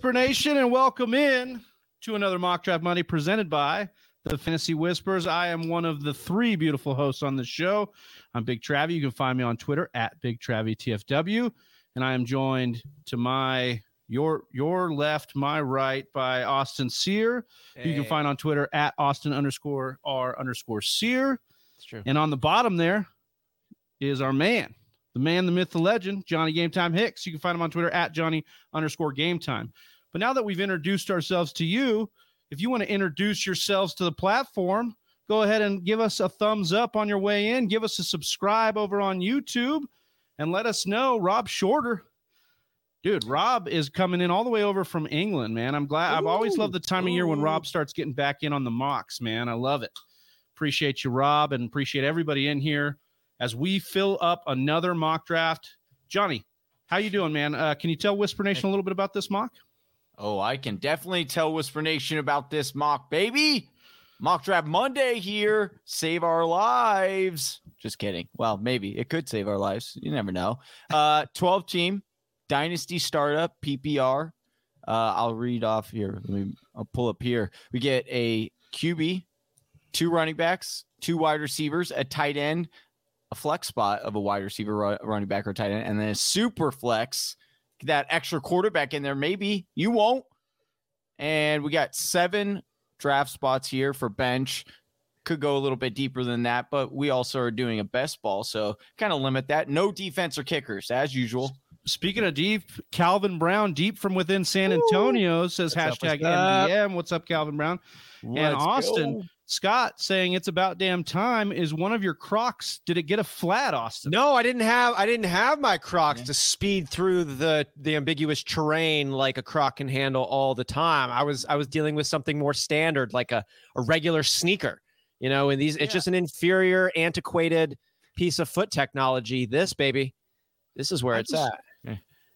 What's going on, Whisper Nation, and welcome in to another Mock Draft Monday presented by the Fantasy Whispers. I am one of the three beautiful hosts on the show. I'm Big Travie. You can find me on Twitter at Big Travie TFW, and I am joined to my your your left, my right by Austin Sear. Hey. You can find on Twitter at Austin underscore R underscore Sear. That's true. And on the bottom there is our man, the man, the myth, the legend, Johnny Game Time Hicks. You can find him on Twitter at Johnny underscore Game Time. But now that we've introduced ourselves to you, if you want to introduce yourselves to the platform, go ahead and give us a thumbs up on your way in. Give us a subscribe over on YouTube and let us know. Rob Shorter, dude, Rob is coming in all the way over from England, man. I'm glad. Ooh, I've always loved the time ooh. of year when Rob starts getting back in on the mocks, man. I love it. Appreciate you, Rob, and appreciate everybody in here as we fill up another mock draft. Johnny, how you doing, man? Uh, can you tell Whisper Nation a little bit about this mock? Oh, I can definitely tell Whisper Nation about this mock, baby. Mock draft Monday here. Save our lives. Just kidding. Well, maybe it could save our lives. You never know. Uh, 12 team dynasty startup PPR. Uh, I'll read off here. Let me. I'll pull up here. We get a QB, two running backs, two wide receivers, a tight end, a flex spot of a wide receiver, running back, or tight end, and then a super flex, that extra quarterback in there. Maybe you won't. And we got seven draft spots here for bench. Could go a little bit deeper than that, but we also are doing a best ball, so kind of limit that. No defense or kickers as usual. Speaking of deep, Calvin Brown, deep from within San Antonio, says What's hashtag MDM. What's up, Calvin Brown? Let's and Austin, go. Scott saying it's about damn time is one of your Crocs. Did it get a flat, Austin? No, I didn't have I didn't have my Crocs yeah. to speed through the the ambiguous terrain like a Croc can handle all the time. I was I was dealing with something more standard like a, a regular sneaker. You know, and these it's just an inferior, antiquated piece of foot technology. This baby, this is where I it's just, at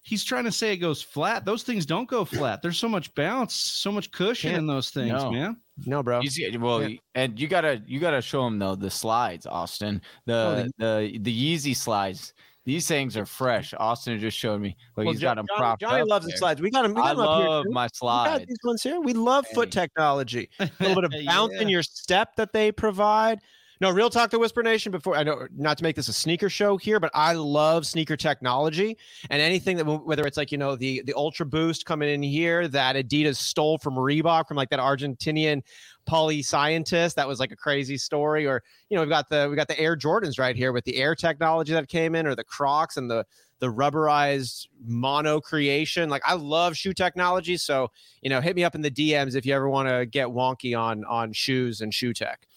he's trying to say it goes flat. Those things don't go flat. There's so much bounce, so much cushion Can't, in those things, no. man. No, bro. He's, well, yeah. and you gotta you gotta show him though the slides, Austin. The oh, the the Yeezy slides. These things are fresh. Austin just showed me. Well, he's got them propped Johnny up loves there. the slides. We got them. We got I them love my slides. these ones here. We love hey. foot technology. A little bit of bounce yeah. in your step that they provide. No, real talk to Whisper Nation before I know not to make this a sneaker show here, but I love sneaker technology and anything that whether it's like, you know, the the Ultra Boost coming in here that Adidas stole from Reebok from like that Argentinian poly scientist. That was like a crazy story. Or, you know, we've got the we got the Air Jordans right here with the air technology that came in, or the Crocs and the the rubberized mono creation. Like I love shoe technology. So, you know, hit me up in the DMs if you ever want to get wonky on on shoes and shoe tech.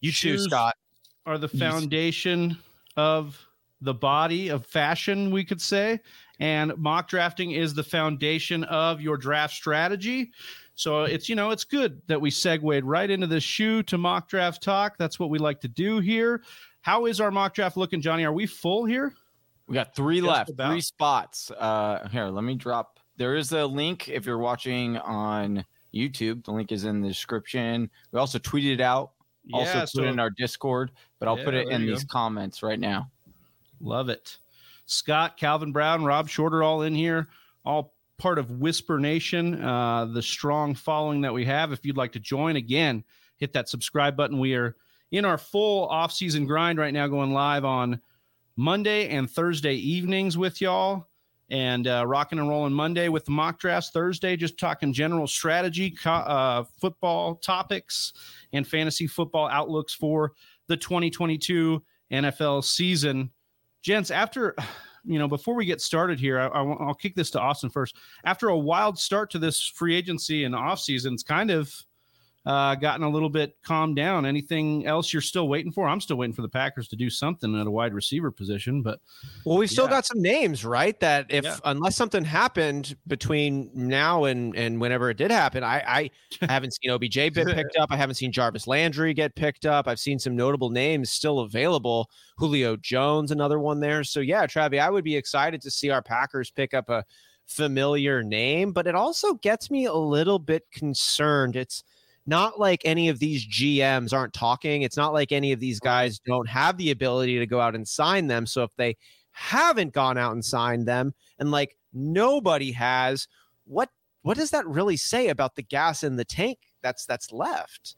You choose, Scott. Are the foundation of the body of fashion, we could say. And mock drafting is the foundation of your draft strategy. So it's, you know, it's good that we segued right into the shoe to mock draft talk. That's what we like to do here. How is our mock draft looking, Johnny? Are we full here? We got three Just left, about. three spots. Uh, here, let me drop. There is a link if you're watching on YouTube. The link is in the description. We also tweeted it out yeah, put so, it in our Discord, but I'll yeah, put it in these go. comments right now. Love it. Scott, Calvin Brown, Rob Shorter, all in here, all part of Whisper Nation, uh, the strong following that we have. If you'd like to join, again, hit that subscribe button. We are in our full off-season grind right now, going live on Monday and Thursday evenings with y'all and uh, rocking and rolling Monday with the mock drafts. Thursday, just talking general strategy, uh, football topics, and fantasy football outlooks for the 2022 NFL season. Gents, after you know, before we get started here, I, will kick this to Austin first. After a wild start to this free agency and off season, it's kind of uh, gotten a little bit calmed down. Anything else you're still waiting for? I'm still waiting for the Packers to do something at a wide receiver position, but well, we still yeah. got some names, right? That if yeah. unless something happened between now and and whenever it did happen, I I haven't seen OBJ get picked up. I haven't seen Jarvis Landry get picked up. I've seen some notable names still available. Julio Jones, another one there. So yeah, Travi, I would be excited to see our Packers pick up a familiar name, but it also gets me a little bit concerned. It's not like any of these GMs aren't talking. It's not like any of these guys don't have the ability to go out and sign them. So if they haven't gone out and signed them, and like nobody has. What what does that really say about the gas in the tank that's that's left?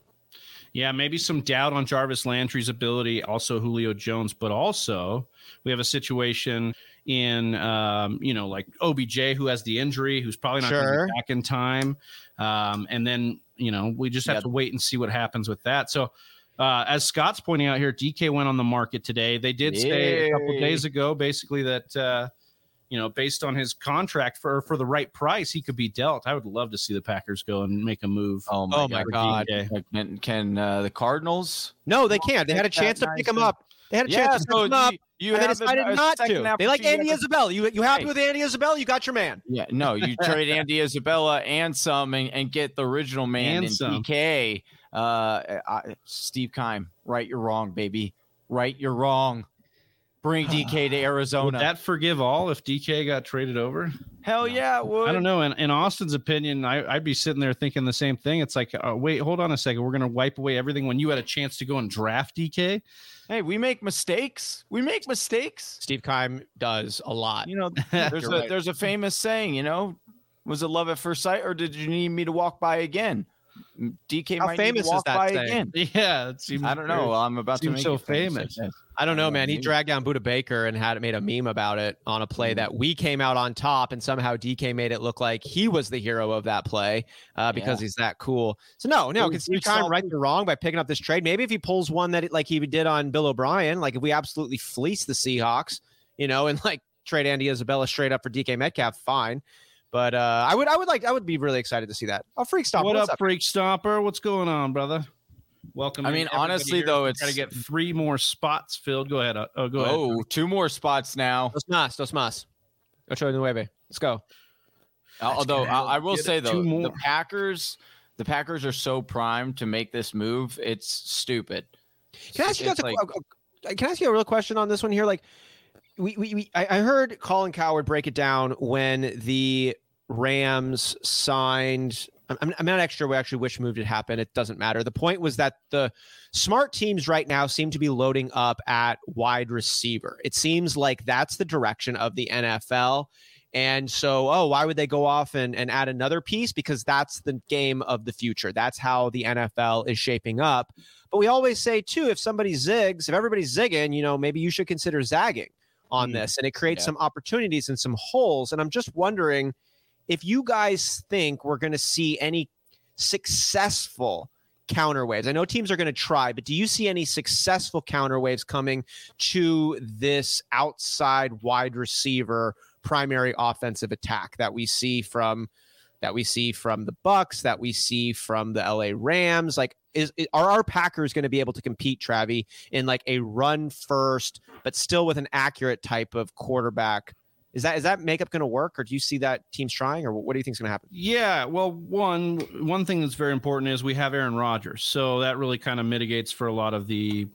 Yeah, maybe some doubt on Jarvis Landry's ability, also Julio Jones, but also we have a situation in um, you know like OBJ who has the injury, who's probably not sure. going to be back in time, um, and then you know we just have yep. to wait and see what happens with that. So. Uh, as Scott's pointing out here, DK went on the market today. They did say a couple days ago, basically that uh, you know, based on his contract for for the right price, he could be dealt. I would love to see the Packers go and make a move. Oh my, oh my god! Can, can uh, the Cardinals? No, they can't. They had a chance to pick him up. They had a yeah, chance to so him up. You, and they decided a, a not to. They like Andy Isabella. You you happy with Andy Isabella? You got your man. Yeah, no, you trade Andy Isabella and some and, and get the original man and in some. DK. Uh, I, Steve Keim, right? You're wrong, baby. Right? You're wrong bring DK to Arizona. Would that forgive all if DK got traded over? Hell yeah, would. I don't know. In, in Austin's opinion, I, would be sitting there thinking the same thing. It's like, uh, wait, hold on a second. We're going to wipe away everything when you had a chance to go and draft DK. Hey, we make mistakes. We make mistakes. Steve Keim does a lot. You know, there's a right. there's a famous saying. You know, was it love at first sight, or did you need me to walk by again? DK How might famous walk is that by again. Yeah, I don't know. I'm about to make so famous. famous. I don't know, man. He dragged down Budda Baker and had made a meme about it on a play that we came out on top, and somehow DK made it look like he was the hero of that play uh, because yeah. he's that cool. So no, no, can Steve Keim right or wrong by picking up this trade? Maybe if he pulls one that like he did on Bill O'Brien, like if we absolutely fleece the Seahawks, you know, and like trade Andy Isabella straight up for DK Metcalf, fine. But uh, I would, I would like, I would be really excited to see that. Oh, Freak Stomper. What up, up, Freak Stomper? What's going on, brother? Welcome. I mean, honestly, here. though, it's got to get three more spots filled. Go ahead. Uh, oh, go ahead. Oh, two more spots now. Dos más, dos más. Ocho nueve. Let's go. Although I, I will say though, the Packers, the Packers are so primed to make this move. It's stupid. Can I ask you guys like, a, can I ask you a real question on this one here? Like, we, we, we I heard Colin Cowherd break it down when the Rams signed. I'm, I'm not extra We actually which move did happen. It doesn't matter. The point was that the smart teams right now seem to be loading up at wide receiver. It seems like that's the direction of the NFL. And so, oh, why would they go off and, and add another piece? Because that's the game of the future. That's how the NFL is shaping up. But we always say, too, if somebody zigs, if everybody's zigging, you know, maybe you should consider zagging on mm. this. And it creates yeah. some opportunities and some holes. And I'm just wondering if you guys think we're going to see any successful counterwaves, I know teams are going to try, but do you see any successful counterwaves coming to this outside wide receiver primary offensive attack that we see from that we see from the Bucs, that we see from the LA Rams? Like, is, are our Packers going to be able to compete, Travi, in like a run first, but still with an accurate type of quarterback is that is that makeup going to work, or do you see that teams trying, or what do you think is going to happen? Yeah, well, one one thing that's very important is we have Aaron Rodgers, so that really kind of mitigates for a lot of the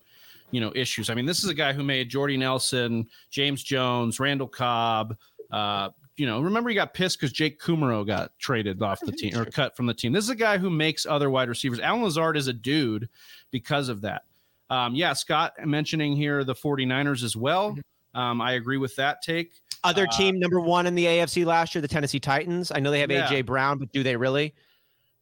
you know issues. I mean, this is a guy who made Jordy Nelson, James Jones, Randall Cobb. Uh, you know, remember he got pissed because Jake Kumerow got traded off the team or cut from the team. This is a guy who makes other wide receivers. Allen Lazard is a dude because of that. Um, yeah, Scott mentioning here the 49ers as well. Mm-hmm. Um, I agree with that take. Other uh, team number one in the AFC last year, the Tennessee Titans. I know they have yeah. AJ Brown, but do they really?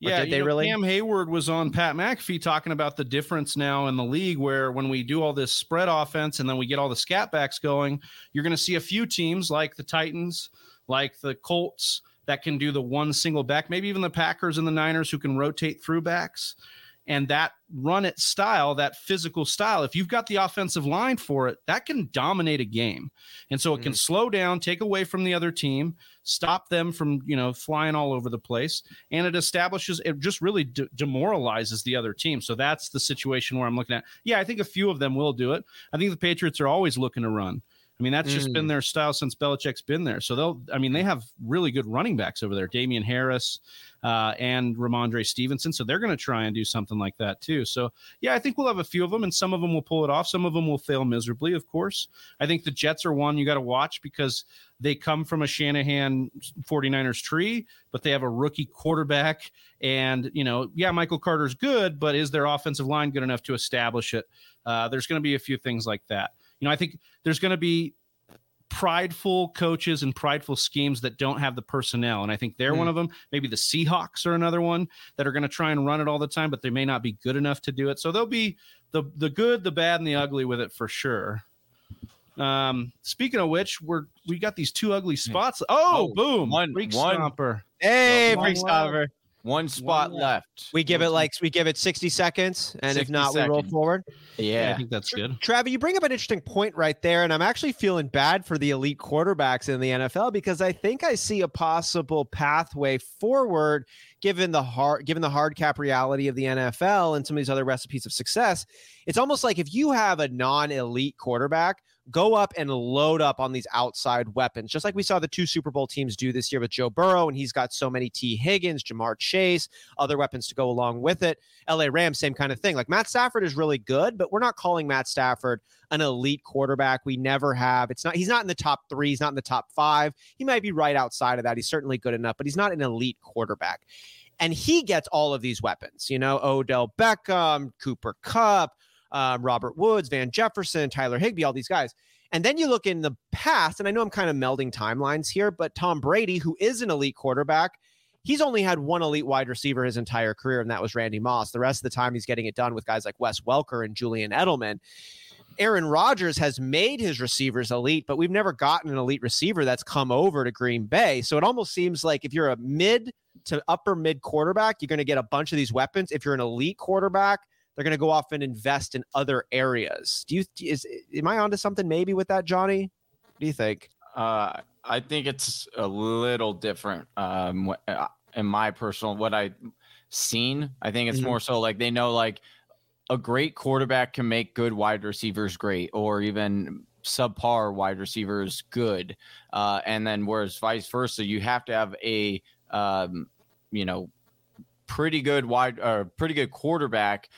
Or yeah, they know, really? Cam Heyward was on Pat McAfee talking about the difference now in the league, where when we do all this spread offense and then we get all the scat backs going, you're going to see a few teams like the Titans, like the Colts, that can do the one single back, maybe even the Packers and the Niners who can rotate through backs and that run it style, that physical style, if you've got the offensive line for it, that can dominate a game. And so it can mm-hmm. slow down, take away from the other team, stop them from, you know, flying all over the place. And it establishes, it just really de- demoralizes the other team. So that's the situation where I'm looking at. Yeah, I think a few of them will do it. I think the Patriots are always looking to run. I mean, that's just mm. been their style since Belichick's been there. So they'll, I mean, they have really good running backs over there, Damien Harris uh, and Rhamondre Stevenson. So they're going to try and do something like that too. So yeah, I think we'll have a few of them, and some of them will pull it off. Some of them will fail miserably, of course. I think the Jets are one you got to watch because they come from a Shanahan 49ers tree, but they have a rookie quarterback. And, you know, yeah, Michael Carter's good, but is their offensive line good enough to establish it? Uh, there's going to be a few things like that. You know, I think there's going to be prideful coaches and prideful schemes that don't have the personnel. And I think they're Hmm. one of them. Maybe the Seahawks are another one that are going to try and run it all the time, but they may not be good enough to do it. So they'll be the the good, the bad, and the ugly with it for sure. Um, speaking of which, we're we got these two ugly spots. Oh, Oh, boom! one- Freak one- Stomper. Hey, Freak left. Stopper. One spot left. left. We give it like we give it 60 seconds, and if 60 not, we roll forward. Yeah, I think that's good. Travis, you bring up an interesting point right there, and I'm actually feeling bad for the elite quarterbacks in the NFL because I think I see a possible pathway forward given the hard given the hard cap reality of the NFL and some of these other recipes of success. It's almost like if you have a non-elite quarterback, go up and load up on these outside weapons, just like we saw the two Super Bowl teams do this year with Joe Burrow, and he's got so many Tee Higgins, Ja'Marr Chase, other weapons to go along with it. LA Rams, same kind of thing. Like Matt Stafford is really good, but we're not calling Matt Stafford an elite quarterback. We never have. It's not, he's not in the top three, he's not in the top five. He might be right outside of that. He's certainly good enough, but he's not an elite quarterback. And he gets all of these weapons, you know, Odell Beckham, Cooper Kupp, um, Robert Woods, Van Jefferson, Tyler Higbee, all these guys. And then you look in the past, and I know I'm kind of melding timelines here, but Tom Brady, who is an elite quarterback, he's only had one elite wide receiver his entire career, and that was Randy Moss. The rest of the time, he's getting it done with guys like Wes Welker and Julian Edelman. Aaron Rodgers has made his receivers elite, but we've never gotten an elite receiver that's come over to Green Bay. So it almost seems like if you're a mid to upper mid quarterback, you're going to get a bunch of these weapons. If you're an elite quarterback, they're going to go off and invest in other areas. Do you is am I onto something maybe with that, Johnny? What do you think? Uh, I think it's a little different. Um, uh, in my personal, what I seen, I think it's Mhm. more so like they know like a great quarterback can make good wide receivers great, or even subpar wide receivers good. Uh, and then whereas vice versa, you have to have a um, you know pretty good wide or pretty good quarterback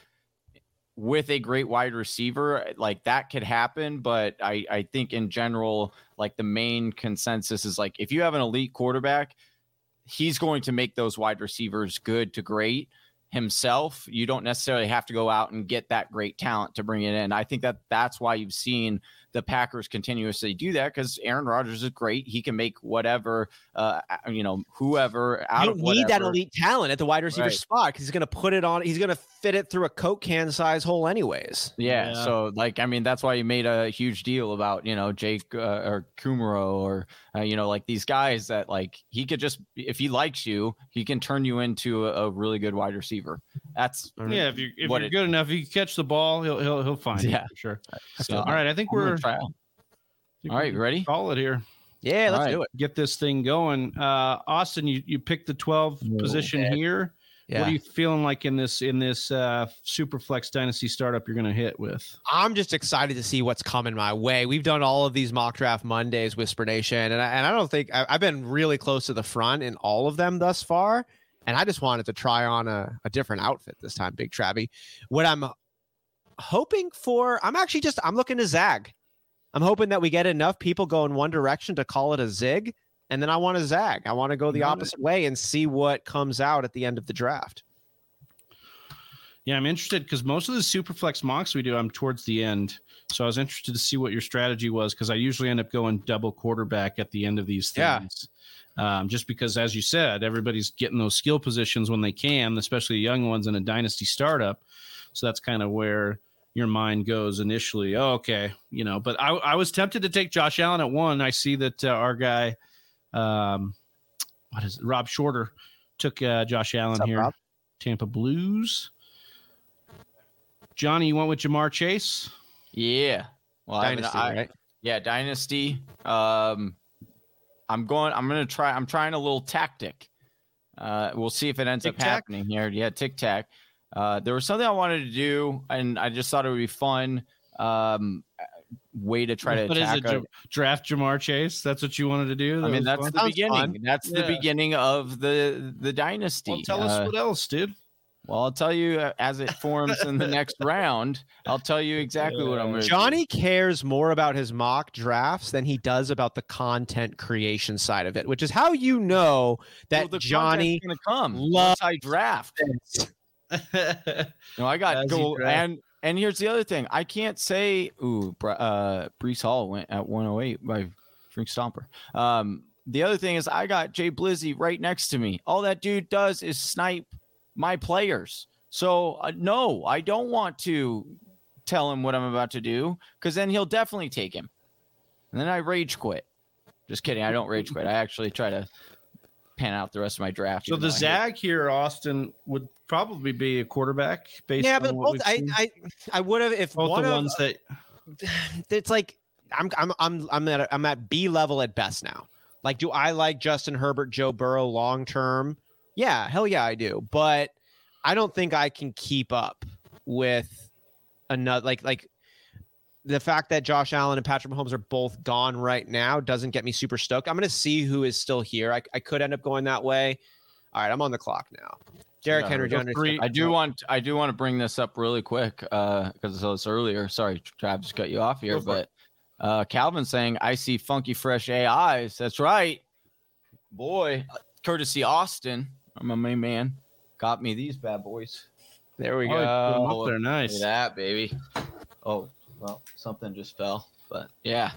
with a great wide receiver like that could happen but i i think in general like the main consensus is like if you have an elite quarterback he's going to make those wide receivers good to great himself. You don't necessarily have to go out and get that great talent to bring it in. I think that that's why you've seen the packers continuously do that because aaron rodgers is great he can make whatever uh you know whoever out you of don't need that elite talent at the wide receiver Right. spot because he's going to put it on. He's going to fit it through a Coke can size hole, anyways. Yeah, Yeah. So like, I mean, that's why you made a huge deal about you know Jake uh, or Kumerow or uh, you know like these guys that like he could just if he likes you, he can turn you into a, a really good wide receiver. That's Yeah, if you're if What you're it- good enough, if you catch the ball, he'll he'll he'll find Yeah. it for sure. so. All right, I think we're All right, ready? Call it here. Yeah, let's right. do it. Get this thing going. Uh, Austin, you you picked the 12 Oh, position yeah. here. Yeah. What are you feeling like in this in this uh, Superflex Dynasty startup you're going to hit with? I'm just excited to see what's coming my way. We've done all of these mock draft Mondays, Whisper Nation, and I, and I don't think I, I've been really close to the front in all of them thus far. And I just wanted to try on a, a different outfit this time, Big Travie. What I'm hoping for, I'm actually just I'm looking to zag. I'm hoping that we get enough people go in one direction to call it a zig, and then I want to zag. I want to go the it. opposite way and see what comes out at the end of the draft. Yeah, I'm interested because most of the Superflex mocks we do, I'm towards the end. So I was interested to see what your strategy was because I usually end up going double quarterback at the end of these Yeah. things. Um, just because, as you said, everybody's getting those skill positions when they can, especially young ones in a dynasty startup. So that's kind of where your mind goes initially. Oh, okay, you know. But I, I was tempted to take Josh Allen at one. I see that uh, our guy, um, what is it, Rob Shorter, took uh, Josh Allen up, here. Rob? Tampa Blues. Johnny, you went with Ja'Marr Chase. Yeah. Well, I mean, Dynasty, I- right? Yeah, dynasty. Um, I'm going. I'm gonna try. I'm trying a little tactic. Uh, we'll see if it ends up Tic-tac? happening here. Yeah, tic tac. Uh, there was something I wanted to do, and I just thought it would be fun. Um, way to try to What is attack. it? a- draft Ja'Marr Chase. That's what you wanted to do. I mean, that's fun? the Sounds beginning. fun. That's the beginning of the the dynasty. Well, tell us Uh, what else, dude. well, I'll tell you uh, as it forms in the next round. I'll tell you exactly what I'm going to. Johnny cares more about his mock drafts than he does about the content creation side of it, which is how you know that Johnny going to come loves once I draft. No, I got you and and here's the other thing. I can't say ooh, uh Breece Hall went at 108 by drink Stomper. Um, the other thing is I got Jay Blizzy right next to me. All that dude does is snipe my players. So uh, no, I don't want to tell him what I'm about to do because then he'll definitely take him. And then I rage quit. Just kidding. I don't rage quit. I actually try to pan out the rest of my draft. So the Zag here, Austin, would probably be a quarterback based. Yeah, but both, I, I I would have if both one the of, ones that it's like I'm I'm I'm I'm at I'm at B level at best now. Like, do I like Justin Herbert, Joe Burrow long term? Yeah, hell yeah, I do. But I don't think I can keep up with another like like the fact that Josh Allen and Patrick Mahomes are both gone right now doesn't get me super stoked. I'm going to see who is still here. I, I could end up going that way. All right, I'm on the clock now. Derek yeah, Henry Jones. I do want I do want to bring this up really quick because uh, it's earlier. Sorry, Travis, cut you off here, but uh, Calvin saying I see funky fresh AIs. That's right, boy. Courtesy Austin, I'm a main man. Got me these bad boys. There we oh, go. They're nice. that baby. Oh, well, something just fell, but yeah,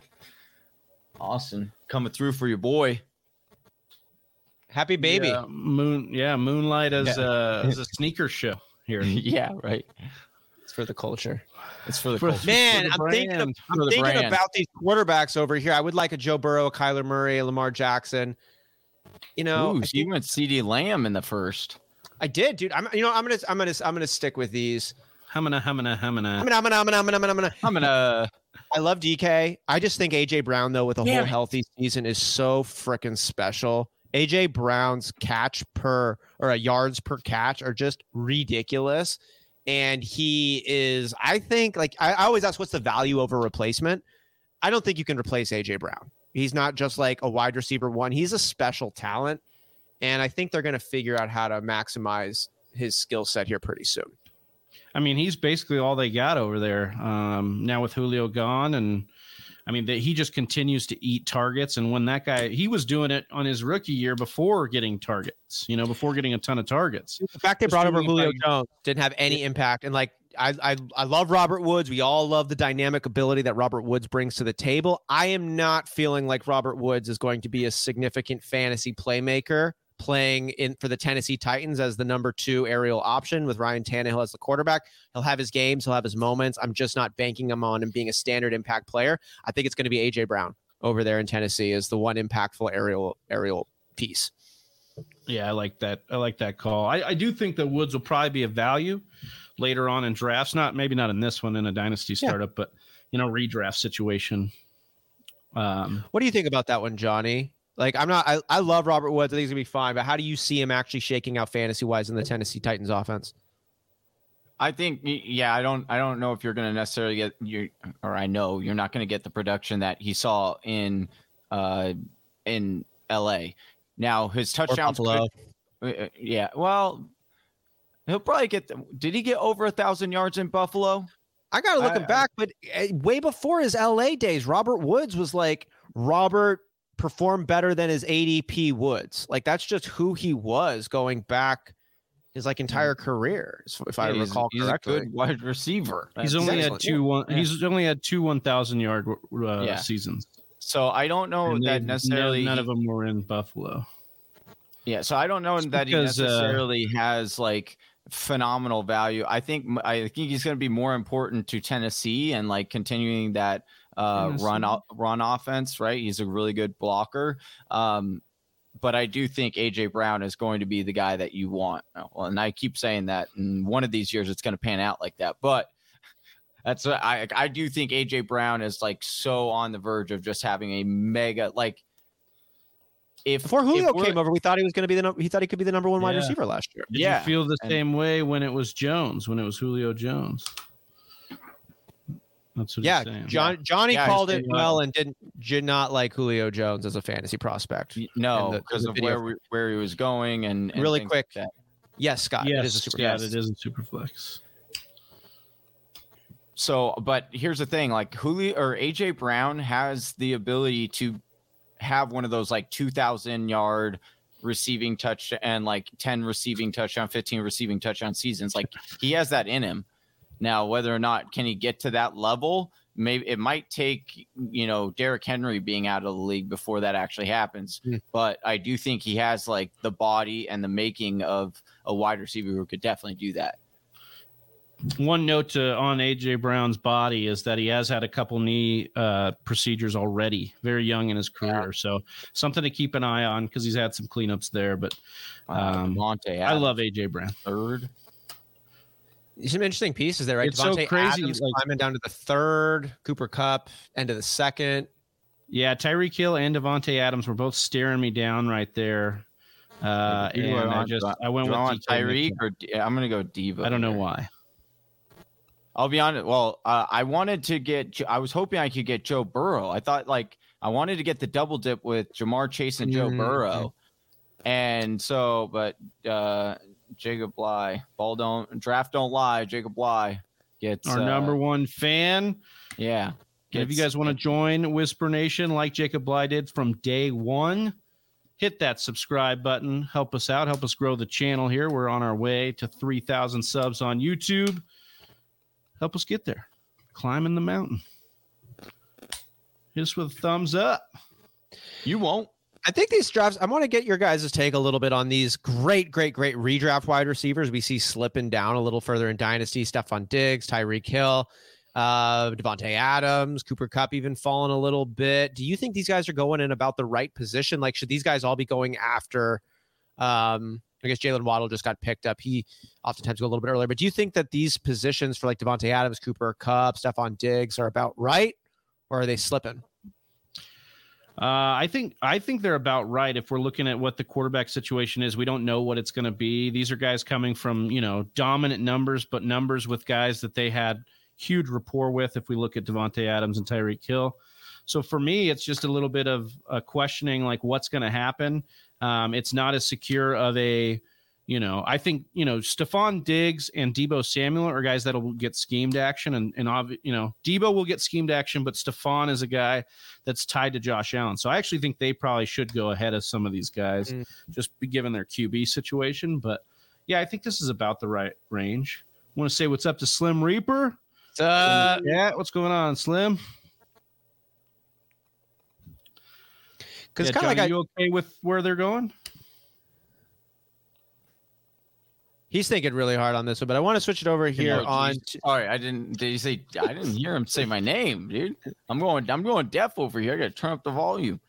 Austin coming through for your boy. Happy baby. Yeah, moon, yeah, moonlight as yeah. a as a sneaker show here. yeah, right. It's for the culture. It's for the for, culture. Man, I'm brand. thinking, of, I'm thinking brand. about these quarterbacks over here. I would like a Joe Burrow, a Kyler Murray, a Lamar Jackson. You know, Ooh, so you went CeeDee Lamb in the first. I did, dude. I'm, you know, I'm gonna, I'm gonna, I'm gonna stick with these. Hamina, hamina, hamina. Hamina, hamina, hamina, hamina, hamina. Hamina. I mean, I love DK. I just think AJ Brown though with a whole healthy season is so freaking special. AJ Brown's catch per or a yards per catch are just ridiculous. And he is, I think, like I, I always ask, what's the value over replacement? I don't think you can replace AJ Brown. He's not just like a wide receiver one. He's a special talent. And I think they're going to figure out how to maximize his skill set here pretty soon. I mean, he's basically all they got over there um, now with Julio gone, and I mean, that he just continues to eat targets. And when that guy, he was doing it on his rookie year before getting targets, you know, before getting a ton of targets. The fact they brought over Julio Jones didn't have any impact, and like I, I, I love Robert Woods. We all love the dynamic ability that Robert Woods brings to the table. I am not feeling like Robert Woods is going to be a significant fantasy playmaker playing in for the Tennessee Titans as the number two aerial option with Ryan Tannehill as the quarterback. He'll have his games, he'll have his moments. I'm just not banking him on him being a standard impact player. I think it's going to be AJ Brown over there in Tennessee as the one impactful aerial aerial piece. Yeah, I like that. I like that call. I, I do think that Woods will probably be a value later on in drafts. Not maybe not in this one in a dynasty startup, yeah. but you know, redraft situation. Um, what do you think about that one, Johnny? Like I'm not. I, I love Robert Woods. I think he's gonna be fine. But how do you see him actually shaking out fantasy wise in the Tennessee Titans offense? I think yeah, I don't I don't know if you're going to necessarily get you or I know you're not going to get the production that he saw in uh in LA. Now his touchdowns could, uh, uh, yeah, well he'll probably get them. Did he get over a thousand yards in Buffalo? I got to look him back, but uh, way before his LA days, Robert Woods was like Robert perform better than his ADP Woods. Like that's just who he was going back his like entire career, if yeah, I recall he's, correctly. He's a good wide receiver. He's only had two one. Yeah. He's only had two one thousand yard uh, yeah. seasons. So I don't know and that necessarily. None of them were in Buffalo. Yeah, so I don't know that because, he uh, necessarily uh, has like phenomenal value. I think I think he's going to be more important to Tennessee and like continuing that uh, run run offense. Right, he's a really good blocker. Um, but I do think AJ Brown is going to be the guy that you want. Well, and I keep saying that. In one of these years, it's going to pan out like that. But that's I I do think AJ Brown is like so on the verge of just having a mega like. If before Julio if came over, we thought he was going to be the he thought he could be the number one yeah. wide receiver last year. Did yeah, feel the and, same way when it was Jones, when it was Julio Jones. That's what yeah, John, Johnny yeah, called it well and didn't did not like Julio Jones as a fantasy prospect. No, because of where we, where he was going and, and really quick. Like yes, Scott. Yes, it is a super Scott, it is a super flex. So, but here's the thing: like Julio or AJ Brown has the ability to have one of those like 2,000 yard receiving touch and like 10 receiving touchdown, 15 receiving touchdown seasons. Like he has that in him. Now, whether or not can he get to that level, maybe it might take you know Derrick Henry being out of the league before that actually happens. Mm. But I do think he has like the body and the making of a wide receiver who could definitely do that. One note to, on AJ Brown's body is that he has had a couple knee uh, procedures already, very young in his career. Yeah. So something to keep an eye on because he's had some cleanups there. But Um, Monte, I love AJ Brown. third. Some interesting pieces there, right? It's so Davante crazy, Adams like- climbing down to the third, Cooper Kupp, end of the second. Yeah, Tyreek Hill and Davante Adams were both staring me down right there. Uh, You and were I on- just do I went you with want DK Tyreek Metcalf. or D- I'm gonna go Diva. I don't know here. why. I'll be honest. Well, uh, I wanted to get. I was hoping I could get Joe Burrow. I thought like I wanted to get the double dip with Ja'Marr Chase and Joe Mhm. Burrow, and so but uh, Jacob Bly, ball don't draft don't lie. Jacob Bly gets Our uh, number one fan. Yeah. And if you guys want to join Whisper Nation like Jacob Bly did from day one, hit that subscribe button. Help us out. Help us grow the channel here. We're on our way to 3,000 subs on YouTube. Help us get there. Climbing the mountain. Just with a thumbs up. you won't. I think these drafts, I want to get your guys' take a little bit on these great, great, great redraft wide receivers we see slipping down a little further in Dynasty. Stefon Diggs, Tyreek Hill, uh, Davante Adams, Cooper Kupp even falling a little bit. Do you think these guys are going in about the right position? Like, should these guys all be going after? Um, I guess Jaylen Waddle just got picked up. He oftentimes go a little bit earlier. But do you think that these positions for like Davante Adams, Cooper Kupp, Stefon Diggs are about right, or are they slipping? Uh, I think I think they're about right. If we're looking at what the quarterback situation is, we don't know what it's going to be. These are guys coming from you know dominant numbers, but numbers with guys that they had huge rapport with. If we look at Davante Adams and Tyreek Hill, so for me, it's just a little bit of a questioning like what's going to happen. Um, it's not as secure of a you know, I think you know Stefon Diggs and Deebo Samuel are guys that'll get schemed action, and and obvi- you know Deebo will get schemed action, but Stefon is a guy that's tied to Josh Allen. So I actually think they probably should go ahead of some of these guys, Mm. just be given their QB situation. But yeah, I think this is about the right range. Want to say what's up to Slim Reaper? Uh, yeah, what's going on, Slim? because yeah, kind of like I, you okay with where they're going? He's thinking really hard on this one, but I want to switch it over here Oh, on. Sorry, I didn't. Did you say? I didn't hear him say my name, dude. I'm going. I'm going deaf over here. I got to turn up the volume.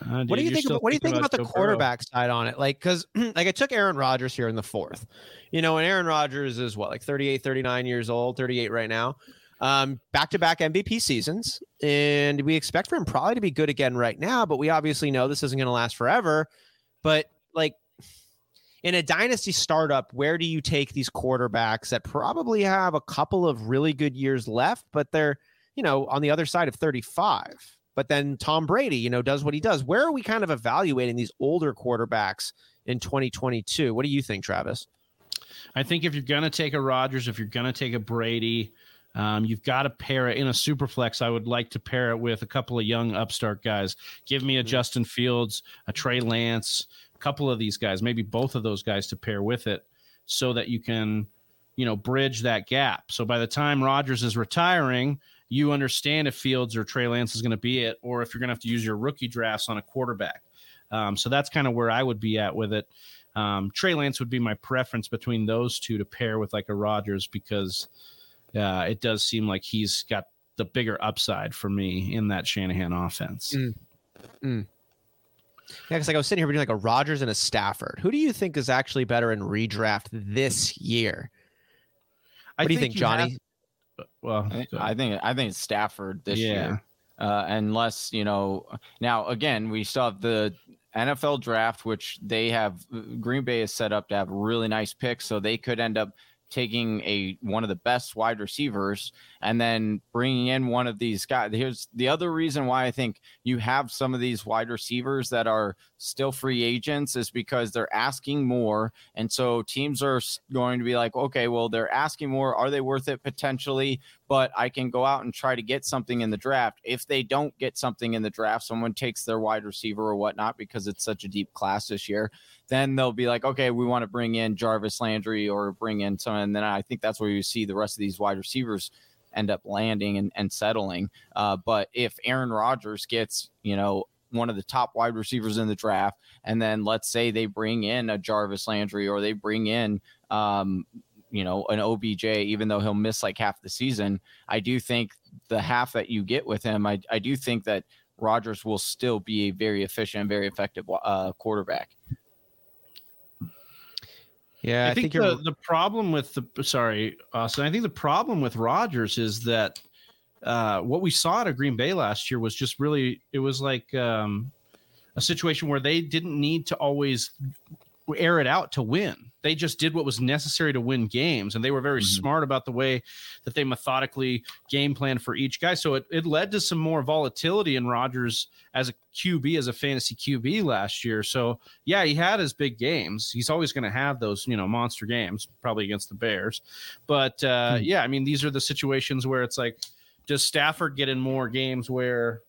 Uh, What do you think? About, what do you think thinking about the Joe Burrow. quarterback side on it? Like, because like I took Aaron Rodgers here in the fourth, you know, and Aaron Rodgers is what like 38, 39 years old, 38 right now. Um, back to back MVP seasons, and we expect for him probably to be good again right now. But we obviously know this isn't going to last forever. But like in a dynasty startup, where do you take these quarterbacks that probably have a couple of really good years left, but they're you know on the other side of 35? But then Tom Brady, you know, does what he does. Where are we kind of evaluating these older quarterbacks in 2022? What do you think, Travis? I think if you're going to take a Rodgers, if you're going to take a Brady, um, you've got to pair it in a super flex. I would like to pair it with a couple of young upstart guys. Give me a Mhm. Justin Fields, a Trey Lance, couple of these guys, maybe both of those guys to pair with it so that you can, you know, bridge that gap. So by the time Rodgers is retiring, you understand if Fields or Trey Lance is going to be it, or if you're going to have to use your rookie drafts on a quarterback. Um, so that's kind of where I would be at with it. Um, Trey Lance would be my preference between those two to pair with like a Rodgers because uh, it does seem like he's got the bigger upside for me in that Shanahan offense. Mm. Yeah, because like I was sitting here between like a Rodgers and a Stafford. Who do you think is actually better in redraft this year? I What do you think, Johnny? have- well, I think. I think. I think it's Stafford this yeah. year. uh, unless you know. Now again, we still have the NFL draft, which they have. Green Bay is set up to have really nice picks, so they could end up taking a one of the best wide receivers and then bringing in one of these guys. Here's the other reason why I think you have some of these wide receivers that are still free agents is because they're asking more, and so teams are going to be like, okay, well, they're asking more. Are they worth it potentially? But I can go out and try to get something in the draft. If they don't get something in the draft, someone takes their wide receiver or whatnot because it's such a deep class this year then they'll be like, okay, we want to bring in Jarvis Landry or bring in someone. And then I think that's where you see the rest of these wide receivers end up landing and, and settling. Uh, but if Aaron Rodgers gets, you know, one of the top wide receivers in the draft, and then let's say they bring in a Jarvis Landry or they bring in, um, you know, an OBJ, even though he'll miss like half the season, I do think the half that you get with him, I, I do think that Rodgers will still be a very efficient, very effective uh, quarterback. Yeah, I, I think, think the, the problem with the sorry, Austin. I think the problem with Rodgers is that uh, what we saw at a Green Bay last year was just really it was like um, a situation where they didn't need to always air it out to win. They just did what was necessary to win games, and they were very mm-hmm. smart about the way that they methodically game plan for each guy. So it, it led to some more volatility in Rodgers as a QB, as a fantasy QB last year. So yeah, he had his big games. He's always going to have those, you know, monster games, probably against the Bears. But uh, mm-hmm. yeah, I mean, these are the situations where it's like, does Stafford get in more games where,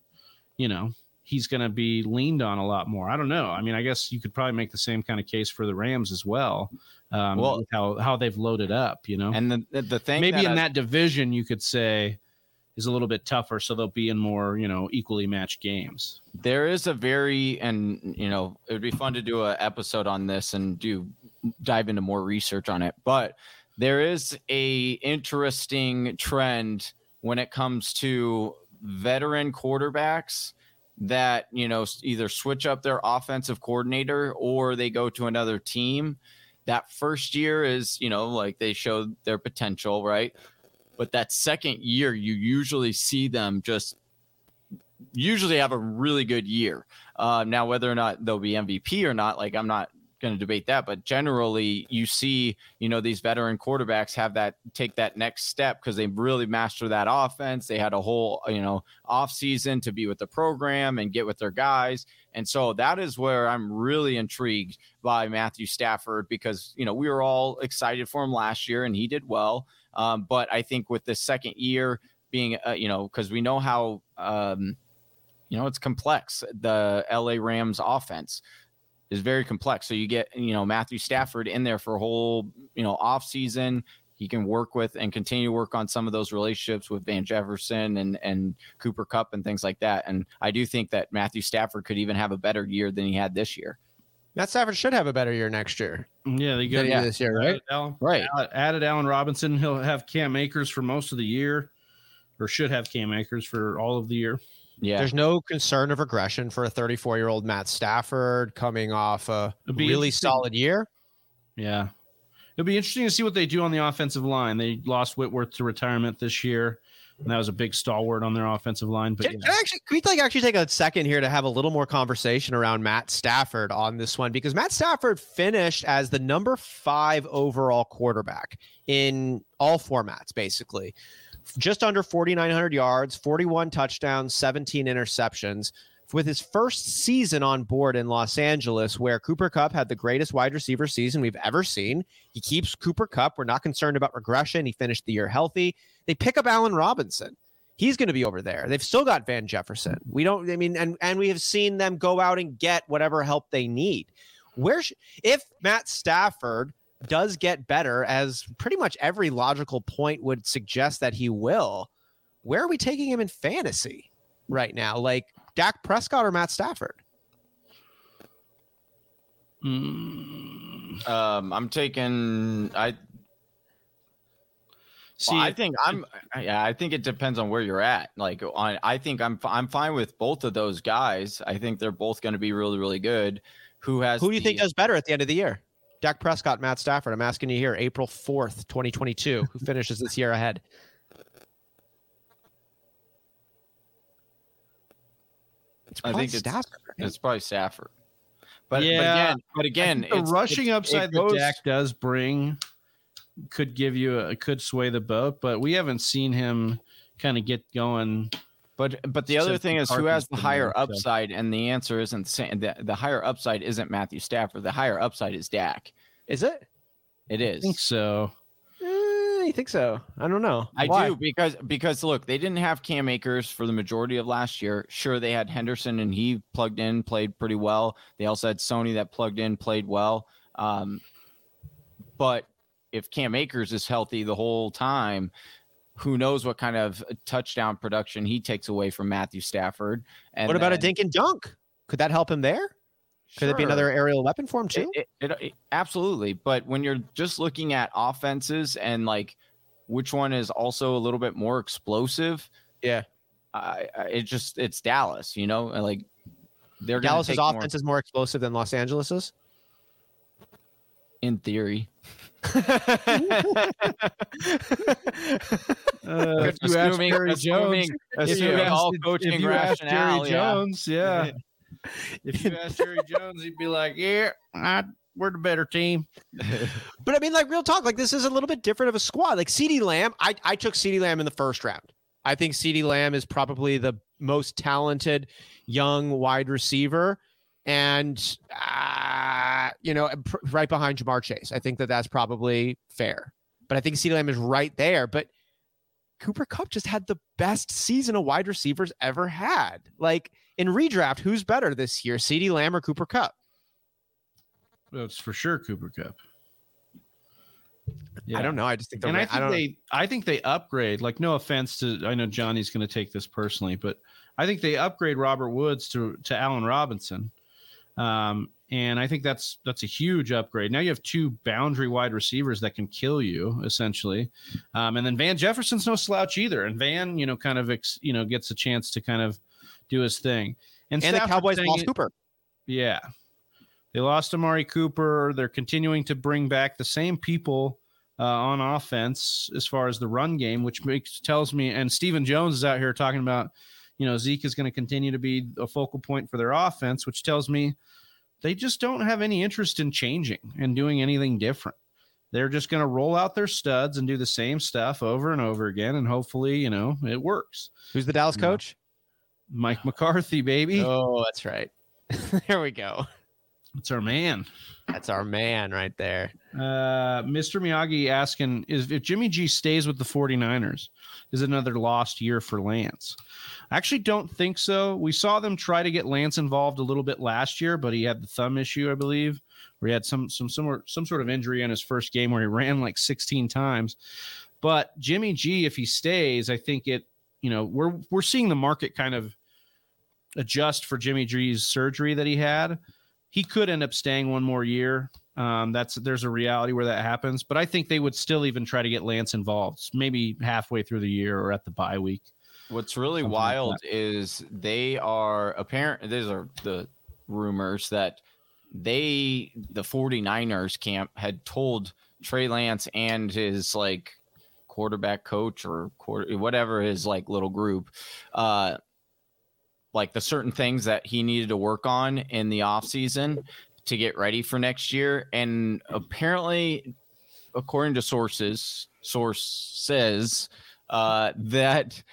you know, he's going to be leaned on a lot more. I don't know. I mean, I guess you could probably make the same kind of case for the Rams as well. Um, well, how how they've loaded up, you know. And the the thing maybe that in I, that division you could say is a little bit tougher, so they'll be in more you know equally matched games. There is a very and you know it would be fun to do an episode on this and do dive into more research on it, but there is a interesting trend when it comes to veteran quarterbacks that you know either switch up their offensive coordinator or they go to another team. That first year is you know like they show their potential right? But that second year you usually see them just usually have a really good year. Uh, now whether or not they'll be mvp or not like i'm not going to debate that, but generally you see, you know, these veteran quarterbacks have that take that next step because they really master that offense. They had a whole, you know, off season to be with the program and get with their guys. And so that is where I'm really intrigued by Matthew Stafford because, you know, we were all excited for him last year and he did well. Um, but I think with the second year being, uh, you know, because we know how, um, you know, it's complex, the LA Rams offense is very complex. So you get, you know, Matthew Stafford in there for a whole, you know, off season. He can work with and continue to work on some of those relationships with Van Jefferson and and Cooper Kupp and things like that. And I do think that Matthew Stafford could even have a better year than he had this year. Matt Stafford should have a better year next year. Mm, yeah, they got yeah. this year, right? Added right. Added Allen Robinson. He'll have Cam Akers for most of the year, or should have Cam Akers for all of the year. Yeah. There's no concern of regression for a 34 year old Matt Stafford coming off a really solid year. Yeah. It'll be interesting to see what they do on the offensive line. They lost Whitworth to retirement this year. And that was a big stalwart on their offensive line. But can, yeah. can actually, can we like actually take a second here to have a little more conversation around Matt Stafford on this one? Because Matt Stafford finished as the number five overall quarterback in all formats, basically just under 4,900 yards, 41 touchdowns, 17 interceptions. With his first season on board in Los Angeles, where Cooper Kupp had the greatest wide receiver season we've ever seen, he keeps Cooper Kupp. We're not concerned about regression. He finished the year healthy. They pick up Allen Robinson. He's going to be over there. They've still got Van Jefferson. We don't, I mean, and, and we have seen them go out and get whatever help they need. Where, sh- if Matt Stafford does get better, as pretty much every logical point would suggest that he will, where are we taking him in fantasy right now? Like Dak Prescott or Matt Stafford? Mm. Um, I'm taking I. See, well, I think I'm. Yeah, I think it depends on where you're at. Like, on, I think I'm. I'm fine with both of those guys. I think they're both going to be really, really good. Who has? Who do you the, think does better at the end of the year? Dak Prescott, Matt Stafford. I'm asking you here, April 4th, 2022. Who finishes this year ahead? I think Stafford, it's, right? it's probably Stafford. But, yeah, but again, but again the rushing upside goes, that Dak does bring could give you a could sway the boat, but we haven't seen him kind of get going but but the other thing is who has the higher upside, and the answer isn't the same. The, higher upside isn't Matthew Stafford. The higher upside is Dak. Is it? It is. I think so. Eh, you think so? I don't know. I Why? do because because look, they didn't have Cam Akers for the majority of last year. Sure, they had Henderson and he plugged in, played pretty well. They also had Sony that plugged in, played well. Um, but if Cam Akers is healthy the whole time, who knows what kind of touchdown production he takes away from Matthew Stafford. And what about then, a dink and dunk? Could that help him there? Could sure. it be another aerial weapon for him too? It, it, it, absolutely. But when you're just looking at offenses and like which one is also a little bit more explosive, yeah, I, I it just it's Dallas. You know, like they're Dallas's offense more, is more explosive than Los Angeles's. In theory. uh, if you ask Jerry Jones, if you ask, all coaching if you ask Jerry yeah. Jones, yeah. if you ask Jerry Jones, he'd be like, "Yeah, I, we're the better team." but I mean, like real talk, like this is a little bit different of a squad. Like CeeDee Lamb, I I took CeeDee Lamb in the first round. I think CeeDee Lamb is probably the most talented young wide receiver and uh, you know, pr- right behind Ja'Marr Chase. I think that that's probably fair. But I think CeeDee Lamb is right there. But Cooper Kupp just had the best season a wide receivers ever had. Like in redraft, who's better this year, CeeDee Lamb or Cooper Kupp? Well, it's for sure Cooper Kupp. Yeah. I don't know. I just think and I think I they I think they upgrade. Like, no offense to I know Johnny's going to take this personally, but I think they upgrade Robert Woods to to Allen Robinson. Um, and I think that's that's a huge upgrade. Now you have two boundary wide receivers that can kill you essentially, um, and then Van Jefferson's no slouch either. And Van, you know, kind of ex, you know gets a chance to kind of do his thing. And, and the Cowboys lost it, Cooper. Yeah, they lost Amari Cooper. They're continuing to bring back the same people uh, on offense as far as the run game, which makes tells me. And Stephen Jones is out here talking about you know, Zeke is going to continue to be a focal point for their offense, which tells me they just don't have any interest in changing and doing anything different. They're just going to roll out their studs and do the same stuff over and over again. And hopefully, you know, it works. Who's the Dallas coach? Mike McCarthy, baby. Oh, that's right. there we go. It's our man. That's our man right there. Uh, Mr. Miyagi asking is if Jimmy G stays with the 49ers, is another lost year for Lance? I actually don't think so. We saw them try to get Lance involved a little bit last year, but he had the thumb issue, I believe, where he had some some some, some sort of injury in his first game where he ran like 16 times. But Jimmy G, if he stays, I think it, you know, we're we're seeing the market kind of adjust for Jimmy G's surgery that he had. He could end up staying one more year. Um, that's there's a reality where that happens, but I think they would still even try to get Lance involved, maybe halfway through the year or at the bye week. What's really Something wild like is they are apparent. These are the rumors that they, the 49ers camp, had told Trey Lance and his like quarterback coach or quarter, whatever his like little group, uh, like the certain things that he needed to work on in the off season to get ready for next year. And apparently, according to sources, source says uh, that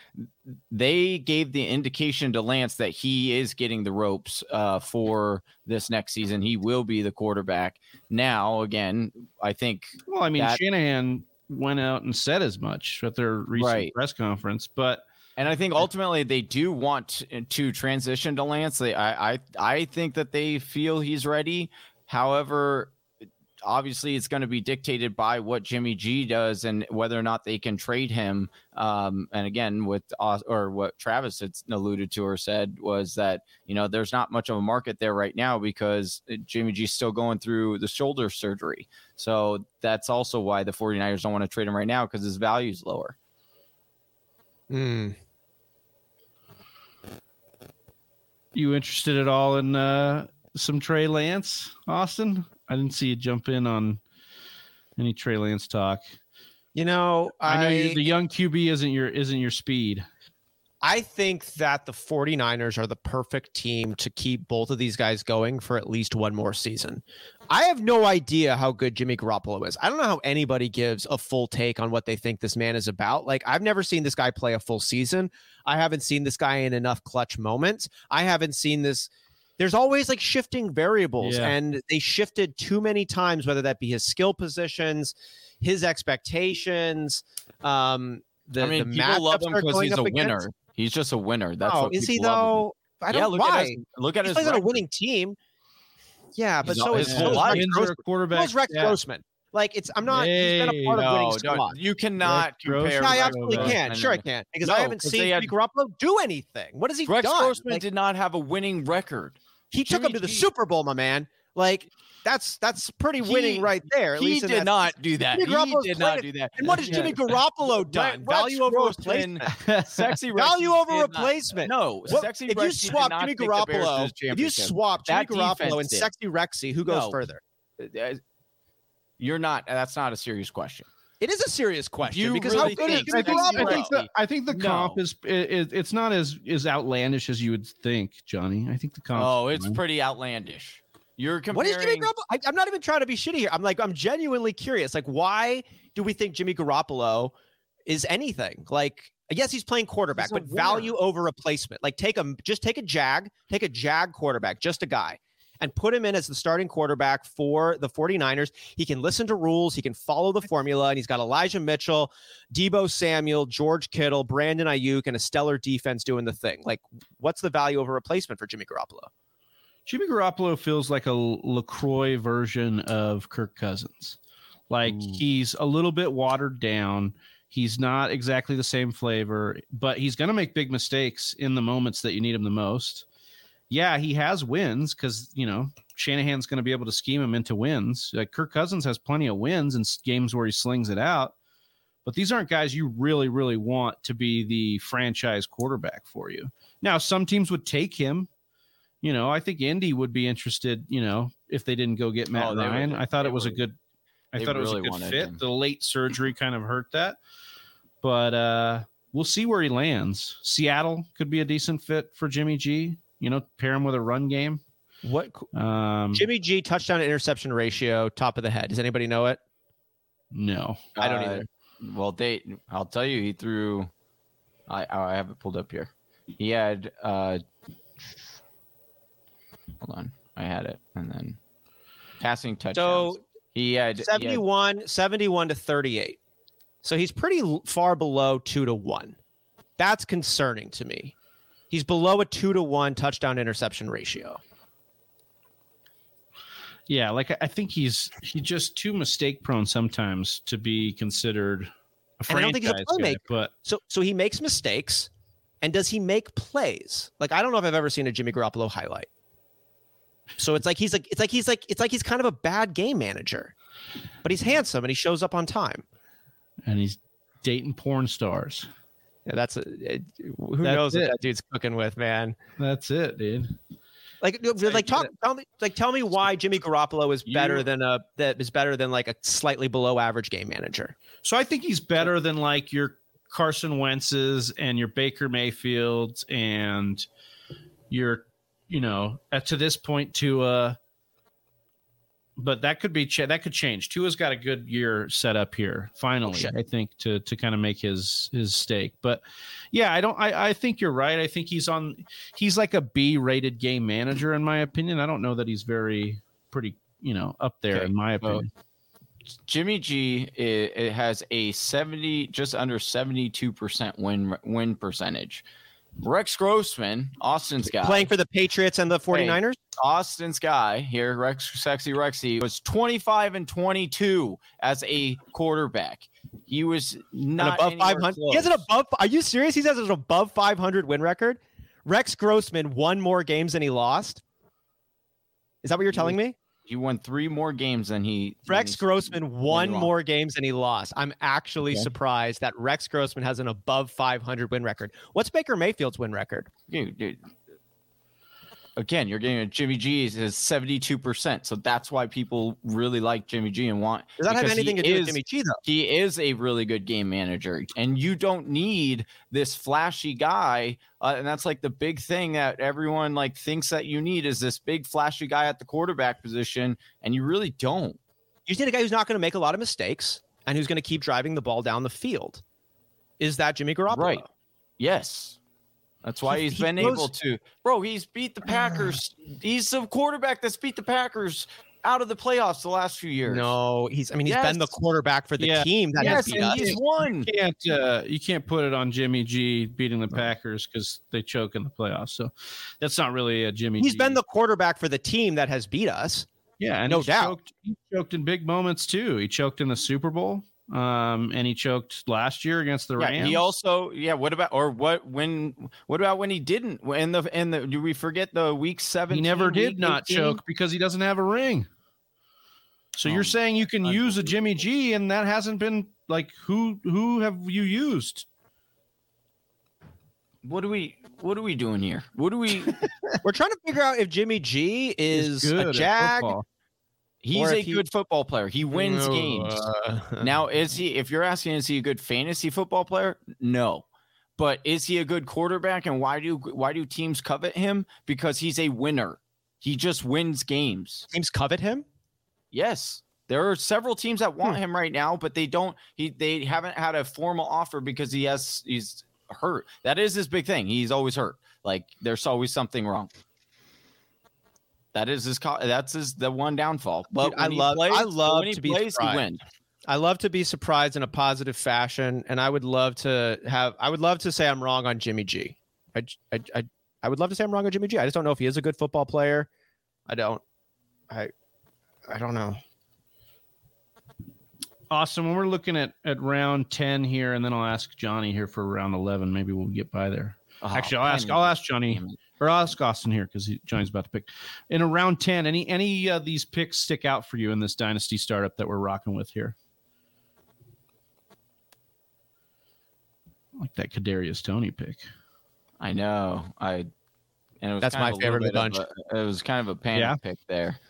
they gave the indication to Lance that he is getting the ropes uh, for this next season. He will be the quarterback. Now, again, I think. Well, I mean, that, Shanahan went out and said as much at their recent right. press conference, but. And I think ultimately they do want to transition to Lance. They, I, I, I think that they feel he's ready. However, obviously it's going to be dictated by what Jimmy G does and whether or not they can trade him. Um, and again, with or what Travis had alluded to or said was that you know there's not much of a market there right now because Jimmy G's still going through the shoulder surgery. So that's also why the 49ers don't want to trade him right now because his value is lower. Hmm. You interested at all in uh, some Trey Lance, Austin? I didn't see you jump in on any Trey Lance talk. You know, I, I know you, the young QB isn't your isn't your speed. I think that the 49ers are the perfect team to keep both of these guys going for at least one more season. I have no idea how good Jimmy Garoppolo is. I don't know how anybody gives a full take on what they think this man is about. Like, I've never seen this guy play a full season. I haven't seen this guy in enough clutch moments. I haven't seen this there's always like shifting variables yeah. and they shifted too many times whether that be his skill positions his expectations um the, I mean, the people love him because he's a winner. Against. He's just a winner. That's oh, what is he though? I don't yeah, look why. At his, look at he his plays on a winning team. Yeah, but he's so is Rex, quarterback. Rex yeah. Grossman. Like it's I'm not. he's been a part of winning squad. you cannot Rex compare. Yeah, I absolutely Grossman can. and- Sure, I can because No, I haven't seen they had- Garoppolo do anything. What has he Rex done? Grossman Like, did not have a winning record. he took Jimmy him to the G- Super Bowl, my man. Like that's that's pretty He- winning right there. At he least did not do that. Jimmy He Garoppolo's did not do that. And what has Yeah. Jimmy Garoppolo done? Rex Value over Grossman- replacement. Sexy Rex Value over did not- replacement. No, What- sexy if you Rex did swap not Jimmy take the Garoppolo, if you championship. swap Jimmy That Garoppolo and did. Sexy Rexy, who goes No. further? Uh, You're not. That's not a serious question. It is a serious question you because really how good is think Jimmy Sexy I Garoppolo? think the, I think the No. comp is it, it's not as as outlandish as you would think, Johnny. I think the comp. Oh, it's pretty outlandish. You're comparing. What is Jimmy Garoppolo? I, I'm not even trying to be shitty here. I'm like, I'm genuinely curious. Like, why do we think Jimmy Garoppolo is anything? Like, yes, he's playing quarterback, He's but value over replacement. Like, take him, just take a Jag, take a Jag quarterback, just a guy, and put him in as the starting quarterback for the 49ers. He can listen to rules, he can follow the formula, and he's got Elijah Mitchell, Deebo Samuel, George Kittle, Brandon Aiyuk, and a stellar defense doing the thing. Like, what's the value over replacement for Jimmy Garoppolo? Jimmy Garoppolo feels like a Lacroix version of Kirk Cousins. Like Ooh. he's a little bit watered down. He's not exactly the same flavor, but he's going to make big mistakes in the moments that you need him the most. Yeah, he has wins because you know Shanahan's going to be able to scheme him into wins. Like Kirk Cousins has plenty of wins in s- games where he slings it out, but these aren't guys you really, really want to be the franchise quarterback for you. Now, some teams would take him. You know, I think Indy would be interested. You know, if they didn't go get Matt Oh, they would- Ryan, I thought it was a good. I they thought it was a good fit. him. The late surgery kind of hurt that, but uh we'll see where he lands. Seattle could be a decent fit for Jimmy G. You know, pair him with a run game. What Um, Jimmy G touchdown to interception ratio, top of the head. Does anybody know it? no, I don't Uh, either. Well, they. I'll tell you, he threw. I I have it pulled up here. He had. uh Hold on, I had it, and then passing touchdowns. So he had, he had 71, 71 to 38. So he's pretty far below two to one. That's concerning to me. He's below a two to one touchdown interception ratio. yeah, like I- I think he's he's just too mistake prone sometimes to be considered a And I don't think he's a franchise guy. playmaker. But So so he makes mistakes. And does he make plays? Like I don't know if I've ever seen a Jimmy Garoppolo highlight. So it's like he's like it's like he's like it's like he's kind of a bad game manager. But he's handsome and he shows up on time. and he's dating porn stars. Yeah, that's a, it, who That's knows what it. that dude's cooking with, man. That's it, dude. Like, like talk, tell me, like, tell me why Jimmy Garoppolo is better You- than a that is better than like a slightly below average game manager. So I think he's better than like your Carson Wentz's and your Baker Mayfields and your, you know, at to this point to uh but that could be ch- that could change. Tua's got a good year set up here. Finally, shit. I think to to kind of make his his stake. But yeah, I don't. I I think you're right. I think he's on. He's like a B rated game manager in my opinion. I don't know that he's very pretty. You know, up there Okay, in my well, opinion. Jimmy G. It, it has a seventy, just under seventy-two percent win win percentage. Rex Grossman, Austin's guy, Playing for the Patriots and the 49ers? Austin's guy here, Rex Sexy Rexy, was 25 and 22 as a quarterback. He was not above anywhere 500. He has an above Are you serious? He has an above 500 win record? Rex Grossman won more games than he lost? Is that what you're telling me? He won three more games than he. Rex he- Grossman won more games than he lost. I'm actually Okay. surprised that Rex Grossman has an above 500 win record. What's Baker Mayfield's win record? Dude, dude. Again, you're getting a Jimmy G is 72%. So that's why people really like Jimmy G and want. Does that have anything to do with Jimmy G though? He is a really good game manager, and you don't need this flashy guy. Uh, and that's like the big thing that everyone like thinks that you need is this big flashy guy at the quarterback position, and you really don't. You just need a guy who's not going to make a lot of mistakes and who's going to keep driving the ball down the field. Is that Jimmy Garoppolo? Right. Yes. That's why He- he's he been goes- able to. Bro, he's beat the Packers. he's the quarterback that's beat the Packers out of the playoffs the last few years. No, he's. I mean, he's been the quarterback for the Yeah. team that has beat and us. he's won. You can't uh, you can't put it on Jimmy G beating the Packers because they choke in the playoffs. So that's not really a Jimmy. He's G. been the quarterback for the team that has beat us. Yeah, and No he doubt. Choked, he choked in big moments too. He choked in the Super Bowl, um, and he choked last year against the Yeah, Rams. he also yeah. What about or what when? What about when he didn't? In the in the do we forget the week seven? he never did not choke because he doesn't have a ring. So you're Um, saying you can use a Jimmy G, and that hasn't been like who who have you used? What are we? What are we doing here? What are we? We're trying to figure out if Jimmy G is good a jag. He's a he- good football player. He wins No, games. uh, Now, is he? If you're asking, is he a good fantasy football player? No, but is he a good quarterback? And why do why do teams covet him? Because he's a winner. He just wins games. teams covet him. Yes, there are several teams that want Hmm. him right now, but they don't. He they haven't had a formal offer because he has he's hurt. That is his big thing. He's always hurt. Like there's always something wrong. That is his. co- That's his the one downfall. But Dude, I when he love- I love to be plays, he surprised. wins. I love to be surprised in a positive fashion, and I would love to have. I would love to say I'm wrong on Jimmy G. I, I, I, I would love to say I'm wrong on Jimmy G. I just don't know if he is a good football player. I don't. I, I don't know. Awesome. When we're looking at at round ten here, and then I'll ask Johnny here for round eleven. Maybe we'll get by there. Oh, Actually, I'll ask. I'll ask Johnny Damn it. Or I'll ask Austin here because Johnny's about to pick. In a round ten, any any of these picks stick out for you in this dynasty startup that we're rocking with here? I like that Kadarius Toney pick. I know. I and it was That's kind my of a favorite of the bit of a- it was kind of a panic Yeah? pick there.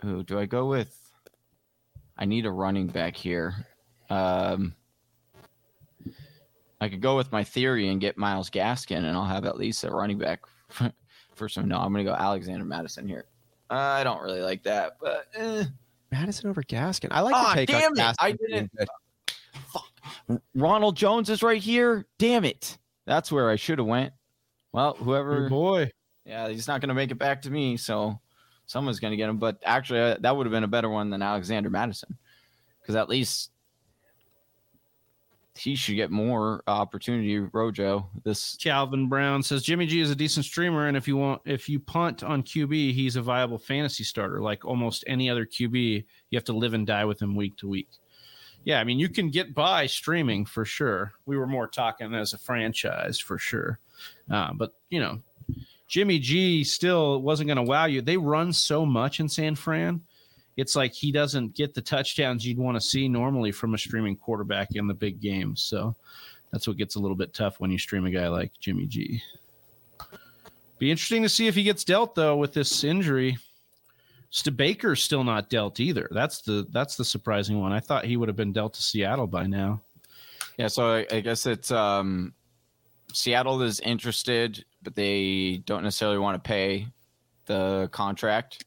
Who do I go with? I need a running back here. Um, I could go with my theory and get Myles Gaskin, and I'll have at least a running back for some. No, I'm going to go Alexander Mattison here. I don't really like that, but eh. Madison over Gaskin. I like Ah, to take on it. Gaskin I didn't- good. Ronald Jones is right here. Damn it! That's where I should have went. Well, whoever. Good boy. Yeah, he's not going to make it back to me, so someone's going to get him. But actually, uh, that would have been a better one than Alexander Mattison, because at least he should get more opportunity. Rojo, this Calvin Brown says Jimmy G is a decent streamer, and if you want, if you punt on QB, he's a viable fantasy starter. Like almost any other QB, you have to live and die with him week to week. Yeah, I mean, you can get by streaming for sure. We were more talking as a franchise for sure, uh, but you know, Jimmy G still wasn't going to wow you. They run so much in San Fran. It's like he doesn't get the touchdowns you'd want to see normally from a streaming quarterback in the big games. So that's what gets a little bit tough when you stream a guy like Jimmy G. Be interesting to see if he gets dealt though with this injury. Baker's still not dealt either. That's the that's the surprising one. I thought he would have been dealt to Seattle by now. Yeah, so I, I guess it's um, Seattle is interested, but they don't necessarily want to pay the contract.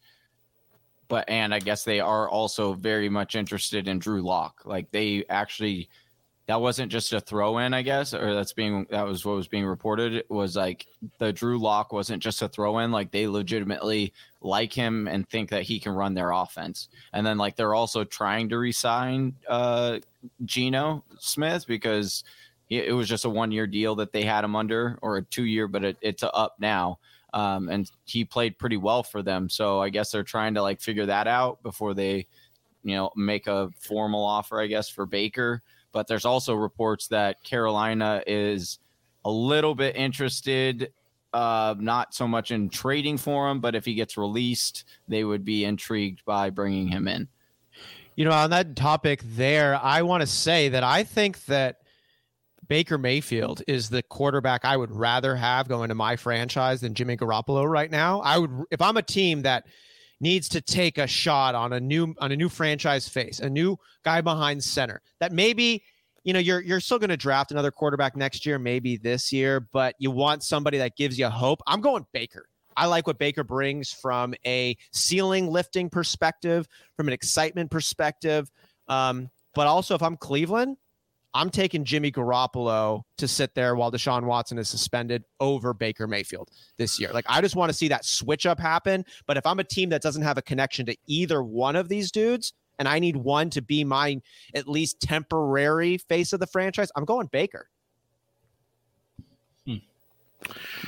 But and I guess they are also very much interested in Drew Lock. Like they actually, that wasn't just a throw in, I guess, or that's being that was what was being reported. Was like the Drew Lock wasn't just a throw in. Like they legitimately like him and think that he can run their offense. And then like they're also trying to resign uh Geno Smith because it it was just a one year deal that they had him under, or a two year, but it, it's up now. Um, and he played pretty well for them. So I guess they're trying to like figure that out before they, you know, make a formal offer, I guess, for Baker. But there's also reports that Carolina is a little bit interested, uh, not so much in trading for him, but if he gets released, they would be intrigued by bringing him in. You know, on that topic there, I want to say that I think that Baker Mayfield is the quarterback I would rather have going to my franchise than Jimmy Garoppolo right now. I would if I'm a team that needs to take a shot on a new on a new franchise face, a new guy behind center. That maybe you know you're you're still going to draft another quarterback next year, maybe this year, but you want somebody that gives you hope. I'm going Baker. I like what Baker brings from a ceiling lifting perspective, from an excitement perspective. Um, but also, if I'm Cleveland, I'm taking Jimmy Garoppolo to sit there while Deshaun Watson is suspended over Baker Mayfield this year. Like, I just want to see that switch up happen. But if I'm a team that doesn't have a connection to either one of these dudes, and I need one to be my at least temporary face of the franchise, I'm going Baker. Hmm.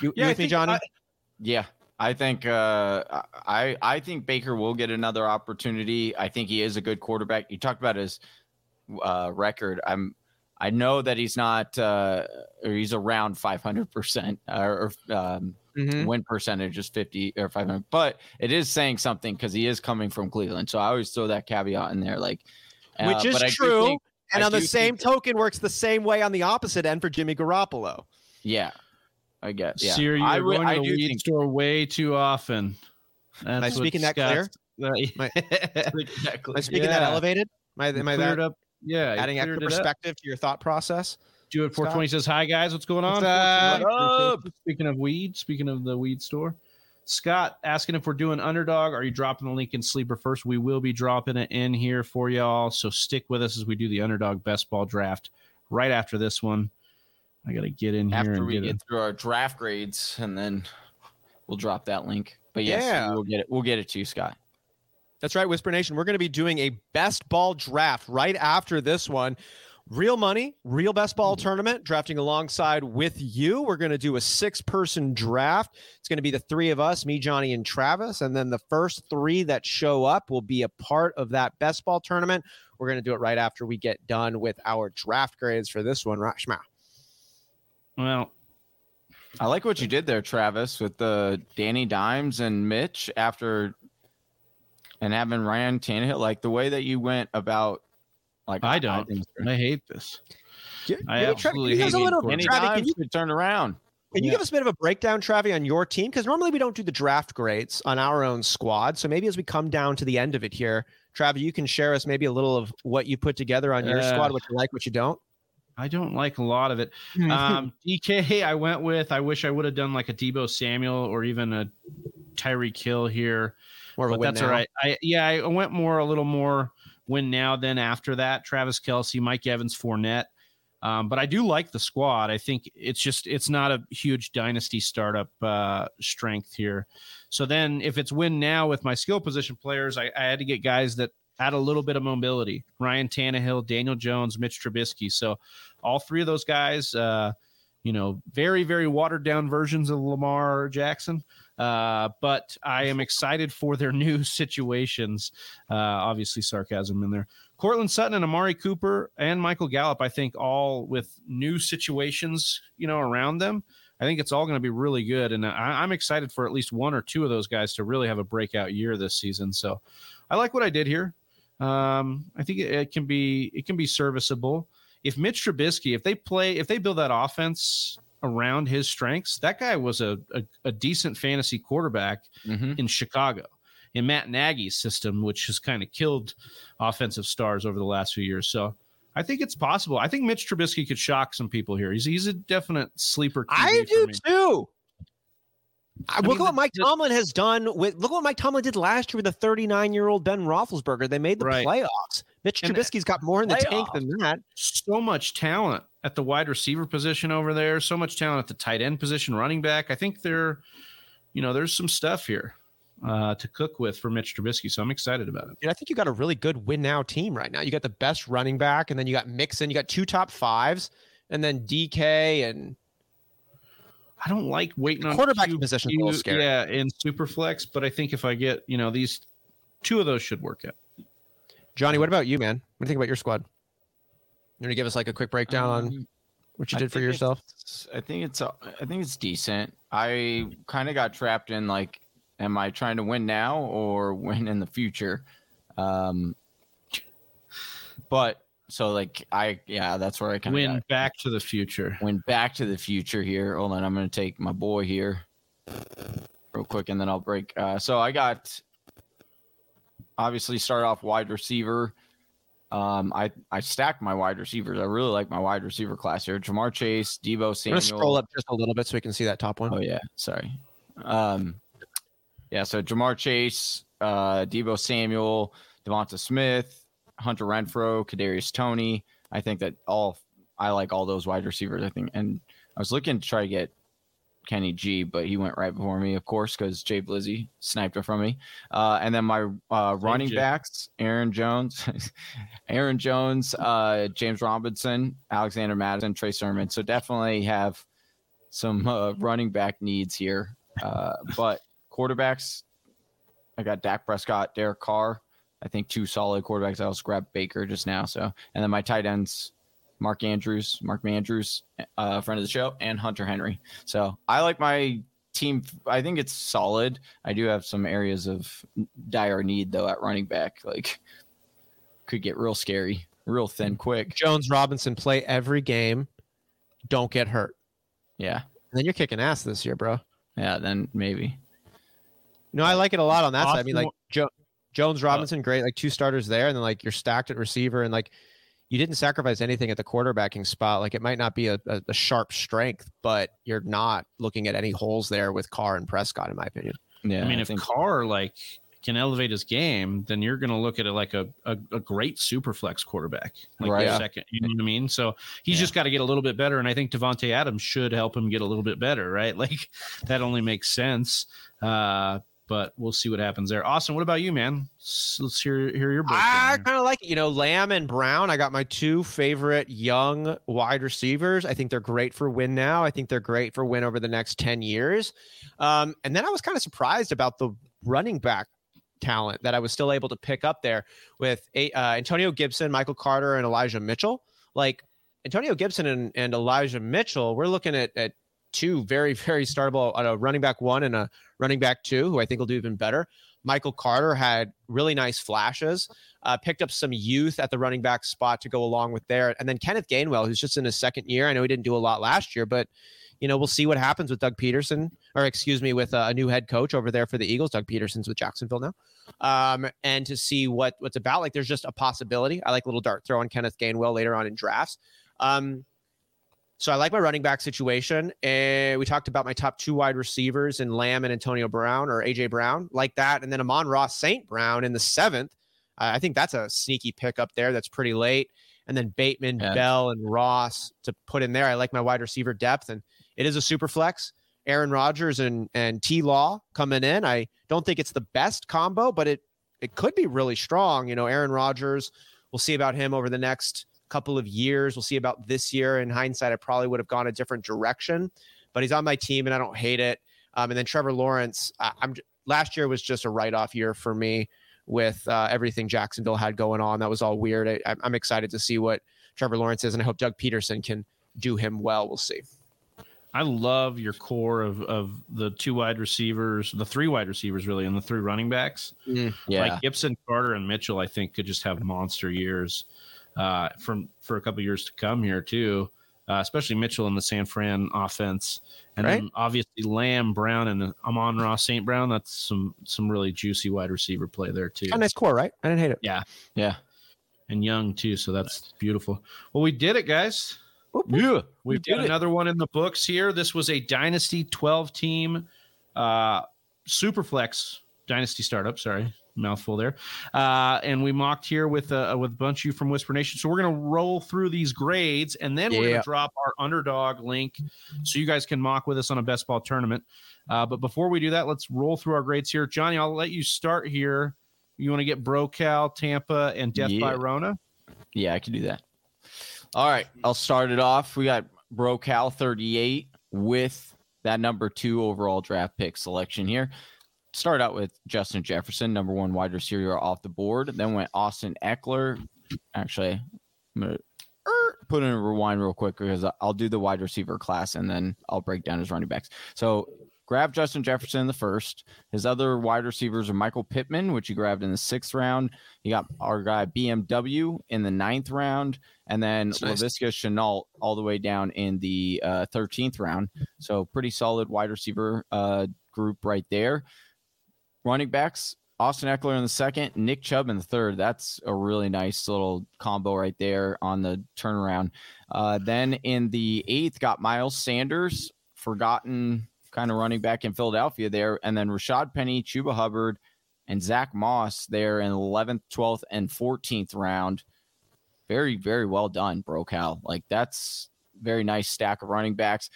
You, Yeah, you I with me, Johnny? I- Yeah, I think uh, I I think Baker will get another opportunity. I think he is a good quarterback. You talked about his uh, record. I'm I know that he's not uh, or he's around 500 percent or um, mm-hmm. win percentage is 50 or 500, but it is saying something because he is coming from Cleveland. So I always throw that caveat in there, like uh, which is true. Think, and I on the same token, works the same way on the opposite end for Jimmy Garoppolo. Yeah, I guess. Yeah. Siri, you're I, going I, to the weed think... store way too often. That's am I speaking that clear? am I, am I speaking yeah. that elevated? Am I, am I that, up? Yeah. Adding extra perspective to your thought process? Do it 420 says, Hi, guys. What's going on? What's speaking of weed, speaking of the weed store, Scott asking if we're doing underdog. Are you dropping the link in sleeper first? We will be dropping it in here for y'all. So stick with us as we do the underdog best ball draft right after this one. I got to get in After here After we get, get through our draft grades, and then we'll drop that link. But yes, yeah. we'll get it. We'll get it to you, Scott. That's right, Whisper Nation. We're going to be doing a best ball draft right after this one. Real money, real best ball mm-hmm. tournament, drafting alongside with you. We're going to do a six person draft. It's going to be the three of us, me, Johnny, and Travis. And then the first three that show up will be a part of that best ball tournament. We're going to do it right after we get done with our draft grades for this one. Rashma. Well, I like what you did there, Travis, with the Danny Dimes and Mitch after and having Ryan Tannehill. Like the way that you went about, like I don't, I, I hate this. I absolutely hate it. Danny Dimes you, could turn around. Can you yeah. give us a bit of a breakdown, Travi, on your team? Because normally we don't do the draft grades on our own squad. So maybe as we come down to the end of it here, Travi, you can share us maybe a little of what you put together on your uh, squad, what you like, what you don't. I don't like a lot of it. Um, DK, I went with. I wish I would have done like a Deebo Samuel or even a Tyreek Hill here. More but that's now. all right. I yeah, I went more a little more win now than after that. Travis Kelce, Mike Evans, Fournette. Um, but I do like the squad. I think it's just it's not a huge dynasty startup uh, strength here. So then, if it's win now with my skill position players, I, I had to get guys that add a little bit of mobility. Ryan Tannehill, Daniel Jones, Mitch Trubisky. So all three of those guys, uh, you know, very, very watered down versions of Lamar Jackson. Uh, but I am excited for their new situations. Uh, obviously, sarcasm in there. Courtland Sutton and Amari Cooper and Michael Gallup, I think, all with new situations, you know, around them. I think it's all going to be really good. And I, am excited for at least one or two of those guys to really have a breakout year this season. So I like what I did here. Um, I think it, it, can be it can be serviceable. If Mitch Trubisky, if they play, if they build that offense around his strengths, that guy was a a, a decent fantasy quarterback mm-hmm. in Chicago. In Matt Nagy's system, which has kind of killed offensive stars over the last few years. So I think it's possible. I think Mitch Trubisky could shock some people here. He's he's a definite sleeper. I do too. I look mean, what Mike the, Tomlin has done with. Look what Mike Tomlin did last year with the 39 year old Ben Roethlisberger. They made the right. playoffs. Mitch and Trubisky's got more in the tank than that. So much talent at the wide receiver position over there. So much talent at the tight end position, running back. I think they're, you know, there's some stuff here uh, to cook with for Mitch Trubisky. So I'm excited about it. And I think you got a really good win now team right now. You got the best running back, and then you got Mixon. You got two top fives, and then DK and I don't like waiting on quarterback position. Yeah, in super flex, but I think if I get you know these two of those should work out. Johnny, what about you, man? What do you think about your squad? You want to give us like a quick breakdown um, on what you did for yourself? I think it's I think it's decent. I kind of got trapped in like, am I trying to win now or win in the future? Um, but so like I yeah, that's where I kind of win back to the future. Win back to the future here. Hold on, I'm gonna take my boy here real quick and then I'll break. Uh, so I got obviously start off wide receiver. Um, I I stacked my wide receivers. I really like my wide receiver class here. Ja'Marr Chase, Deebo Samuel. scroll up just a little bit so we can see that top one. Oh yeah, sorry. Um, yeah. So Ja'Marr Chase, uh, Deebo Samuel, DeVonta Smith, Hunter Renfrow, Kadarius Toney. I think that all I like all those wide receivers. I think, and I was looking to try to get Kenny G, but he went right before me, of course, because Jay Blizzy sniped it from me. Uh, and then my uh, running backs: Aaron Jones, Aaron Jones, uh, James Robinson, Alexander Mattison, Trey Sermon. So definitely have some uh, running back needs here. Uh, but quarterbacks, I got Dak Prescott, Derek Carr. I think two solid quarterbacks. I also grabbed Baker just now. So, and then my tight ends, Mark Andrews, Mark Andrews, uh, friend of the show, and Hunter Henry. So I like my team. I think it's solid. I do have some areas of dire need though at running back. Like, could get real scary, real thin, quick. Jones Robinson play every game. Don't get hurt. Yeah. And then you're kicking ass this year, bro. Yeah. Then maybe. No, I like it a lot on that side. I mean, like jo- Jones Robinson, great, like two starters there, and then like you're stacked at receiver, and like you didn't sacrifice anything at the quarterbacking spot. Like it might not be a, a, a sharp strength, but you're not looking at any holes there with Carr and Prescott, in my opinion. Yeah, I mean, I if think- Carr like can elevate his game, then you're going to look at it like a, a, a great super flex quarterback, like right. second. You know what I mean? So he's yeah. just got to get a little bit better, and I think Davante Adams should help him get a little bit better, right? Like that only makes sense. Uh, but we'll see what happens there. Austin, what about you, man? Let's hear hear your. I kind of like it. You know, Lamb and Brown. I got my two favorite young wide receivers. I think they're great for win now. I think they're great for win over the next ten years. Um, and then I was kind of surprised about the running back talent that I was still able to pick up there with uh, Antonio Gibson, Michael Carter, and Elijah Mitchell. Like Antonio Gibson and, and Elijah Mitchell, we're looking at, at two very, very startable, a running back one and a running back two, who I think will do even better. Michael Carter had really nice flashes, uh, picked up some youth at the running back spot to go along with there. And then Kenneth Gainwell, who's just in his second year. I know he didn't do a lot last year, but you know, we'll see what happens with Doug Pederson, or excuse me, with a new head coach over there for the Eagles. Doug Pederson's with Jacksonville now, um, and to see what what's about. Like, there's just a possibility. I like a little dart throw on Kenneth Gainwell later on in drafts. Um, so I like my running back situation. And we talked about my top two wide receivers in Lamb and Antonio Brown or AJ Brown, like that. And then Amon-Ra St. Brown in the seventh. I think that's a sneaky pick up there. That's pretty late. And then Bateman, yeah. Bell, and Ross to put in there. I like my wide receiver depth, and it is a super flex. Aaron Rodgers and and T Law coming in. I don't think it's the best combo, but it it could be really strong. You know, Aaron Rodgers. We'll see about him over the next couple of years. We'll see about this year. In hindsight, I probably would have gone a different direction, but he's on my team and I don't hate it. Um, and then Trevor Lawrence, I, am last year was just a write off year for me with uh, everything Jacksonville had going on. That was all weird. I, I'm excited to see what Trevor Lawrence is, and I hope Doug Pederson can do him well. We'll see. I love your core of, of the two wide receivers, the three wide receivers, really, and the three running backs. Mm, yeah. Like Gibson, Carter, and Mitchell, I think could just have monster years uh, from for a couple years to come here too. Uh, especially Mitchell in the San Fran offense, and right. then obviously Lamb, Brown, and Amon-Ra St. Brown. That's some some really juicy wide receiver play there too. A nice core, right? I didn't hate it. Yeah, yeah, and young too. So that's beautiful. Well, we did it, guys. Yeah, we did, got another one in the books here. This was a Dynasty 12 team, uh, Superflex Dynasty startup. Sorry, mouthful there. Uh, and we mocked here with uh, with a bunch of you from Whisper Nation. So we're gonna roll through these grades, and then we're gonna drop our underdog link so you guys can mock with us on a best ball tournament. Uh, but before we do that, let's roll through our grades here. Johnny, I'll let you start here. You want to get BroCal, Tampa, and Death yeah. by Rona? Yeah, I can do that. All right, I'll start it off. We got BroCal 38 with that number two overall draft pick selection here start out with Justin Jefferson, number one wide receiver off the board. Then went Austin Ekeler. Actually, I'm gonna er, put in a rewind real quick because I'll do the wide receiver class and then I'll break down his running backs. So grab Justin Jefferson in the first. His other wide receivers are Michael Pittman, which he grabbed in the sixth round. You got our guy BMW in the ninth round, and then That's Laviska nice. Shenault all the way down in the uh, 13th round. So pretty solid wide receiver uh, group right there running backs, Austin Ekeler in the second, Nick Chubb in the third. That's a really nice little combo right there on the turnaround. Uh, then in the eighth, got Miles Sanders, forgotten kind of running back in Philadelphia there, and then Rashaad Penny, Chuba Hubbard, and Zach Moss there in 11th, 12th, and 14th round. Very, very well done, BroCal. Like that's very nice stack of running backs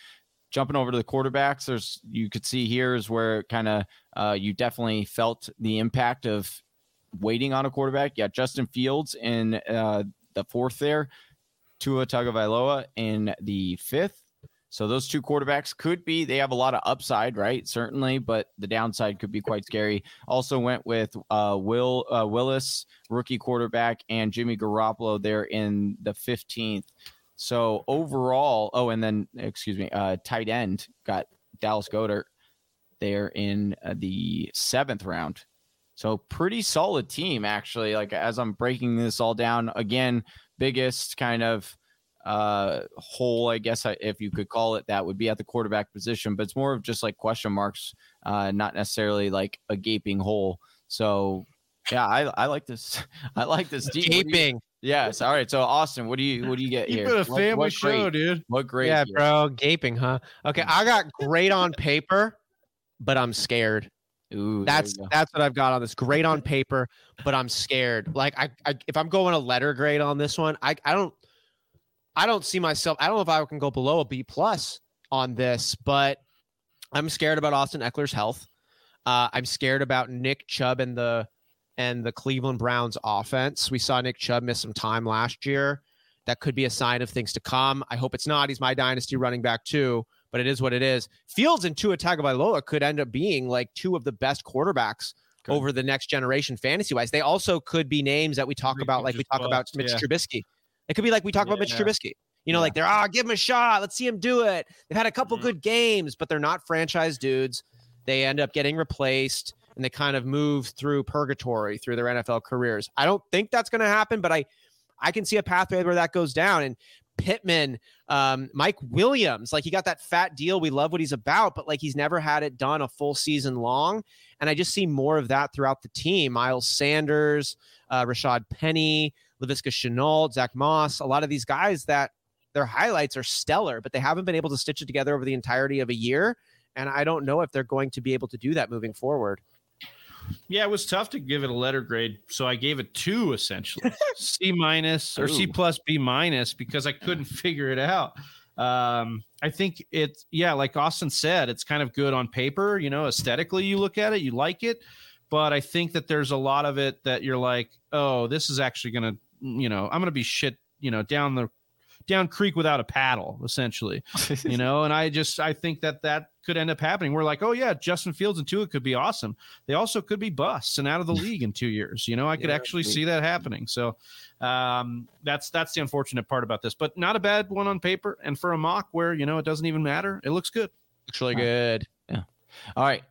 jumping over to the quarterbacks, there's you could see here is where kind of uh, you definitely felt the impact of waiting on a quarterback. Yeah, Justin Fields in uh, the fourth there, Tua Tagovailoa in the fifth. So those two quarterbacks could be they have a lot of upside, right? Certainly, but the downside could be quite scary. Also went with uh, Will uh, Willis, rookie quarterback, and Jimmy Garoppolo there in the 15th. So overall, oh, and then excuse me, uh, tight end got Dallas Goedert there in uh, the seventh round. So pretty solid team actually. Like as I'm breaking this all down again, biggest kind of uh, hole, I guess, if you could call it that, would be at the quarterback position. But it's more of just like question marks, uh, not necessarily like a gaping hole. So, yeah, I, I like this. I like this. Gaping. Yes. All right. So, Austin, what do you what do you get Keep here? It a family what, what show, grade? dude. What grade? Yeah, here? bro. Gaping, huh? Okay, I got great on paper, but I'm scared. Ooh, that's that's what I've got on this. Great on paper, but I'm scared. Like I, I if I'm going a letter grade on this one, I I don't I don't see myself. I don't know if I can go below a B plus on this, but I'm scared about Austin Ekeler's health. Uh, I'm scared about Nick Chubb and the and the Cleveland Browns offense. We saw Nick Chubb miss some time last year. That could be a sign of things to come. I hope it's not. He's my dynasty running back too, but it is what it is. Fields and Tua Tagovailoa could end up being like two of the best quarterbacks Good. over the next generation fantasy wise. They also could be names that we talk about, like we talk about Mitch yeah. Trubisky. It could be like we talk yeah. about Mitch Trubisky. You know, yeah. like they're ah, oh, give him a shot. Let's see him do it. They've had a couple mm-hmm. good games, but they're not franchise dudes. They end up getting replaced and they kind of move through purgatory through their NFL careers. I don't think that's going to happen, but I I can see a pathway where that goes down. And Pittman, um, Mike Williams, like he got that fat deal. We love what he's about, but like he's never had it done a full season long. And I just see more of that throughout the team. Miles Sanders, uh, Rashaad Penny, Laviska Shenault, Zach Moss, a lot of these guys that their highlights are stellar, but they haven't been able to stitch it together over the entirety of a year. And I don't know if they're going to be able to do that moving forward. Yeah, it was tough to give it a letter grade, so I gave it two essentially, C minus or C plus B minus because I couldn't figure it out. Um, I think it's yeah, like Austin said, it's kind of good on paper. You know, aesthetically, you look at it, you like it, but I think that there's a lot of it that you're like, oh, this is actually gonna, you know, I'm gonna be shit, you know, down the down creek without a paddle, essentially. you know, and I just I think that that could end up happening. We're like, oh yeah, Justin Fields and Tua could be awesome. They also could be busts and out of the league in two years. You know, I could yeah, actually see that happening. So um, that's that's the unfortunate part about this, but not a bad one on paper. And for a mock where you know it doesn't even matter, it looks good. Looks really good. Yeah. All right,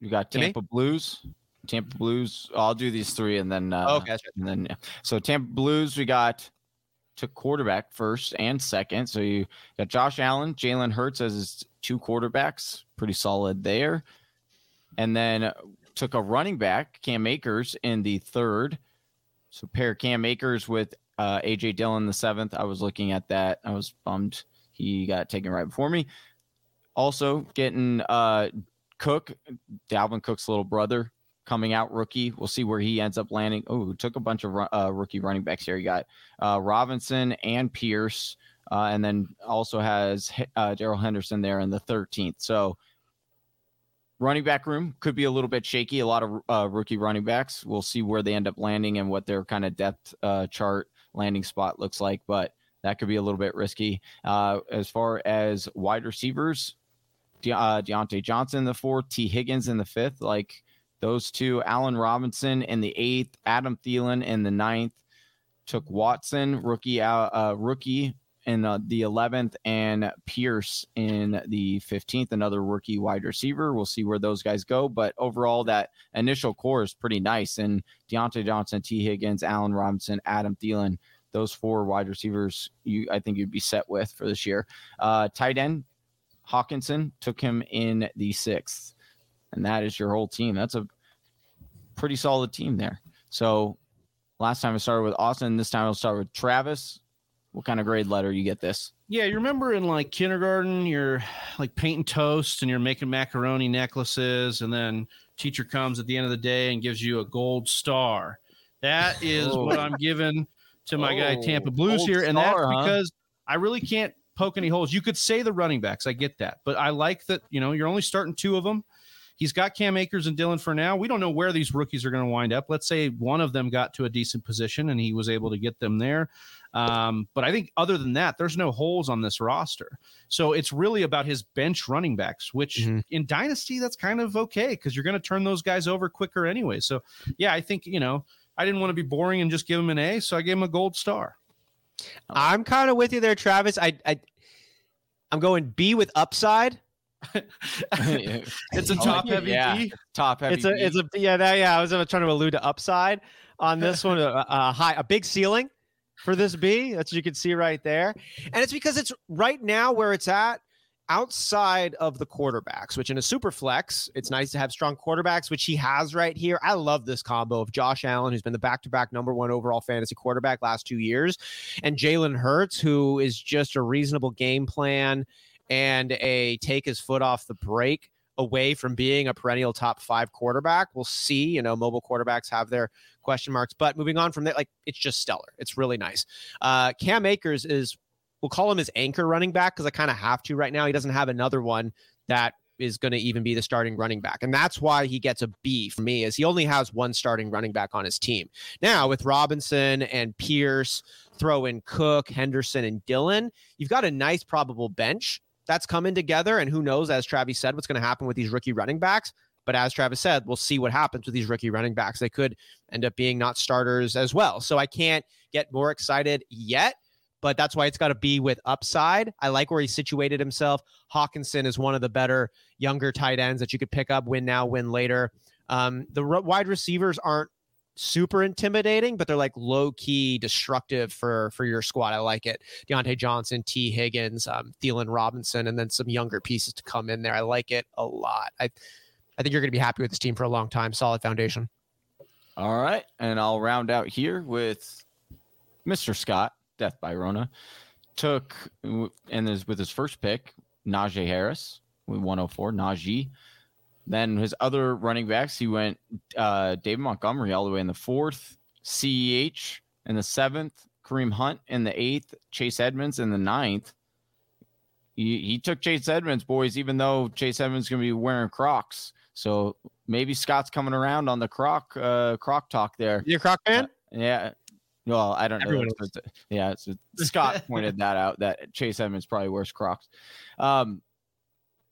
you got Tampa Blues. Tampa Blues. I'll do these three and then. Uh, okay. And then so Tampa Blues, we got took quarterback first and second. So you got Josh Allen, Jalen Hurts as his two quarterbacks, pretty solid there. And then took a running back, Cam Akers, in the third. So pair Cam Akers with uh, AJ Dillon the seventh. I was looking at that. I was bummed he got taken right before me. Also getting uh, Cook, Dalvin Cook's little brother, coming out rookie. We'll see where he ends up landing. Oh, took a bunch of uh, rookie running backs here. You got uh, Robinson and Pierce, uh, and then also has uh, Darrell Henderson there in the 13th. So running back room could be a little bit shaky. A lot of uh, rookie running backs. We'll see where they end up landing and what their kind of depth uh, chart landing spot looks like, but that could be a little bit risky. as far as wide receivers, De- Diontae Johnson in the fourth, Tee Higgins in the fifth, like those two, Allen Robinson in the eighth, Adam Thielen in the ninth, took Watson, rookie, uh, rookie in uh, the 11th, and Pierce in the 15th, another rookie wide receiver. We'll see where those guys go. But overall, that initial core is pretty nice. And Diontae Johnson, Tee Higgins, Allen Robinson, Adam Thielen, those four wide receivers, you I think you'd be set with for this year. Uh, tight end, Hockenson took him in the sixth and that is your whole team. That's a pretty solid team there. So last time I started with Austin, this time I'll start with Travis. What kind of grade letter you get this? Yeah, you remember in like kindergarten, you're like painting toast and you're making macaroni necklaces, and then teacher comes at the end of the day and gives you a gold star. That is oh. what I'm giving to my oh, guy Tampa Blues here, and that's huh? because I really can't poke any holes. You could say the running backs, I get that, but I like that you know you're only starting two of them he's got Cam Akers and Dillon for now. We don't know where these rookies are going to wind up. Let's say one of them got to a decent position and he was able to get them there. Um, but I think other than that, there's no holes on this roster. So it's really about his bench running backs, which mm-hmm. in Dynasty, that's kind of okay because you're going to turn those guys over quicker anyway. So yeah, I think, you know, I didn't want to be boring and just give him an A. So I gave him a gold star. I'm kind of with you there, Travis. I, I I'm going B with upside. it's a top heavy yeah. B. Top heavy. It's a B. it's a yeah that, yeah. I was trying to allude to upside on this one. A, a high a big ceiling for this B. That's what you can see right there, and it's because it's right now where it's at outside of the quarterbacks, which in a super flex, it's nice to have strong quarterbacks, which he has right here. I love this combo of Josh Allen, who's been the back to back number one overall fantasy quarterback last two years, and Jalen Hurts, who is just a reasonable game plan and a take his foot off the brake away from being a perennial top five quarterback. We'll see. You know, mobile quarterbacks have their question marks, but moving on from that, like it's just stellar. It's really nice. Uh, Cam Akers is we'll call him his anchor running back because I kind of have to right now. He doesn't have another one that is going to even be the starting running back. And that's why he gets a B for me is he only has one starting running back on his team. Now with Robinson and Pierce, throw in Cook, Henderson and Dillon, you've got a nice probable bench that's coming together and who knows as Travis said what's going to happen with these rookie running backs. But as Travis said, we'll see what happens with these rookie running backs. They could end up being not starters as well. So I can't get more excited yet but that's why it's got to be with upside. I like where he situated himself. Hockenson is one of the better younger tight ends that you could pick up, win now, win later. Um, the wide receivers aren't super intimidating, but they're like low key destructive for for your squad. I like it. Diontae Johnson, Tee Higgins, um, Thielen Robinson, and then some younger pieces to come in there. I like it a lot. I I think you're going to be happy with this team for a long time. Solid foundation. All right, and I'll round out here with Mr. Scott. Death by Rona, took and is with his first pick, Najee Harris with 104, Najee. Then his other running backs, he went uh, David Montgomery all the way in the fourth, CEH in the seventh, Kareem Hunt in the eighth, Chase Edmonds in the ninth. He, he took Chase Edmonds, boys, even though Chase Edmonds is going to be wearing Crocs. So maybe Scott's coming around on the Croc uh, Croc talk there. You a Croc fan? Uh, yeah, well, I don't Everyone know. yeah, Scott pointed that out that Chase Edmonds probably wears Crocs. Um,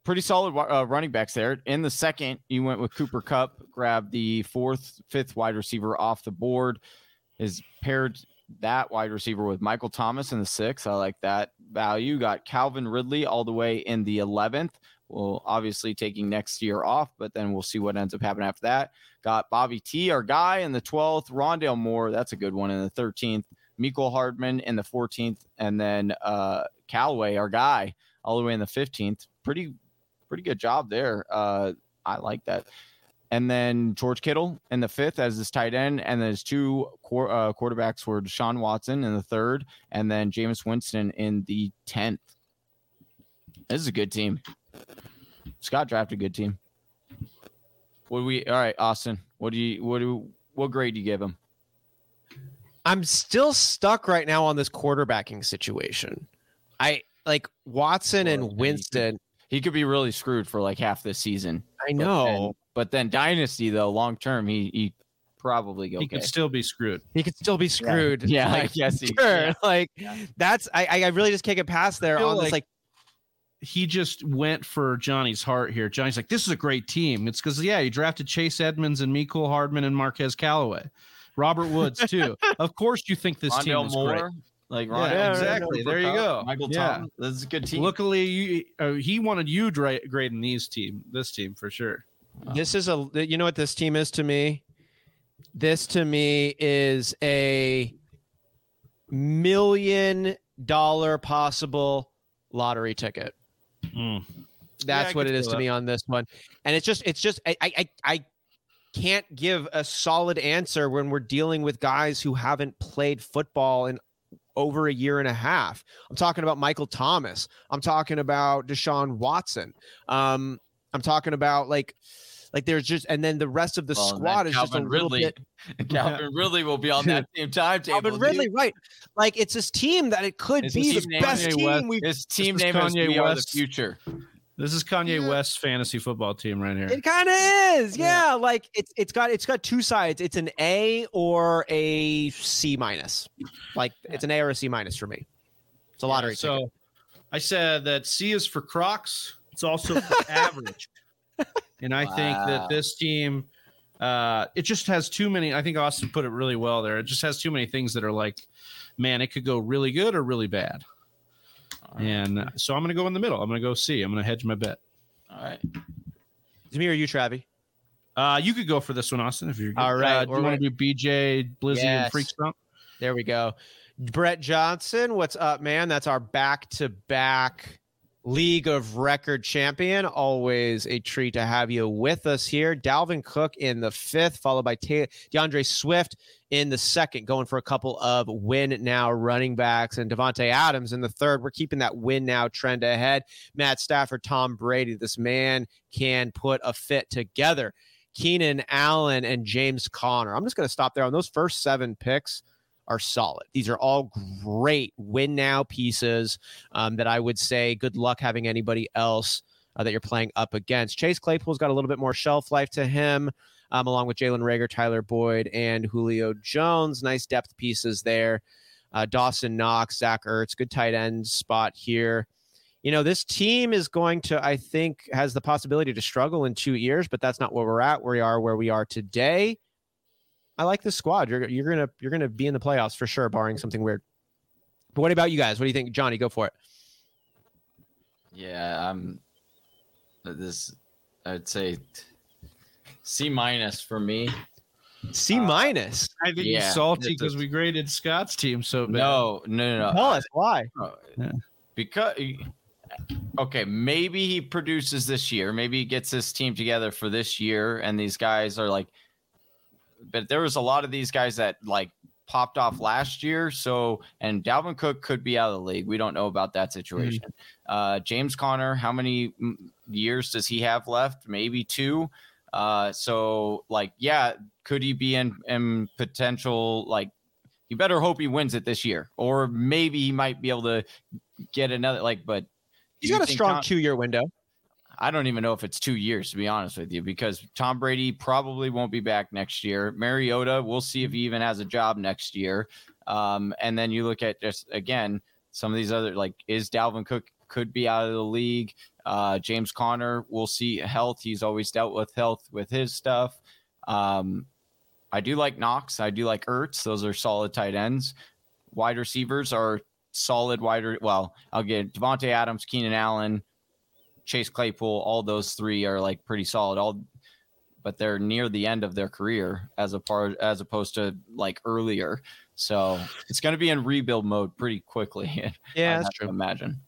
pretty solid uh, running backs there. In the second, you went with Cooper Kupp, grabbed the fourth, fifth wide receiver off the board. Is paired that wide receiver with Michael Thomas in the sixth. I like that value. Got Calvin Ridley all the way in the 11th. Well, obviously taking next year off, but then we'll see what ends up happening after that. Got Bobby T, our guy, in the 12th. Rondale Moore, that's a good one, in the 13th. Mecole Hardman in the 14th. And then uh, Callaway, our guy, all the way in the 15th. Pretty, pretty good job there. Uh, I like that. And then George Kittle in the fifth as his tight end. And then his two qu- uh, quarterbacks were Deshaun Watson in the third, and then Jameis Winston in the 10th. This is a good team. Scott drafted a good team. What do we? All right, Austin. What do you? What do? What grade do you give him? I'm still stuck right now on this quarterbacking situation. I like Watson and Winston. He could be really screwed for like half this season. I know. But then, but then dynasty though, long term, he he probably okay. He could still be screwed. He could still be screwed. Yeah, yeah like, I guess he, sure. Yeah. Like yeah. that's I I really just can't get past there on like, this like he just went for Johnny's heart here. Johnny's like, this is a great team. It's because yeah, he drafted Chase Edmonds and Mecole Hardman and Marquez Callaway, Robert Woods too. of course, you think this Rondale team is Moore, great. Like Ron, yeah, exactly. There you go. Michael yeah. Tom. This is a good team. Luckily, you, uh, he wanted you dra- grading these team, this team for sure. This is a. You know what this team is to me. This to me is a million dollar possible lottery ticket. Mm. That's yeah, what it is to me on this one. And it's just, it's just, I, I, I can't give a solid answer when we're dealing with guys who haven't played football in over a year and a half. I'm talking about Michael Thomas. I'm talking about Deshaun Watson. Um, I'm talking about like, like there's just, and then the rest of the well, squad is Calvin just a Ridley. little bit. Calvin Ridley will be on that same timetable. Calvin Ridley, dude. right? Like it's this team that it could be the best team. We, his team name is We Are the Future. This is Kanye yeah. West's fantasy football team right here. It kind of is. Yeah. yeah. Like it's it's got it's got two sides. It's an A or a C minus. Like it's an A or a C minus for me. It's a lottery. Yeah, so ticket. I said that C is for Crocs. It's also for average. And I wow. think that this team uh it just has too many I think Austin put it really well there. It just has too many things that are like man, it could go really good or really bad. And so I'm going to go in the middle. I'm going to go C. I'm going to hedge my bet. All right. Is me or you, Travi? Uh, you could go for this one, Austin, if you're all right. Uh, do you want to do BJ, Blizzy, yes. and Freak Stump? There we go. Brett Johnson, what's up, man? That's our back to back League of Record champion. Always a treat to have you with us here. Dalvin Cook in the fifth, followed by DeAndre Swift in the second, going for a couple of win now running backs, and Davante Adams in the third. We're keeping that win now trend ahead. Matt Stafford, Tom Brady. This man can put a fit together. Keenan Allen and James Conner. I'm just going to stop there on those first seven picks are solid. These are all great win now pieces um, that I would say good luck having anybody else uh, that you're playing up against. Chase Claypool's got a little bit more shelf life to him, um, along with Jalen Reagor, Tyler Boyd, and Julio Jones. Nice depth pieces there. Uh, Dawson Knox, Zach Ertz, good tight end spot here. You know, this team is going to, I think, has the possibility to struggle in two years, but that's not where we're at. We are where we are today. I like this squad. You're you're gonna you're gonna be in the playoffs for sure, barring something weird. But what about you guys? What do you think, Johnny? Go for it. Yeah, I'm. This I'd say C minus for me. C minus. Uh, I think yeah, you're salty because we graded Scott's team so bad. No, no, no, no. Tell us why. Yeah. Because okay, maybe he produces this year. Maybe he gets his team together for this year, and these guys are like but there was a lot of these guys that like popped off last year. So, and Dalvin Cook could be out of the league. We don't know about that situation. Mm-hmm. Uh, James Conner, how many years does he have left? Maybe two. Uh, so, like, yeah, could he be in, in potential? Like, you better hope he wins it this year, or maybe he might be able to get another. Like, but he's got a strong Con- two year window. I don't even know if it's two years to be honest with you, because Tom Brady probably won't be back next year. Mariota, we'll see if he even has a job next year. Um, and then you look at just again some of these other like is Dalvin Cook could be out of the league. Uh, James Conner, we'll see health. He's always dealt with health with his stuff. Um, I do like Knox. I do like Ertz. Those are solid tight ends. Wide receivers are solid wider. Well, I'll get Davante Adams, Keenan Allen, Chase Claypool, all those three are like pretty solid. All, but they're near the end of their career as a part as opposed to like earlier. So it's going to be in rebuild mode pretty quickly. Yeah, that's true. Imagine.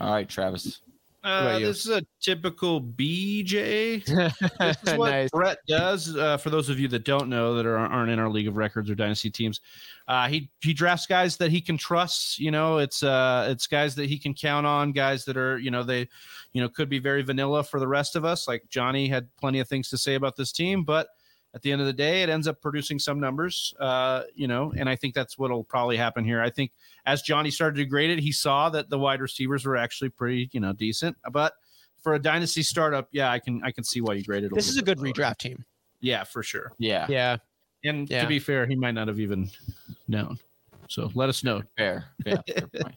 All right, Travis. Uh, this is a typical BJ. this is what nice. Brett does. Uh, for those of you that don't know, that are, aren't in our league of records or dynasty teams, uh, he he drafts guys that he can trust. You know, it's uh, it's guys that he can count on. Guys that are you know they, you know, could be very vanilla for the rest of us. Like Johnny had plenty of things to say about this team, but at the end of the day, it ends up producing some numbers, uh, you know, and I think that's what'll probably happen here. I think as Johnny started to grade it, he saw that the wide receivers were actually pretty, you know, decent. But for a dynasty startup, yeah, I can I can see why you graded. This is a good lower. redraft team. Yeah, for sure. Yeah, yeah. And yeah. to be fair, he might not have even known. So let us know. Fair, yeah. fair point.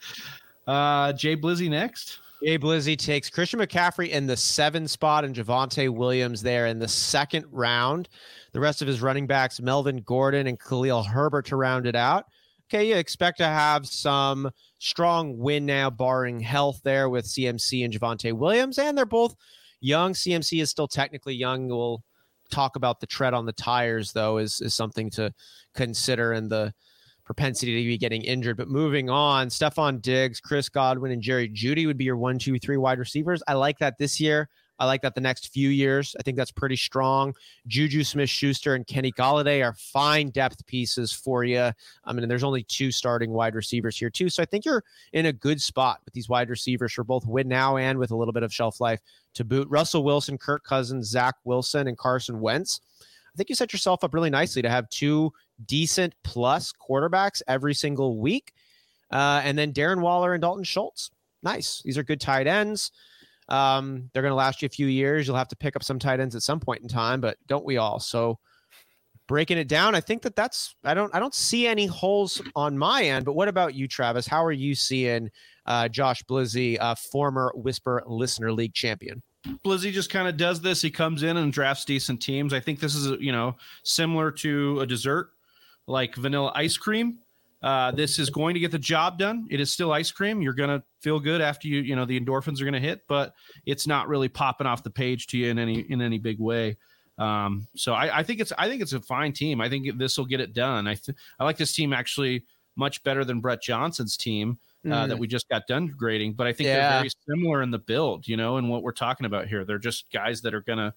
Uh, Jay Blizzy next. Jay Blizzy takes Christian McCaffrey in the seven spot and Javonte Williams there in the second round. The rest of his running backs, Melvin Gordon and Khalil Herbert, to round it out. Okay, you expect to have some strong win now, barring health there with CMC and Javonte Williams, and they're both young. CMC is still technically young. We'll talk about the tread on the tires, though, is is something to consider and the propensity to be getting injured. But moving on, Stefon Diggs, Chris Godwin, and Jerry Jeudy would be your one, two, three wide receivers. I like that this year. I like that the next few years. I think that's pretty strong. Juju Smith Schuster and Kenny Golladay are fine depth pieces for you. I mean, there's only two starting wide receivers here, too. So I think you're in a good spot with these wide receivers for both win now and with a little bit of shelf life to boot. Russell Wilson, Kirk Cousins, Zach Wilson, and Carson Wentz. I think you set yourself up really nicely to have two decent plus quarterbacks every single week. Uh, and then Darren Waller and Dalton Schultz nice. These are good tight ends. Um, they're going to last you a few years. You'll have to pick up some tight ends at some point in time, but don't we all? So breaking it down, I think that that's I don't I don't see any holes on my end. But what about you, Travis? How are you seeing uh, Josh Blizzy, uh, former Whisper Listener League champion? Blizzy just kind of does this. He comes in and drafts decent teams. I think this is you know similar to a dessert like vanilla ice cream. Uh, this is going to get the job done. It is still ice cream. You're going to feel good after you, you know, the endorphins are going to hit, but it's not really popping off the page to you in any in any big way. Um, so I, I, think it's I think it's a fine team. I think this will get it done. I th- I like this team actually much better than Brett Johnson's team uh, mm. that we just got done grading. But I think yeah. they're very similar in the build, you know, and what we're talking about here. They're just guys that are gonna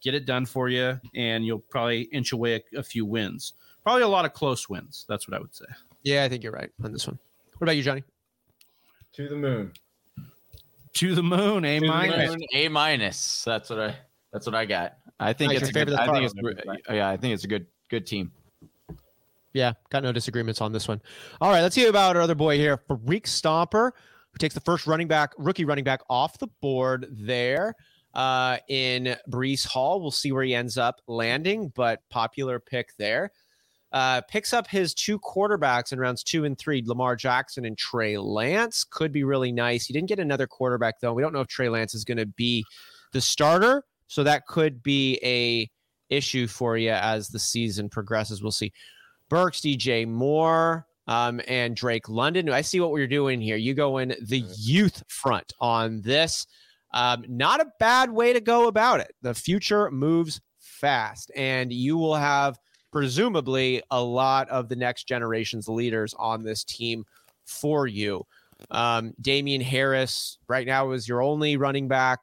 get it done for you, and you'll probably inch away a, a few wins. Probably a lot of close wins. That's what I would say. Yeah, I think you're right on this one. What about you, Johnny? To the moon. To the moon. A minus. A minus. That's what I. That's what I got. I think it's a good, I think it's yeah, I think it's a good good team. Yeah, got no disagreements on this one. All right, let's hear about our other boy here, Freak Stomper, who takes the first running back, rookie running back off the board there uh, in Breece Hall. We'll see where he ends up landing, but popular pick there. Uh, picks up his two quarterbacks in rounds two and three, Lamar Jackson and Trey Lance. Could be really nice. He didn't get another quarterback, though. We don't know if Trey Lance is going to be the starter. So that could be a issue for you as the season progresses. We'll see. Burks, DJ Moore, um, and Drake London. I see what we're doing here. You go in the youth front on this. Um, not a bad way to go about it. The future moves fast, and you will have presumably a lot of the next generation's leaders on this team for you. Um, Damien Harris right now is your only running back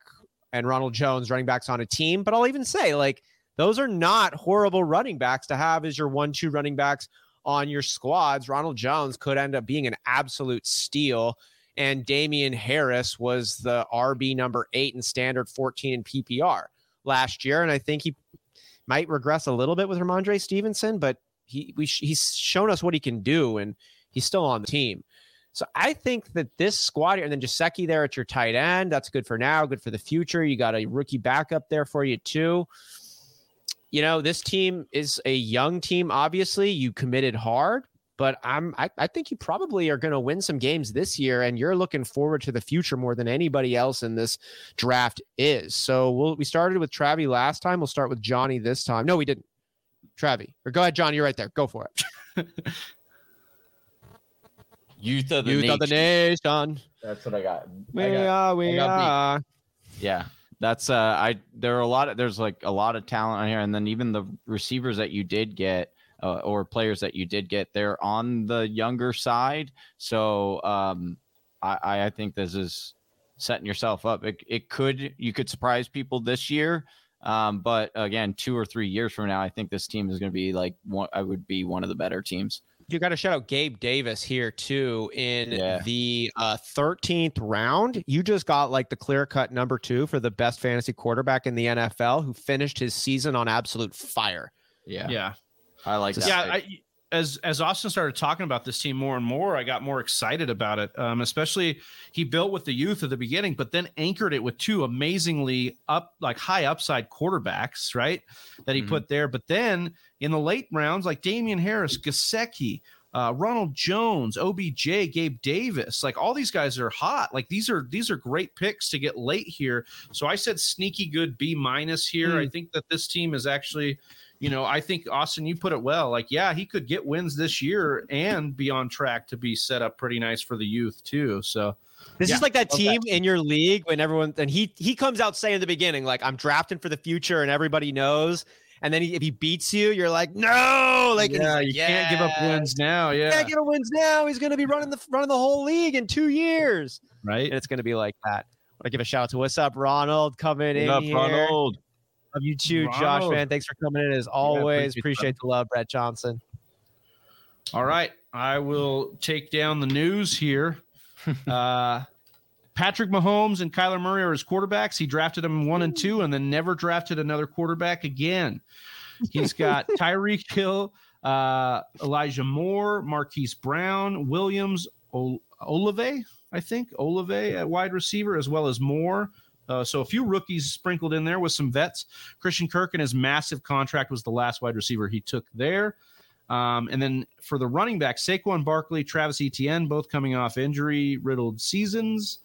and Ronald Jones running backs on a team. But I'll even say, like, those are not horrible running backs to have as your one, two running backs on your squads. Ronald Jones could end up being an absolute steal. And Damien Harris was the RB number eight in standard 14 in PPR last year. And I think he might regress a little bit with Rhamondre Stevenson, but he we, he's shown us what he can do, and he's still on the team. So I think that this squad here, and then Gesicki there at your tight end, that's good for now, good for the future. You got a rookie backup there for you too. You know, this team is a young team. Obviously, you committed hard, but I'm I, I think you probably are going to win some games this year, and you're looking forward to the future more than anybody else in this draft is. So we'll, we started with Travi last time. We'll start with Johnny this time. No, we didn't. Travi, or go ahead, Johnny. You're right there. Go for it. Youth of the Youth nation. of the nation. That's what I got. We I got, are. We are. Yeah, that's uh, I. There are a lot of there's like a lot of talent on here, and then even the receivers that you did get. Uh, or players that you did get, they're on the younger side. So um, I, I think this is setting yourself up. It, it could you could surprise people this year, um, but again, two or three years from now, I think this team is going to be like one. I would be one of the better teams you got to shout out Gabe Davis here too in yeah. the uh, 13th round. You just got like the clear cut number two for the best fantasy quarterback in the NFL who finished his season on absolute fire. Yeah. Yeah. I like that. Yeah. I, as as Austin started talking about this team more and more, I got more excited about it. Um, especially he built with the youth at the beginning, but then anchored it with two amazingly up like high upside quarterbacks, right? That he mm-hmm. put there. But then in the late rounds, like Damien Harris, Gesicki, uh, Ronald Jones, OBJ, Gabe Davis, like all these guys are hot. Like these are these are great picks to get late here. So I said sneaky good B minus here. Mm. I think that this team is actually you know, I think Austin, you put it well. Like, yeah, he could get wins this year and be on track to be set up pretty nice for the youth too. So this yeah, is like that team that. in your league when everyone and he he comes out saying in the beginning like I'm drafting for the future and everybody knows. And then he, if he beats you, you're like, no, like, yeah, like, you can't give up wins now. Yeah, can't give up wins now. He's going to be running the running the whole league in two years, right? And it's going to be like that. I give a shout out to what's up, Ronald, coming what in up, here. Ronald? Love you too. Josh, man. Thanks for coming in as always. Yeah, appreciate the love, Brett Johnson. All right. I will take down the news here. uh, Patrick Mahomes and Kyler Murray are his quarterbacks. He drafted them one and two and then never drafted another quarterback again. He's got Tyreek Hill, uh, Elijah Moore, Marquise Brown, Williams, o- Olave. I think, Olave at wide receiver, as well as Moore. Uh, so a few rookies sprinkled in there with some vets. Christian Kirk and his massive contract was the last wide receiver he took there. Um, and then for the running back, Saquon Barkley, Travis Etienne, both coming off injury riddled seasons.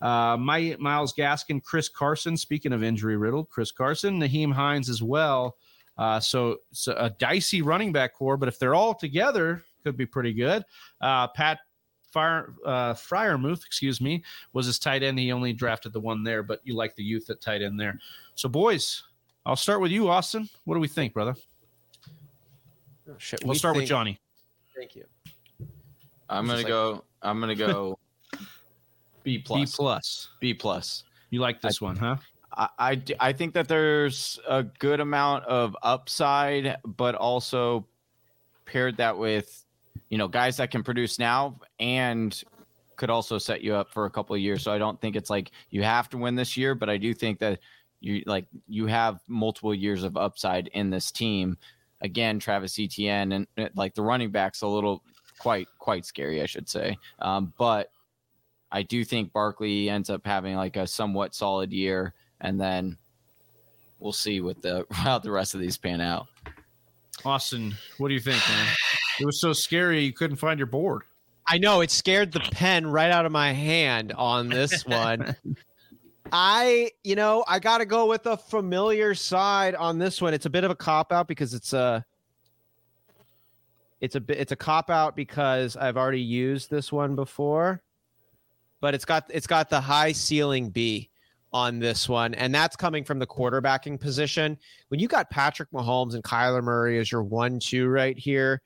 Uh, My, Myles Gaskin, Chris Carson. Speaking of injury riddled, Chris Carson, Nyheim Hines as well. Uh, so it's a dicey running back core, but if they're all together, could be pretty good. Uh, Pat Fire, uh, Freiermuth, excuse me, was his tight end. He only drafted the one there, but you like the youth at tight end there. So, boys, I'll start with you, Austin. What do we think, brother? Oh, shit. We'll we start with Johnny. Thank you. I'm Just gonna like- go. I'm gonna go. B plus. B plus. plus. B plus. You like this one, huh? I I think that there's a good amount of upside, but also paired that with, you know, guys that can produce now and could also set you up for a couple of years. So I don't think it's like you have to win this year, but I do think that you like you have multiple years of upside in this team. Again, Travis Etienne and uh, like the running backs a little quite quite scary, I should say. Um, but I do think Barkley ends up having like a somewhat solid year, and then we'll see what the how the rest of these pan out. Austin, what do you think, man? It was so scary you couldn't find your board. I know it scared the pen right out of my hand on this one. I, you know, I got to go with a familiar side on this one. It's a bit of a cop out because it's a it's a bit it's a cop out because I've already used this one before. But it's got it's got the high ceiling B on this one and that's coming from the quarterbacking position. When you got Patrick Mahomes and Kyler Murray as your 1-2 right here,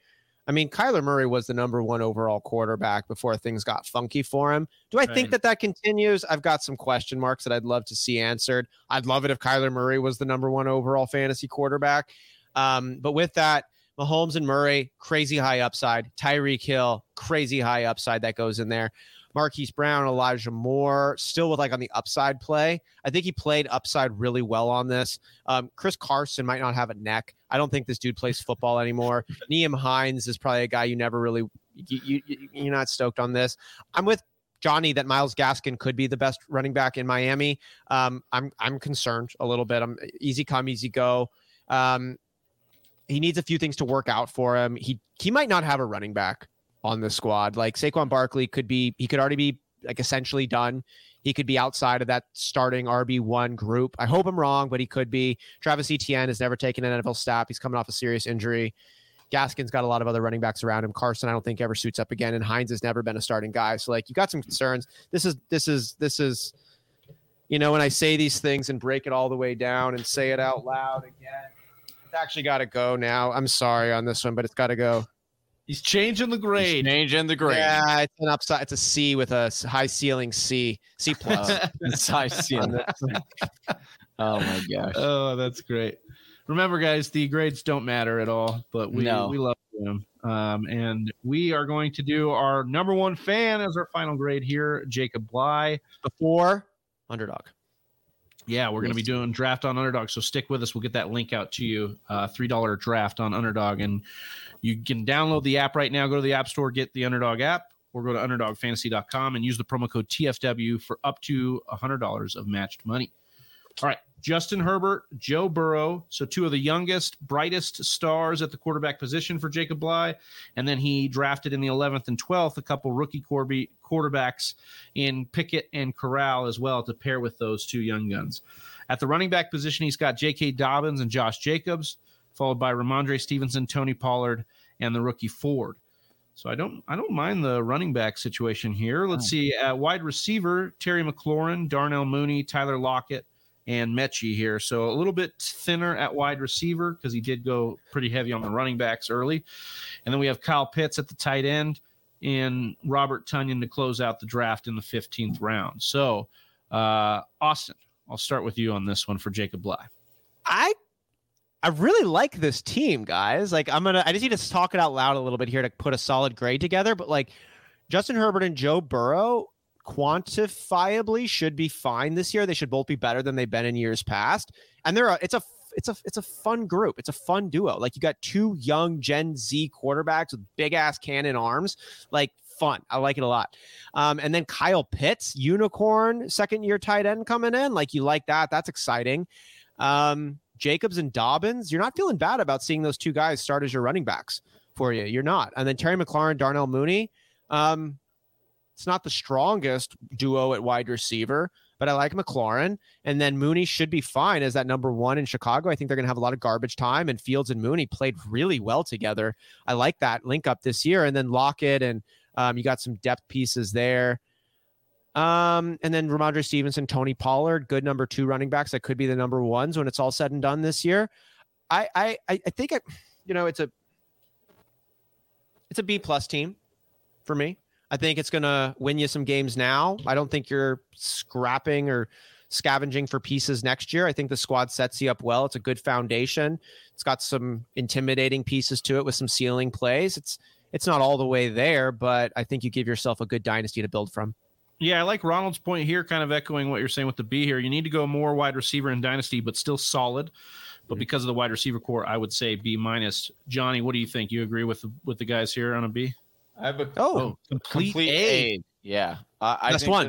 I mean, Kyler Murray was the number one overall quarterback before things got funky for him. Do I think that that continues? I've got some question marks that I'd love to see answered. I'd love it if Kyler Murray was the number one overall fantasy quarterback. Um, but with that, Mahomes and Murray, crazy high upside. Tyreek Hill, crazy high upside that goes in there. Marquise Brown, Elijah Moore, still with like on the upside play. I think he played upside really well on this. Um, Chris Carson might not have a neck. I don't think this dude plays football anymore. Nyheim Hines is probably a guy you never really you, you you- you're not stoked on this. I'm with Johnny that Myles Gaskin could be the best running back in Miami. Um, I'm I'm concerned a little bit. I'm easy come easy go. Um, he needs a few things to work out for him. He he might not have a running back on the squad. Like Saquon Barkley could be he could already be like essentially done. He could be outside of that starting RB one group. I hope I'm wrong, but he could be. Travis Etienne has never taken an NFL snap. He's coming off a serious injury. Gaskin's got a lot of other running backs around him. Carson, I don't think ever suits up again, and Hines has never been a starting guy. So like you got some concerns. This is this is this is, you know, when I say these things and break it all the way down and say it out loud again, it's actually got to go now. I'm sorry on this one, but it's got to go. He's changing the grade. Changing the grade. Yeah, it's an upside. It's a C with a high ceiling C, C plus. Uh, it's high ceiling. oh my gosh. oh, that's great. Remember, guys, the grades don't matter at all, but we, No. we love them. Um, and we are going to do our number one fan as our final grade here, Jacob Bly. Before underdog. Yeah, we're going to be doing draft on Underdog. So stick with us. We'll get that link out to you. Uh, $3 draft on Underdog. And you can download the app right now. Go to the App Store, get the Underdog app, or go to UnderdogFantasy.com and use the promo code TFW for up to $100 of matched money. All right. Justin Herbert, Joe Burrow. So two of the youngest, brightest stars at the quarterback position for Jacob Bly. And then he drafted in the 11th and 12th a couple rookie Corby quarterbacks in Pickett and Corral as well to pair with those two young guns. At the running back position, he's got J.K. Dobbins and Josh Jacobs, followed by Rhamondre Stevenson, Tony Pollard, and the rookie Ford. So I don't I don't mind the running back situation here. Let's see. At wide receiver, Terry McLaurin, Darnell Mooney, Tyler Lockett, and Metchie here. So a little bit thinner at wide receiver because he did go pretty heavy on the running backs early. And then we have Kyle Pitts at the tight end and Robert Tonyan to close out the draft in the 15th round. So, uh, Austin, I'll start with you on this one for Jacob Bly. I I really like this team, guys. Like I'm gonna I just need to talk it out loud a little bit here to put a solid grade together. But like Justin Herbert and Joe Burrow quantifiably should be fine this year. They should both be better than they've been in years past. And they're a, it's a it's a it's a fun group. It's a fun duo. Like you got two young Gen Z quarterbacks with big ass cannon arms. Like fun. I like it a lot. Um, and then Kyle Pitts, unicorn, second year tight end coming in. Like you like that. That's exciting. Um, Jacobs and Dobbins, you're not feeling bad about seeing those two guys start as your running backs for you. You're not. And then Terry McLaurin, Darnell Mooney. Um, it's not the strongest duo at wide receiver, but I like McLaurin. And then Mooney should be fine as that number one in Chicago. I think they're going to have a lot of garbage time, and Fields and Mooney played really well together. I like that link up this year. And then Lockett, and um, you got some depth pieces there. Um, and then Rhamondre Stevenson, Tony Pollard, good number two running backs that could be the number ones when it's all said and done this year. I I I think I, you know, it's a it's a B plus team for me. I think it's to win you some games now. I don't think you're scrapping or scavenging for pieces next year. I think the squad sets you up well. It's a good foundation. It's got some intimidating pieces to it with some ceiling plays. It's it's not all the way there, but I think you give yourself a good dynasty to build from. Yeah, I like Ronald's point here, kind of echoing what you're saying with the B here. You need to go more wide receiver in dynasty, but still solid. But mm-hmm. because of the wide receiver core, I would say B minus. Johnny, what do you think? You agree with the, with the guys here on a B? I have a oh, oh complete, complete a. a. Yeah, I that's one.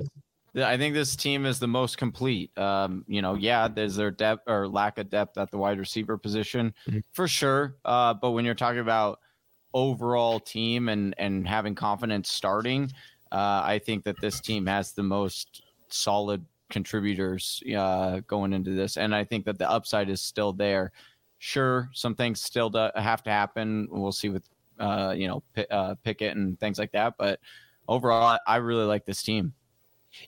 This, I think this team is the most complete. Um, you know, yeah, there's their depth or lack of depth at the wide receiver position mm-hmm. for sure. Uh, but when you're talking about overall team and and having confidence starting, uh, I think that this team has the most solid contributors uh, going into this, and I think that the upside is still there. Sure, some things still have to happen. We'll see with uh, you know, P- uh, Pickett and things like that. But overall, I really like this team.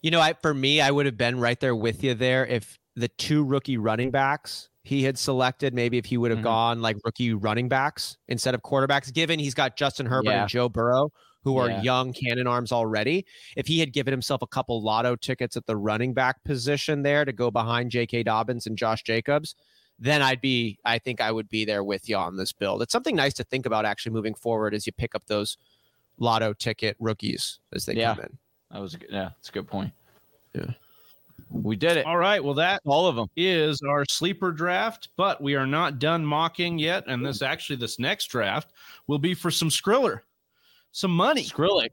You know, I for me, I would have been right there with you there if the two rookie running backs he had selected, maybe if he would have mm-hmm. gone like rookie running backs instead of quarterbacks, given he's got Justin Herbert yeah. and Joe Burrow, who are yeah. young cannon arms already. If he had given himself a couple lotto tickets at the running back position there to go behind J.K. Dobbins and Josh Jacobs, then I'd be, I think I would be there with you on this build. It's something nice to think about actually moving forward as you pick up those lotto ticket rookies as they yeah. come in. That was a good, yeah, that's a good point. Yeah. We did it. All right. Well, that all of them is our sleeper draft, but we are not done mocking yet. And this hmm. actually, this next draft will be for some Skriller, some money. Skrillick.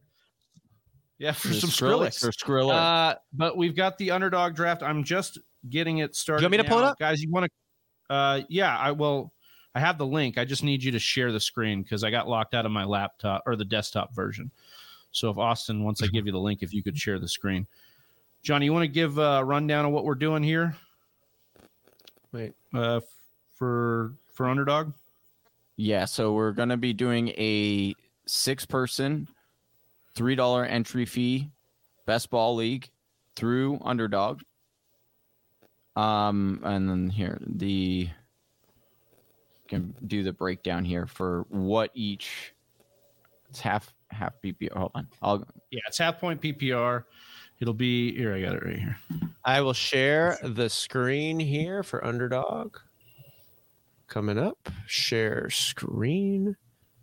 Yeah, for some Skrillex. For Skriller. Uh, but we've got the underdog draft. I'm just getting it started. You want me to now. pull it up? Guys, you want to uh, yeah, I will. I have the link. I just need you to share the screen because I got locked out of my laptop or the desktop version. So if Austin, once I give you the link, if you could share the screen, Johnny, you want to give a rundown of what we're doing here? Wait, uh, for for underdog. Yeah, so we're gonna be doing a six-person, three dollar entry fee, best ball league through underdog. Um, and then here the can do the breakdown here for what each. It's half half PPR. Hold on, I'll yeah, it's half point PPR. It'll be here. I got it right here. I will share the screen here for underdog. Coming up, share screen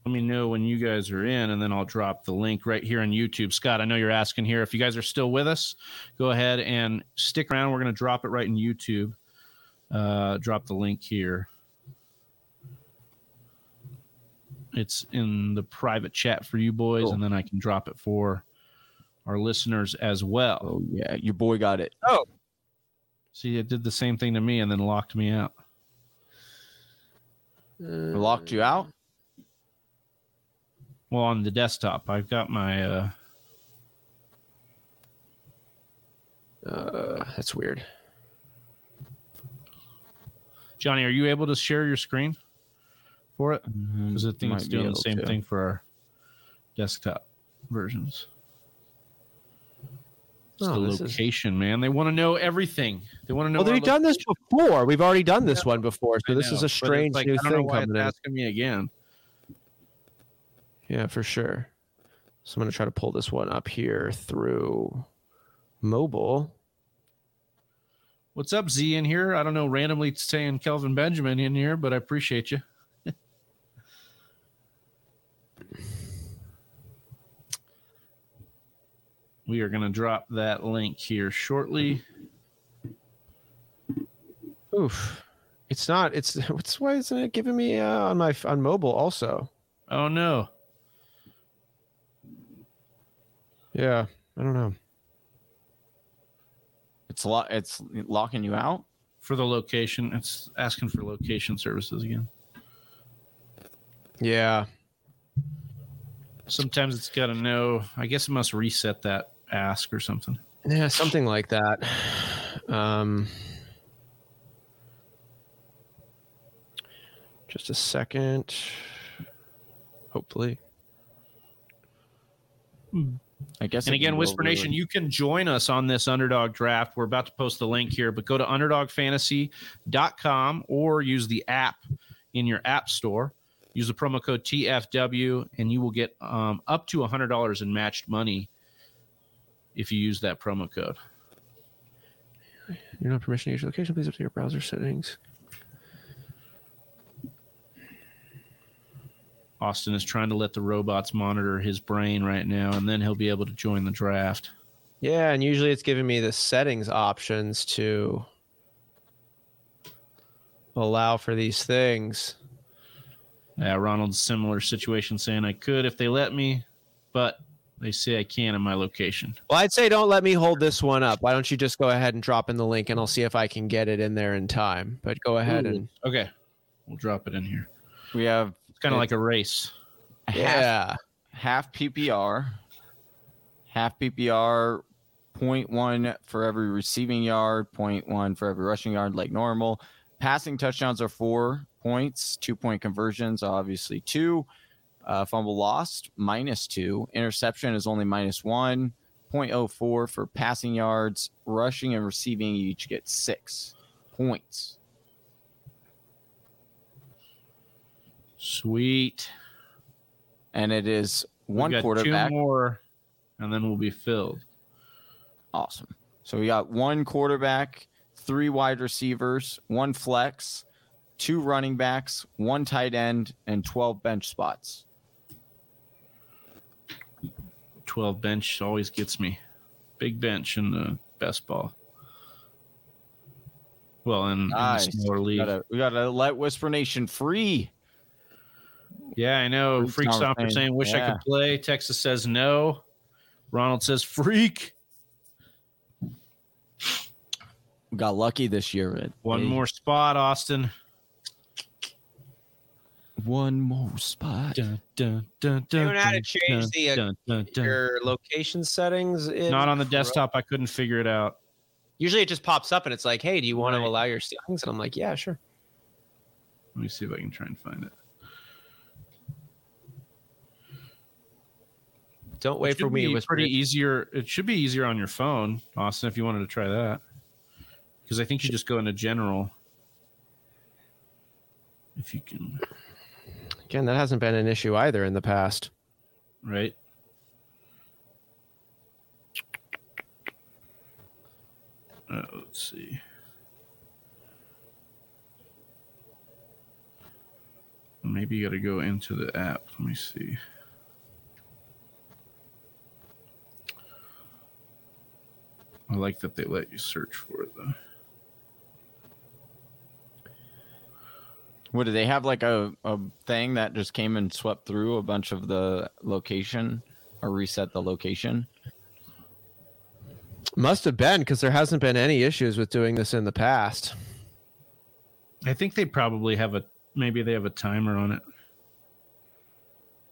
let me know when you guys are in, and then I'll drop the link right here on YouTube. Scott, I know you're asking here. If you guys are still with us, go ahead and stick around. We're going to drop it right in YouTube. Uh, drop the link here. It's in the private chat for you boys, cool. and then I can drop it for our listeners as well. Oh yeah, your boy got it. Oh, see, it did the same thing to me, and then locked me out. Uh, locked you out? Well, on the desktop, I've got my. uh Uh, that's weird. Johnny, are you able to share your screen for it? Mm-hmm. Because I think Might it's doing the same to. thing for our desktop versions. It's oh, the location, is... man. They want to know everything. They want to know. Well, we've done this before. We've already done this yeah. one before, so this is a strange like, new thing coming in. Asking me again. Yeah, for sure. So I'm going to try to pull this one up here through mobile. What's up, Z in here? I don't know, randomly saying Kelvin Benjamin in here, but I appreciate you. we are going to drop that link here shortly. Oof. It's not. It's what's why isn't it giving me uh, on my on mobile also? Oh no. Yeah, I don't know. It's a lot. it's locking you out. For the location, it's asking for location services again. Yeah, Sometimes it's got to know. I guess it must reset that ask or something. yeah, something like that. Um, just a second. Hopefully. I guess. And again, will Whisper really- Nation, you can join us on this underdog draft. We're about to post the link here, but go to underdogfantasy.com or use the app in your app store. Use the promo code TFW, and you will get um, up to $100 in matched money if you use that promo code. You're not permission to use your location. Please update your browser settings. Austin is trying to let the robots monitor his brain right now, and then he'll be able to join the draft. Yeah, and usually it's giving me the settings options to allow for these things. Yeah, Ronald's similar situation saying I could if they let me, but they say I can't in my location. Well, I'd say don't let me hold this one up. Why don't you just go ahead and drop in the link and I'll see if I can get it in there in time. But go ahead Ooh. and Okay, we'll drop it in here. we have It's kind of like a race. half, yeah. half PPR, half PPR, 0.1 for every receiving yard, 0.1 for every rushing yard, like normal. Passing touchdowns are four points, two point conversions, obviously two. Uh, fumble lost, minus two. Interception is only minus one. 0.04 for passing yards. Rushing and receiving, you each get six points. Sweet. And it is one got quarterback. Two more, and then we'll be filled. Awesome. So we got one quarterback, three wide receivers, one flex, two running backs, one tight end, and 12 bench spots. 12 bench always gets me. Big bench in the best ball. Well, in, in the smaller We league. gotta, we gotta let Whisper Nation free. Yeah, I know. Freak Freak Stomper Stomper saying, saying, wish I could play. Texas says no. Ronald says freak. We got lucky this year. Ed. One Hey, more spot, Austin. One more spot. Dun, dun, dun, You know how to change dun, the, uh, dun, dun, dun. Your location settings. In Not on the Chrome. desktop. I couldn't figure it out. Usually it just pops up and it's like, hey, do you want to allow your settings? And I'm like, yeah, sure. Let me see if I can try and find it. Don't wait for me whisper. pretty it. easier. It should be easier on your phone, Austin, if you wanted to try that. Because I think you just go into general. If you can, Again, that hasn't been an issue either in the past. right? Uh, let's see. Maybe you got to go into the app. Let me see. I like that they let you search for it though. What do they have like a, a thing that just came and swept through a bunch of the location or reset the location? Must have been because there hasn't been any issues with doing this in the past. I think they probably have a maybe they have a timer on it.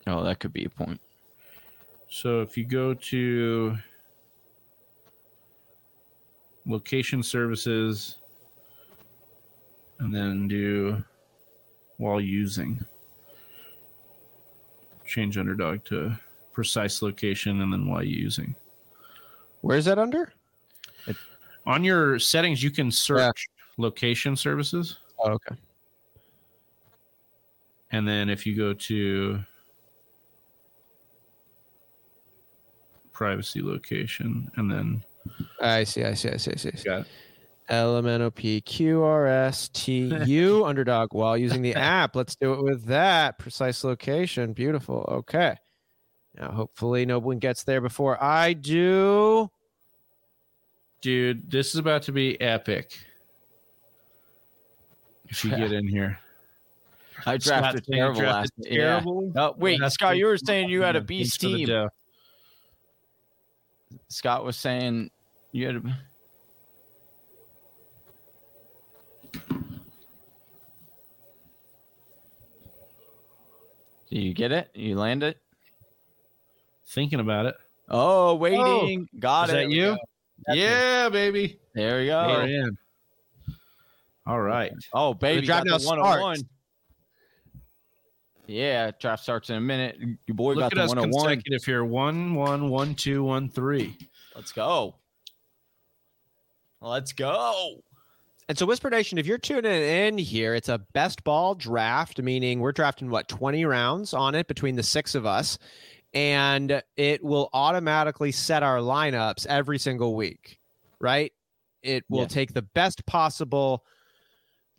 Oh, that could be a point. So if you go to location services and then do while using, change underdog to precise location and then while using. Where's that under? On your settings, you can search location services. Oh, okay. And then if you go to privacy location and then I see. I see. I see. I see. I see. got L M N O P Q R S T U underdog while using the app. Let's do it with that precise location. Beautiful. Okay. Now, hopefully, no one gets there before I do. dude, this is about to be epic. if you get in here. I drafted Scott terrible drafted last. Yeah. terrible. Oh, wait, That's Scott, good. you were saying you had a beast thanks team. Scott was saying you had a. Do you get it? You land it? Thinking about it. Oh, oh waiting. Got Is it. that you? Yeah, baby. There we go. in. All right. Oh, baby. got now the 101. starts. Yeah, draft starts in a minute. Your boy Look got the us 101. consecutive here. One, one, one, two, one, three. Let's go. Let's go. And so, Whisper Nation, if you're tuning in here, it's a best ball draft, meaning we're drafting what 20 rounds on it between the six of us, and it will automatically set our lineups every single week, right? It will Yeah. take the best possible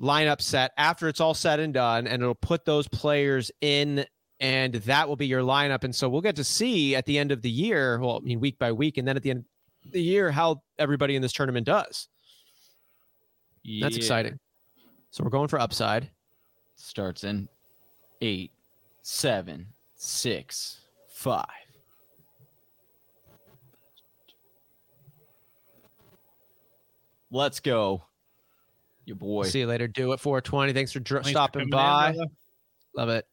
lineup set after it's all said and done, and it'll put those players in, and that will be your lineup. And so, we'll get to see at the end of the year, well, I mean, week by week, and then at the end the year, how everybody in this tournament does. That's exciting. So we're going for upside. Starts in eight, seven, six, five. Let's go. Your boy. See you later. Do it 420. Thanks for dr- Thanks stopping coming in, by. brother. Love it.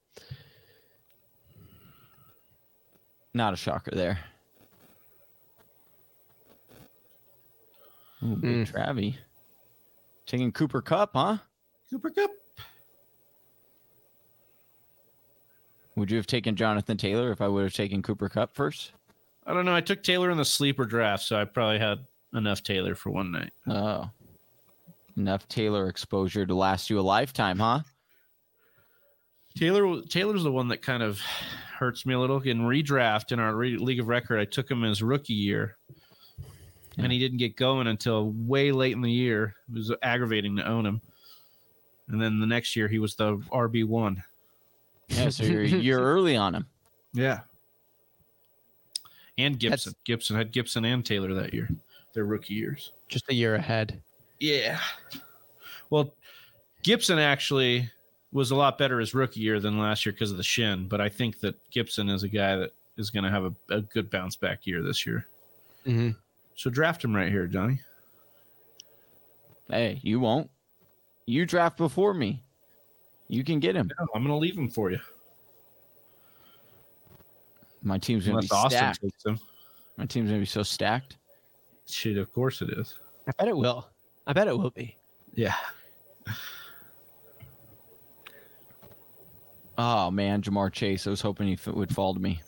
Not a shocker there. Ooh, big Mm. Travie. Taking Cooper Kupp, huh? Cooper Kupp. Would you have taken Jonathan Taylor if I would have taken Cooper Kupp first? I don't know. I took Taylor in the sleeper draft, so I probably had enough Taylor for one night. Oh. Enough Taylor exposure to last you a lifetime, huh? Taylor Taylor's the one that kind of hurts me a little. In redraft in our re- league of record, I took him his rookie year, and he didn't get going until way late in the year. It was aggravating to own him. And then the next year, he was the RB one. Yeah, so you're a year early on him. Yeah. And That's- Gibson. Gibson had Gibson and Taylor that year, their rookie years. Just a year ahead. Yeah. Well, Gibson actually was a lot better his rookie year than last year because of the shin, but I think that Gibson is a guy that is going to have a, a good bounce back year this year. Mm-hmm. So draft him right here, Johnny. Hey, you won't. You draft before me. You can get him. No, I'm going to leave him for you. My team's gonna be Austin stacked. takes. My team's gonna be so stacked. Shit, of course it is. I bet it will. I bet it will be. Yeah. Oh man, Ja'Marr Chase. I was hoping he f- would fall to me.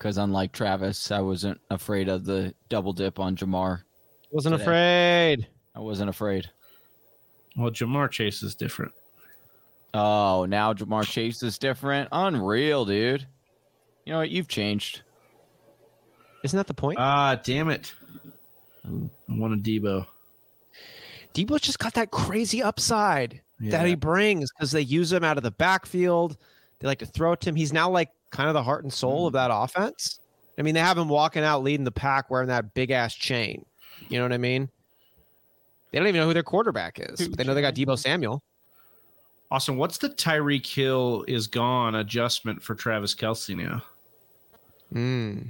Because unlike Travis, I wasn't afraid of the double dip on Ja'Marr. Wasn't Today. afraid. I wasn't afraid. Well, Ja'Marr Chase is different. Oh, now Ja'Marr Chase is different. Unreal, dude. You know what? You've changed. Isn't that the point? Ah, damn it. I want a Deebo. Deebo's just got that crazy upside Yeah. that he brings because they use him out of the backfield. They like to throw it to him. He's now like kind of the heart and soul of that offense. I mean, they have him walking out leading the pack wearing that big ass chain. You know what I mean? They don't even know who their quarterback is. But they know they got Deebo Samuel. Austin, what's the Tyreek Hill is gone adjustment for Travis Kelce now? Hmm.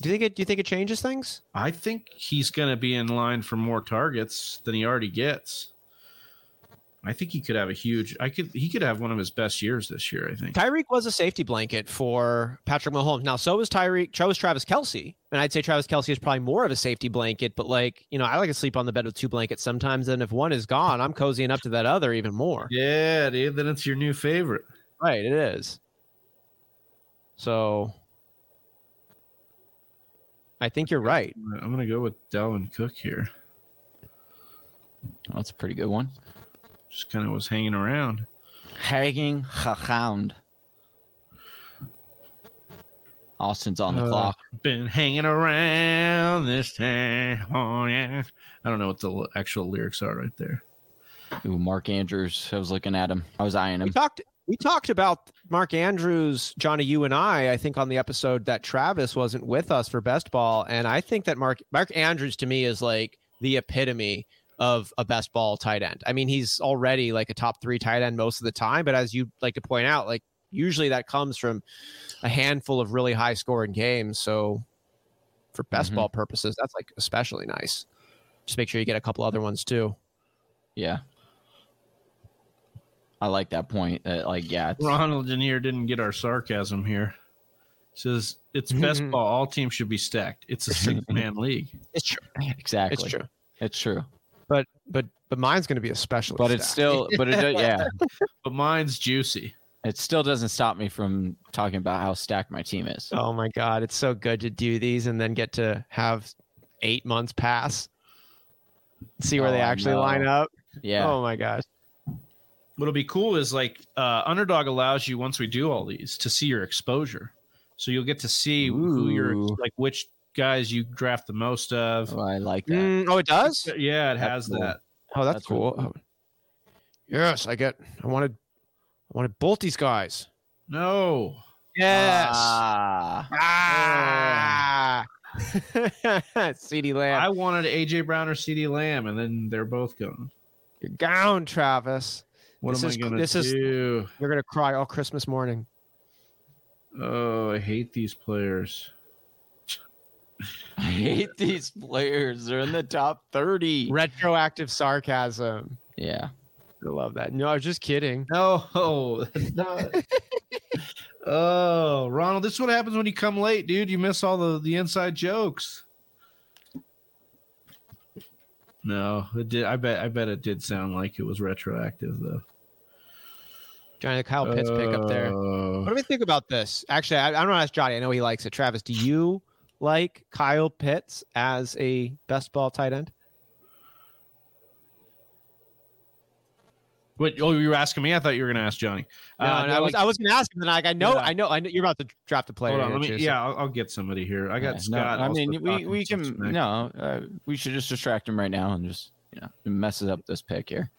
Do you think it? Do you think it changes things? I think he's going to be in line for more targets than he already gets. I think he could have a huge. I could. He could have one of his best years this year. I think. Tyreek was a safety blanket for Patrick Mahomes. Now, so was Tyreek. So was Travis Kelce, and I'd say Travis Kelce is probably more of a safety blanket. But like you know, I like to sleep on the bed with two blankets sometimes. And if one is gone, I'm cozying up to that other even more. Yeah, dude. Then it's your new favorite. Right, it is. So, I think you're right. I'm going to go with Dalvin Cook here. Oh, that's a pretty good one. Just kind of was hanging around. Hanging around. Austin's on the Uh, clock. Been hanging around this time. Oh yeah. I don't know what the actual lyrics are right there. Ooh, Mark Andrews. I was looking at him. I was eyeing him. We him. talked. We talked about Mark Andrews, Johnny, you and I. I think on the episode that Travis wasn't with us for best ball, and I think that Mark Mark Andrews to me is like the epitome of a best ball tight end. I mean, he's already like a top three tight end most of the time, but as you like to point out, like usually that comes from a handful of really high scoring games. So for best Mhm. ball purposes, that's like especially nice. Just make sure you get a couple other ones too. Yeah. I like that point. That like, yeah, Ronald in here didn't get our sarcasm here. Says it's best ball. All teams should be stacked. It's a six man league. It's true. exactly. It's true. It's true. But but but mine's going to be especially. But it's still, but it, does- yeah, But mine's juicy. it still doesn't stop me from talking about how stacked my team is. Oh my god, it's so good to do these and then get to have eight months pass. See where Oh, they actually know. line up. Yeah. Oh my gosh. What'll be cool is like uh, underdog allows you once we do all these to see your exposure. So you'll get to see who you're like which guys you draft the most of. Oh, I like that. Mm, oh, it does. Yeah, it That's has cool. that. Oh, that's, That's really cool. cool. Yes, I get. I wanted. I wanted both these guys. No. Yes. Ah. Ah. CeeDee Lamb. I wanted AJ Brown or CeeDee Lamb, and then they're both gone. You're gone, Travis. What This am is- I gonna this is- do? You're gonna cry all Christmas morning. Oh, I hate these players. I hate these players. They're in the top 30. Retroactive sarcasm. Yeah. I love that. No, I was just kidding. No, that's not. oh, Ronald, this is what happens when you come late, dude. You miss all the the inside jokes. No, it did. I bet. I bet it did sound like it was retroactive, though. Johnny, the Kyle Pitts pick up there. Uh, What do we think about this? Actually, I, I don't want to ask Johnny. I know he likes it. Travis, do you like Kyle Pitts as a best ball tight end? Wait, oh, you were asking me? I thought you were going to ask Johnny. No, Uh, no, no, I was like- I was going to ask him. Then like I know, Yeah. I know, I know you're about to draft a player. hold on, let me. too, so- Yeah, I'll, I'll get somebody here. I got Yeah, no, Scott. I mean, we, we can, smack. no, uh, we should just distract him right now and just, you know, messes up this pick here.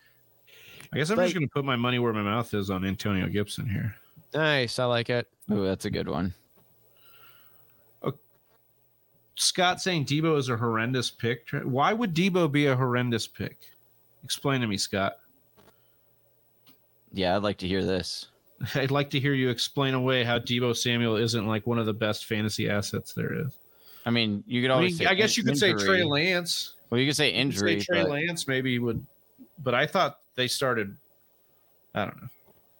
I guess I'm like- just going to put my money where my mouth is on Antonio Gibson here. nice. I like it. Oh, that's a good one. Scott saying Deebo is a horrendous pick. Why would Deebo be a horrendous pick? Explain to me, Scott. Yeah, I'd like to hear this. I'd like to hear you explain away how Deebo Samuel isn't like one of the best fantasy assets there is. I mean, you could I, always. mean, say I guess you could say injury. Trey Lance. Well, you could say You could injury. say Trey but- Lance maybe would, but I thought they started. I don't know.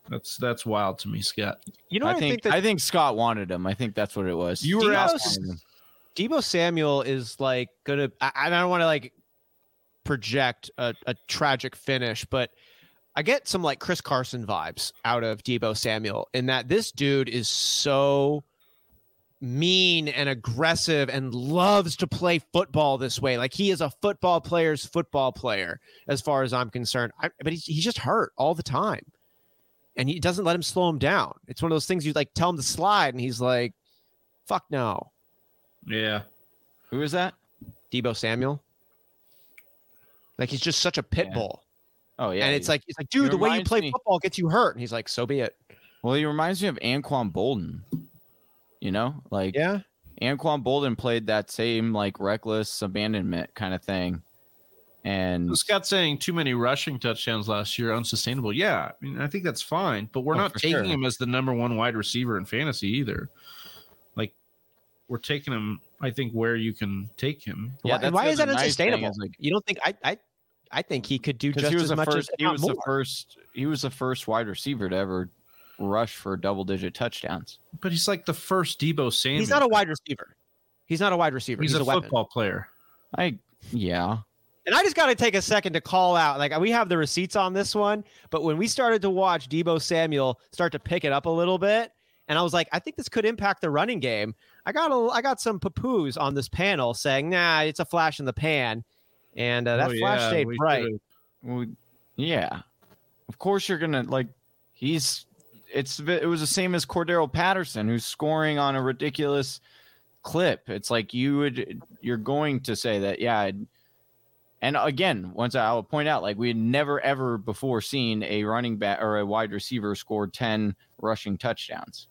That's that's wild to me, Scott. You know, I I think think that I think Scott wanted him. I think that's what it was. You were Scott asking- him. Deebo Samuel is like gonna. I, I don't want to like project a, a tragic finish, but I get some like Chris Carson vibes out of Deebo Samuel in that this dude is so mean and aggressive and loves to play football this way. Like he is a football player's football player, as far as I'm concerned. I, but he's, he's just hurt all the time. And he doesn't let him slow him down. It's one of those things you like tell him to slide, and he's like, fuck no. Yeah, Who is that? Deebo Samuel. Like he's just such a pit Yeah. bull. Oh yeah, and it's like it's like, dude, the way you play me- football gets you hurt. And he's like, so be it. well, he reminds me of Anquan Boldin. You know, like Yeah. Anquan Boldin played that same like reckless abandonment kind of thing. And Scott saying too many rushing touchdowns last year, unsustainable. Yeah, I mean, I think that's fine, but we're Oh, not taking sure. him as the number one wide receiver in fantasy either. Like, we're taking him, I think, where you can take him. yeah, why, that's why is that other nice unsustainable? is, like, you don't think I I I think he could do just he was as much first, as he not was the first, he was the first wide receiver to ever rush for double digit touchdowns. But he's like the first Deebo Samuel. He's not a wide receiver. He's not a wide receiver. He's, He's, a, a, weapon. football player. I yeah, And I just got to take a second to call out. Like we have the receipts on this one, but when we started to watch Deebo Samuel start to pick it up a little bit, and I was like, I think this could impact the running game. I got a, I got some papoos on this panel saying, Nah, it's a flash in the pan, and uh, that Oh, flash yeah, stayed bright. should've- yeah. Of course you're gonna like. He's it's it was the same as Cordarrelle Patterson, who's scoring on a ridiculous clip. It's like you would you're going to say that yeah. And again, once I will point out, like we had never ever before seen a running back or a wide receiver score ten rushing touchdowns.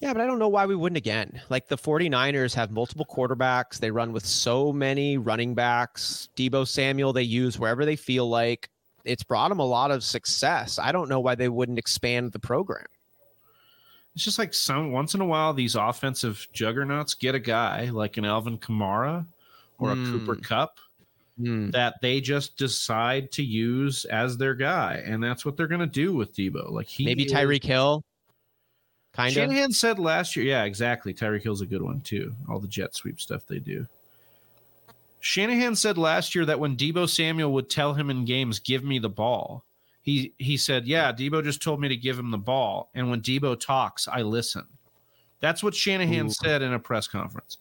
Yeah, but I don't know why we wouldn't again. Like the 49ers have multiple quarterbacks. They run with so many running backs. Deebo Samuel, they use wherever they feel like. It's brought them a lot of success. I don't know why they wouldn't expand the program. It's just like some once in a while, these offensive juggernauts get a guy like an Alvin Kamara or a Cooper Mm. Kupp Hmm. that they just decide to use as their guy, and that's what they're going to do with Deebo. Like he Maybe Tyreek Hill. Kind of. Shanahan said last year, yeah, exactly. Tyreek Hill's a good one too. All the jet sweep stuff they do. Shanahan said last year that when Deebo Samuel would tell him in games, "Give me the ball," he he said, "Yeah, Deebo just told me to give him the ball, and when Deebo talks, I listen." That's what Shanahan Ooh. said in a press conference.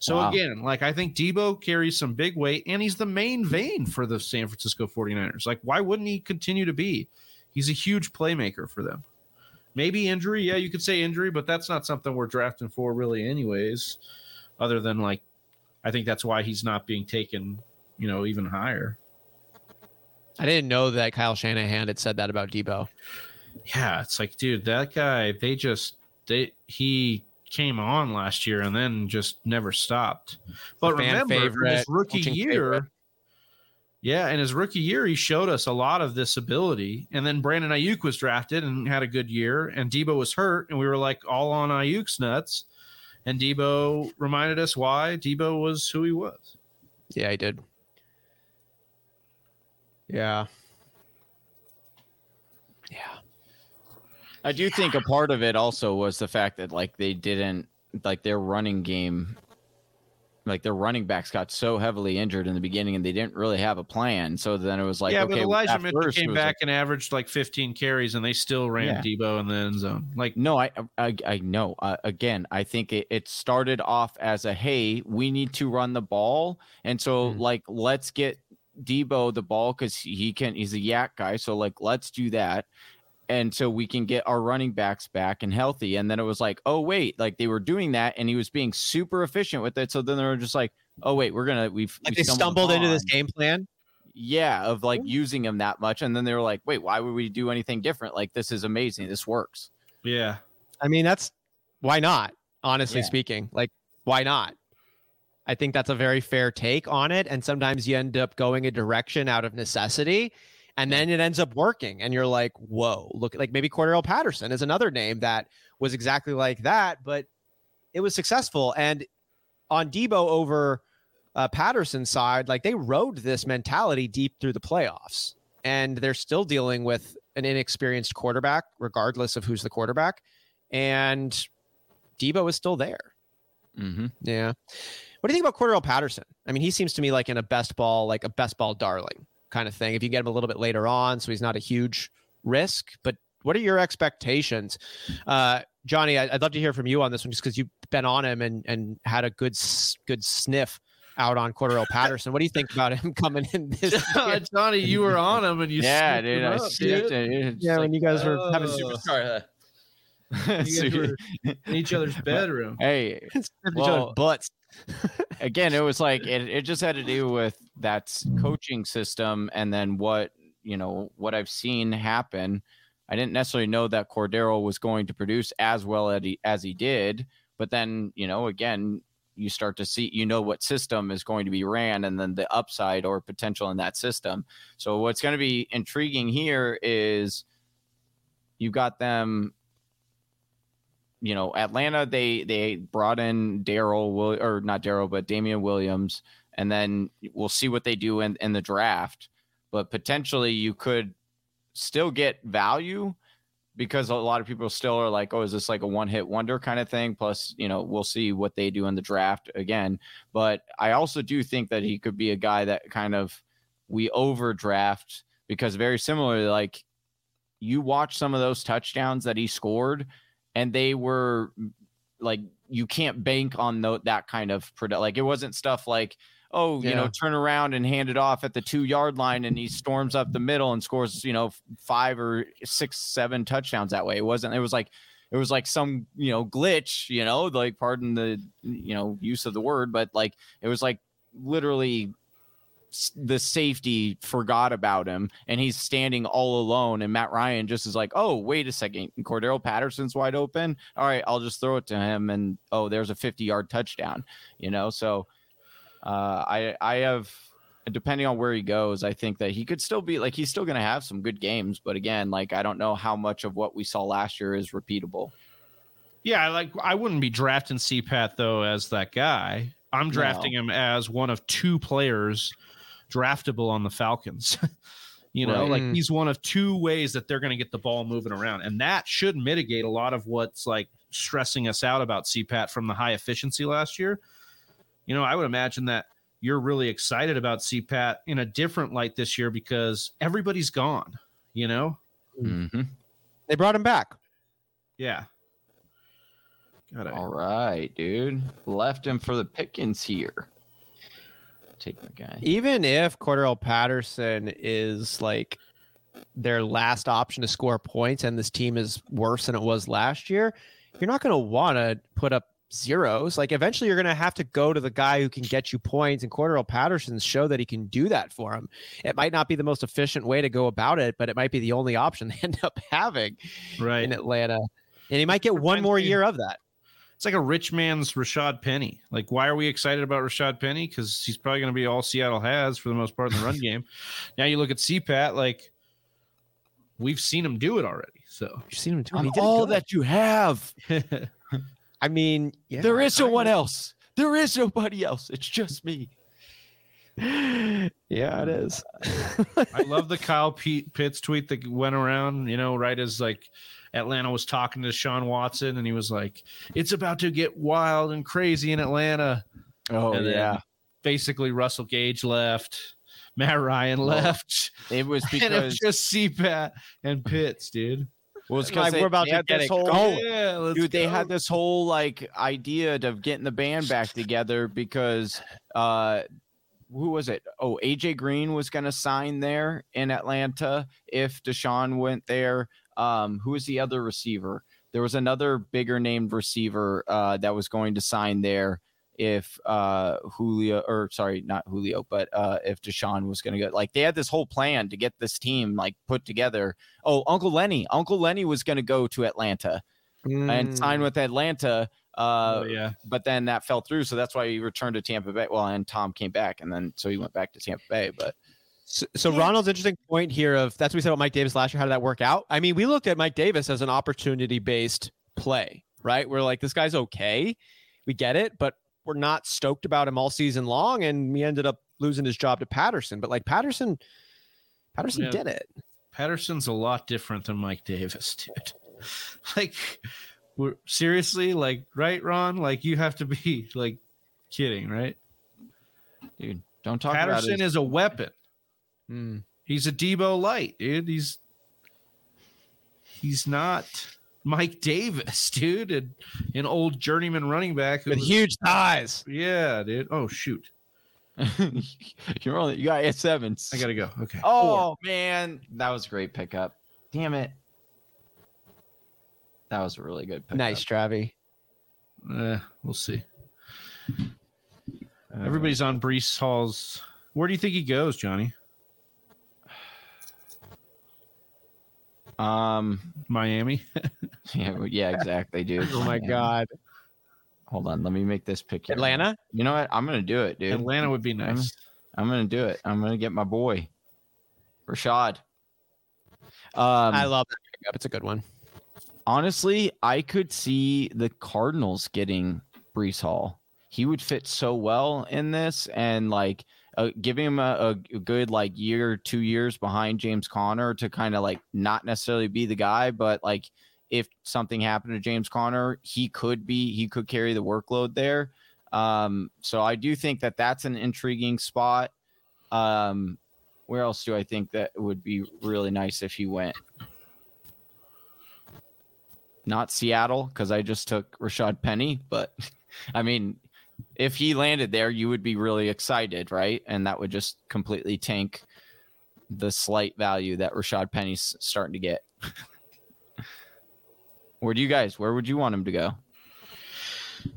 So Wow. again, like I think Deebo carries some big weight, and he's the main vein for the San Francisco 49ers. Like, why wouldn't he continue to be? He's a huge playmaker for them. Maybe injury, yeah, you could say injury, but that's not something we're drafting for really, anyways. Other than like, I think that's why he's not being taken, you know, even higher. I didn't know that Kyle Shanahan had said that about Deebo. Yeah, it's like, dude, that guy, they just they he came on last year and then just never stopped. But remember, favorite, his rookie year, favorite. Yeah, in his rookie year, he showed us a lot of this ability. And then Brandon Aiyuk was drafted and had a good year, and Deebo was hurt, and we were like all on Aiyuk's nuts. And Deebo reminded us why Deebo was who he was. Yeah, I did. Yeah. Yeah. I do think a part of it also was the fact that like they didn't like their running game like their running backs got so heavily injured in the beginning and they didn't really have a plan. So then it was like yeah, okay, but Elijah Mitchell came back like- and averaged like 15 carries, and they still ran Yeah. Deebo in the end zone. Like, No, I I, I know. Uh, again, I think it, it started off as a hey, we need to run the ball, and so Mm. like let's get Deebo the ball because he can. He's a YAC guy, so like let's do that, and so we can get our running backs back and healthy. And then it was like, oh wait, like they were doing that, and he was being super efficient with it. So then they were just like, oh wait, we're gonna we've Like we they stumbled into this game plan. Yeah, of like using him that much, and then they were like, wait, why would we do anything different? Like this is amazing. This works. yeah, I mean, that's why not, honestly Yeah. speaking. Like, why not? I think that's a very fair take on it. And sometimes you end up going a direction out of necessity. And then it ends up working. And you're like, whoa, look, like maybe Cordarrelle Patterson is another name that was exactly like that, but it was successful. And on Deebo over uh, Patterson's side, like they rode this mentality deep through the playoffs. And they're still dealing with an inexperienced quarterback, regardless of who's the quarterback. And Deebo is still there. Mm-hmm. Yeah. What do you think about Cordarrelle Patterson? I mean, he seems to me like in a best ball, like a best ball darling kind of thing. If you get him a little bit later on, so he's not a huge risk. But what are your expectations, uh, Johnny? I- I'd love to hear from you on this one, just because you've been on him and and had a good good sniff out on Cordarrelle Patterson. What do you think about him coming in this? year? Johnny, you were on him and you yeah, sniffed dude. him I up, sniffed dude. it. It's yeah, like- when you guys were having Oh. super You guys were in each other's bedroom. hey, sniffed each Well, other's butts. Again, it was like it, it just had to do with that coaching system and then what you know what I've seen happen. I didn't necessarily know that Cordarrelle was going to produce as well as he, as he did, but then you know again you start to see you know what system is going to be ran and then the upside or potential in that system. So what's going to be intriguing here is you got them you know, Atlanta they they brought in Daryl Will or not Daryl, but Damien Williams, and then we'll see what they do in, in the draft. But potentially you could still get value because a lot of people still are like, oh, is this like a one hit wonder kind of thing? Plus, you know, we'll see what they do in the draft again. But I also do think that he could be a guy that kind of we overdraft because very similarly, like you watch some of those touchdowns that he scored and they were mm, like you can't bank on that kind of product. Like it wasn't stuff like oh you know turn around and hand it off at the two yard line and he storms up the middle and scores you know five or six seven touchdowns that way. It wasn't. It was like it was like some you know glitch you know like pardon the you know use of the word but like it was like literally the safety forgot about him and he's standing all alone and Matt Ryan just is like, "Oh, wait a second. Cordarrelle Patterson's wide open. All right, I'll just throw it to him and oh, there's a 50-yard touchdown." You know, so uh I I have depending on where he goes, I think that he could still be like he's still going to have some good games, but again, like I don't know how much of what we saw last year is repeatable. Yeah, like I wouldn't be drafting CPAT though as that guy. I'm drafting him as one of two players draftable on the Falcons. you know, Right. like he's one of two ways that they're going to get the ball moving around, and that should mitigate a lot of what's like stressing us out about CPAT from the high efficiency last year. You know, I would imagine that you're really excited about CPAT in a different light this year because everybody's gone. You know, Mm-hmm. They brought him back. yeah. Got it. All right, dude. Left him for the Pickens here. Take my guy. Even if Cordarrelle Patterson is like their last option to score points and this team is worse than it was last year, you're not going to want to put up zeros. Like eventually you're going to have to go to the guy who can get you points and Cordarrelle Patterson's show that he can do that for him. It might not be the most efficient way to go about it, but it might be the only option they end up having Right. in Atlanta. And he might get one more year of that. It's like a rich man's Rashaad Penny. Like, why are we excited about Rashaad Penny? Because he's probably going to be all Seattle has for the most part in the run game. Now you look at CPAT, like we've seen him do it already. So You've seen him do it. Did all good. that you have. I mean, yeah, there is no one else. There is nobody else. It's just me. Yeah, it is. I love the Kyle Pete Pitts tweet that went around, you know, right as like Atlanta was talking to Sean Watson, and he was like, "It's about to get wild and crazy in Atlanta." Oh And then basically Russell Gage left, Matt Ryan left, It was and it was because just CPAT and Pitts, dude. well, it's Like, because we're about to had get this it whole going. Yeah, let's dude they had this whole like idea of getting the band back together because uh who was it oh aj green was going to sign there in atlanta if deshaun went there um who was the other receiver there was another bigger named receiver uh that was going to sign there if uh julio or sorry not julio but uh if deshaun was going to go like they had this whole plan to get this team like put together oh uncle lenny uncle lenny was going to go to atlanta and sign with Atlanta. Uh, Oh, yeah. but then that fell through, so that's why he returned to Tampa Bay. Well, and Tom came back, and then so he went back to Tampa Bay. But So, so Ronald's interesting point here of that's what we said about Mike Davis last year. How did that work out? I mean, we looked at Mike Davis as an opportunity based play, right? We're like, this guy's okay. We get it, but we're not stoked about him all season long. And we ended up losing his job to Patterson. But like Patterson, Patterson Yeah. did it. Patterson's a lot different than Mike Davis, dude. Like, we're seriously like, right, Ron? Like, you have to be like kidding, right? dude, don't talk Patterson about his, is a weapon. Hmm. He's a Deebo light, dude. He's he's not Mike Davis, dude, and an old journeyman running back. With was- huge thighs. yeah, dude. Oh shoot, You're only, you got S Evans. I gotta go. Okay. Oh man, that was a great pickup. Damn it, that was a really good pickup. Nice, Travi. Eh, we'll see. Uh, Everybody's on Breece Hall's. Where do you think he goes, Johnny? Um. Miami. Yeah. Yeah. Exactly, dude. Oh my Man. God. Hold on. Let me make this pick. here. Atlanta? You know what? I'm gonna do it, dude. Atlanta would be nice. I'm gonna do it. I'm gonna get my boy, Rashaad. Um, I love that pickup. It's a good one. honestly, I could see the Cardinals getting Breece Hall. He would fit so well in this, and like uh, giving him a, a good like year, two years behind James Conner to kind of like not necessarily be the guy, but like if something happened to James Conner, he could be he could carry the workload there. Um, so I do think that that's an intriguing spot. Um, where else do I think that would be really nice if he went? Not Seattle because I just took Rashaad Penny, but I mean, if he landed there, you would be really excited, right? And that would just completely tank the slight value that Rashaad Penny's starting to get. where do you guys? Where would you want him to go?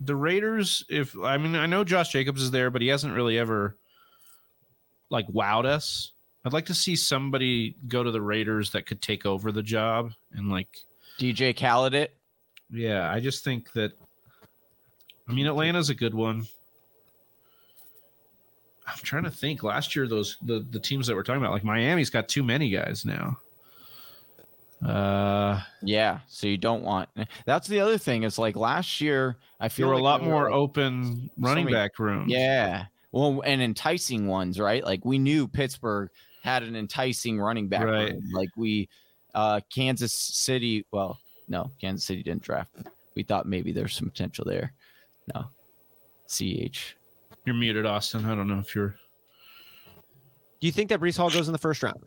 the Raiders, if I mean, I know Josh Jacobs is there, but he hasn't really ever like wowed us. I'd like to see somebody go to the Raiders that could take over the job and like, DJ Khaled it. Yeah, I just think that. I mean, Atlanta's a good one. I'm trying to think. Last year, those the the teams that we're talking about, like Miami's got too many guys now. Uh, Yeah, so you don't want. That's the other thing. Is like last year, I feel there were a lot were, more like, open running many- back rooms. Yeah. Well, and enticing ones, right? Like we knew Pittsburgh had an enticing running back. Right. room. Like we, uh, Kansas City. Well, no, Kansas City didn't draft. We thought maybe there's some potential there. No. CH. You're muted, Austin. I don't know if you're. Do you think that Breece Hall goes in the first round?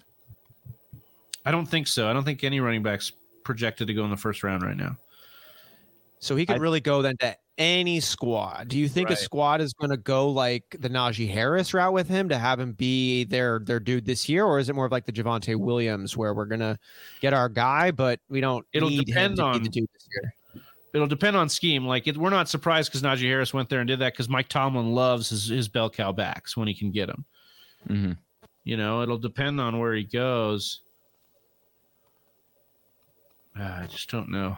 I don't think so. I don't think any running backs projected to go in the first round right now. So he could I- really go then to any squad. Do you think Right. a squad is going to go like the Najee Harris route with him to have him be their their dude this year, or is it more of like the Javonte Williams where we're gonna get our guy, but we don't It'll need depend on- the dude this year? It'll depend on scheme. Like it, we're not surprised because Najee Harris went there and did that because Mike Tomlin loves his, his bell cow backs when he can get them. Mm-hmm. You know, it'll depend on where he goes. Ah, I just don't know.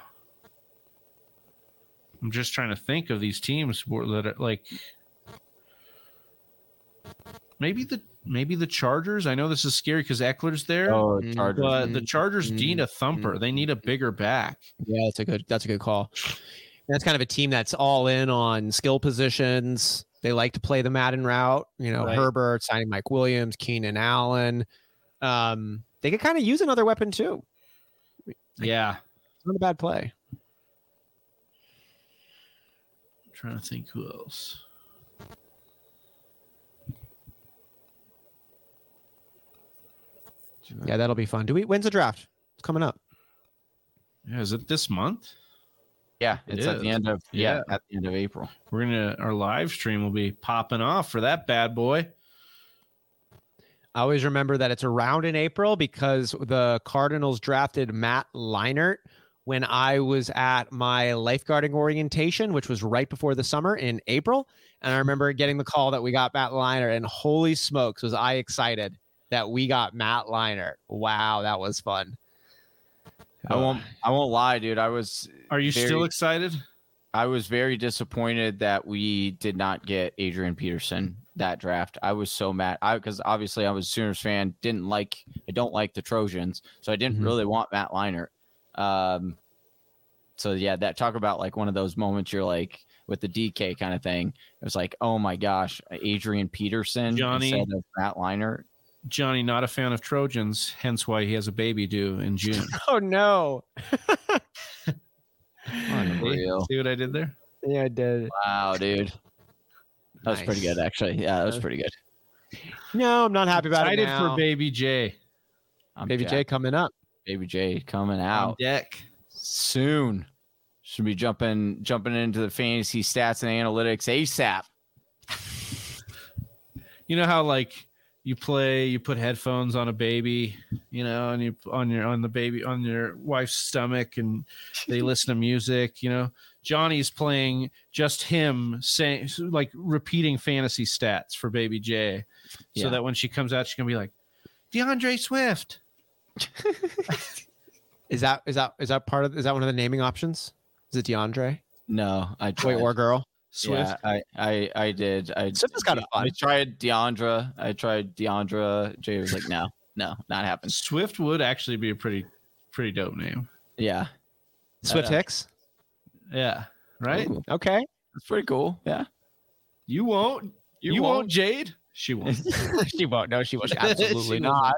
I'm just trying to think of these teams that are like maybe the maybe the Chargers. I know this is scary because Ekeler's there, Oh, Mm, Chargers. but the Mm, Chargers mm, need a thumper. They need a bigger back. Yeah, that's a good that's a good call. That's kind of a team that's all in on skill positions. They like to play the Madden route. You know, Right. Herbert signing Mike Williams, Keenan Allen. Um, they could kind of use another weapon too. Yeah, not a bad play. Trying to think who else. Yeah, that'll be fun. Do we? When's the draft? It's coming up. Yeah, is it this month? Yeah, It it's at the end of yeah, Yeah. at the end of April. We're gonna our live stream will be popping off for that bad boy. I always remember that it's around in April because the Cardinals drafted Matt Leinart when I was at my lifeguarding orientation, which was right before the summer in April. And I remember getting the call that we got Matt Leinart, and holy smokes, was I excited that we got Matt Leinart. Wow, that was fun. I won't. I won't lie, dude. I was. Are you very- still excited? I was very disappointed that we did not get Adrian Peterson that draft. I was so mad. I because obviously I was a Sooners fan. Didn't like. I don't like the Trojans, so I didn't Mhm. really want Matt Leinart. Um. So yeah, that talk about like one of those moments you're like with the DK kind of thing. It was like, oh my gosh, Adrian Peterson Johnny- instead of Matt Leinart. Johnny, not a fan of Trojans, hence why he has a baby due in June. Oh no! Unreal. See what I did there? Yeah, I did. Wow, dude. That was pretty good, actually. Yeah, that was pretty good. No, I'm not happy about it Excited now. for Baby J. I'm Baby jacked. J coming up. Baby J coming on out. deck. soon. Should be jumping jumping into the fantasy stats and analytics ASAP. You know how like you play, you put headphones on a baby, you know, and you on your on the baby on your wife's stomach, and they listen to music. You know, Johnny's playing just him saying like repeating fantasy stats for Baby J, so Yeah. that when she comes out, she's gonna be like DeAndre Swift. Is that is that is that part of is that one of the naming options? Is it DeAndre? No, I Boy tried. or girl? Swift. Yeah, I, I I did. I Swift is kinda fun. I tried Deandra. I tried Deandra. Jay was like, no, no, not happening. Swift would actually be a pretty pretty dope name. Yeah, Swift Hicks? Yeah. Right? Ooh, Okay. that's pretty cool. Yeah, You won't. You, You won't. won't. Jade. She won't. she won't. No, she won't. She Absolutely will not.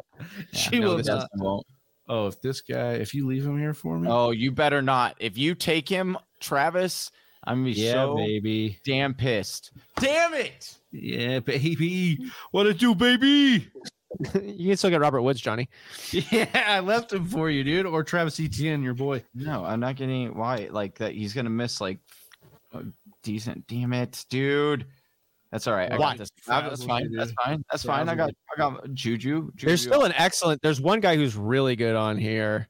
she no, will not. won't. Oh, if this guy, if you leave him here for me, Oh, you better not. If you take him, Travis, I'm gonna be yeah, so baby. damn pissed. Damn it! Yeah, baby. What it do, baby? you can still get Robert Woods, Johnny. Yeah, I left him for you, dude. Or Travis Etienne, your boy. No, I'm not getting why like that. He's gonna miss like a decent. Damn it, dude. That's all right. I What? got this. I- That's fine. That's fine. That's fine. I got. I got Juju. Juju. There's still an excellent. There's one guy who's really good on here.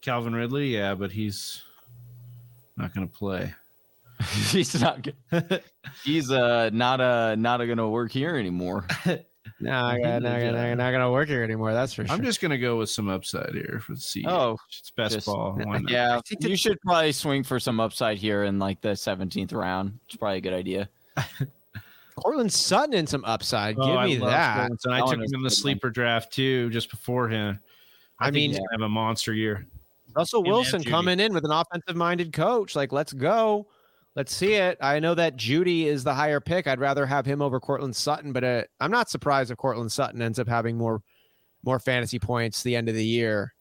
Calvin Ridley, yeah, but he's not going to play. he's not. good. He's uh not uh not gonna work here anymore. No, I got, not, gonna, not gonna work here anymore. That's for sure. I'm just going to go with some upside here for the C. Oh, it's best just- ball. Yeah. You should probably swing for some upside here in like the 17th round. It's probably a good idea. Courtland Sutton in some upside. Oh, Give I me love that. And I took him in the good one. sleeper draft too, just beforehand. I, I mean- he's gonna have a monster year. Russell Wilson coming in with an offensive minded coach. Like, let's go. Let's see it. I know that Jeudy is the higher pick. I'd rather have him over Courtland Sutton, but uh, I'm not surprised if Courtland Sutton ends up having more more fantasy points the end of the year.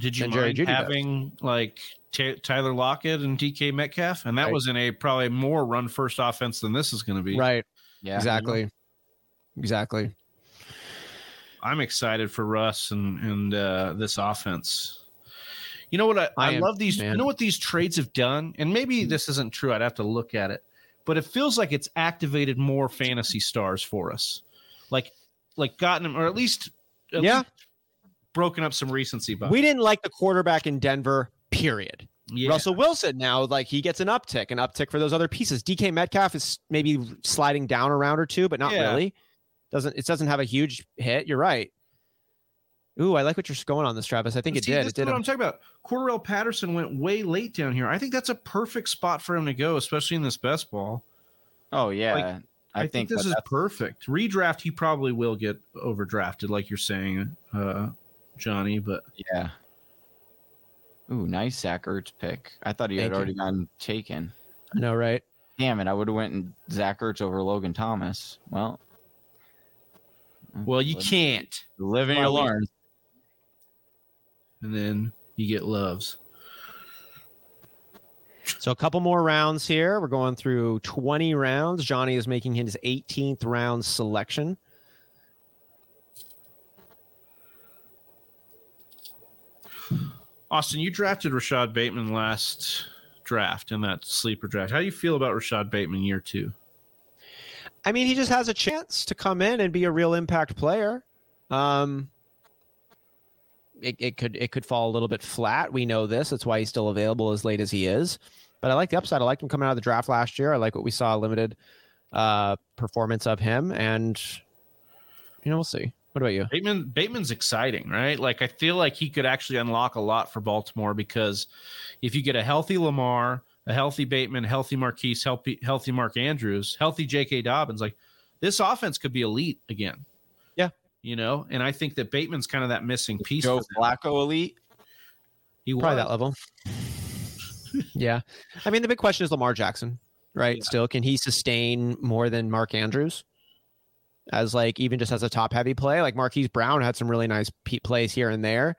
Did you than Jerry mind Jeudy does. having like Ta Tyler Lockett and DK Metcalf? And that Right. was in a probably more run first offense than this is going to be. Right. Yeah. Exactly. Exactly. I'm excited for Russ and and uh, this offense. You know what? I, I, I am, love these. man. You know what these trades have done, and maybe mm-hmm. this isn't true. I'd have to look at it, but it feels like it's activated more fantasy stars for us, like like gotten them, or at least at Yeah. least broken up some recency bias. We didn't like the quarterback in Denver, period. yeah. Russell Wilson now, like he gets an uptick, an uptick for those other pieces. DK Metcalf is maybe sliding down a round or two, but not Yeah. really. Doesn't it doesn't have a huge hit. You're right. Ooh, I like what you're going on this, Travis. I think it See, did. This It is did. what I'm talking about. Cordarrelle Patterson went way late down here. I think that's a perfect spot for him to go, especially in this best ball. Oh yeah. Like, I, I, think, that this is perfect. Redraft, he probably will get overdrafted, like you're saying, uh, Johnny. But yeah. Ooh, nice Zach Ertz pick. I thought he Thank had you. already gotten taken. I know, right? Damn it! I would have went and Zach Ertz over Logan Thomas. Well, well, you can't. live and you learn. And then you get loves. So a couple more rounds here. We're going through 20 rounds. Johnny is making his 18th round selection. Austin, you drafted Rashod Bateman last draft in that sleeper draft. How do you feel about Rashod Bateman year two? I mean, he just has a chance to come in and be a real impact player. Um, it, it could it could fall a little bit flat. We know this. That's why he's still available as late as he is. But I like the upside. I liked him coming out of the draft last year. I like what we saw limited uh, performance of him, and you know we'll see. What about you? Bateman Bateman's exciting, right? Like I feel like he could actually unlock a lot for Baltimore because if you get a healthy Lamar, a healthy Bateman, healthy Marquise, healthy healthy Mark Andrews, healthy J.K. Dobbins, like this offense could be elite again. Yeah. you know, and I think that Bateman's kind of that missing piece. Joe. Flacco elite. He Probably was. that level. yeah, I mean the big question is Lamar Jackson, right? Still, can he sustain more than Mark Andrews? As like even just as a top heavy play, like Marquise Brown had some really nice pe- plays here and there.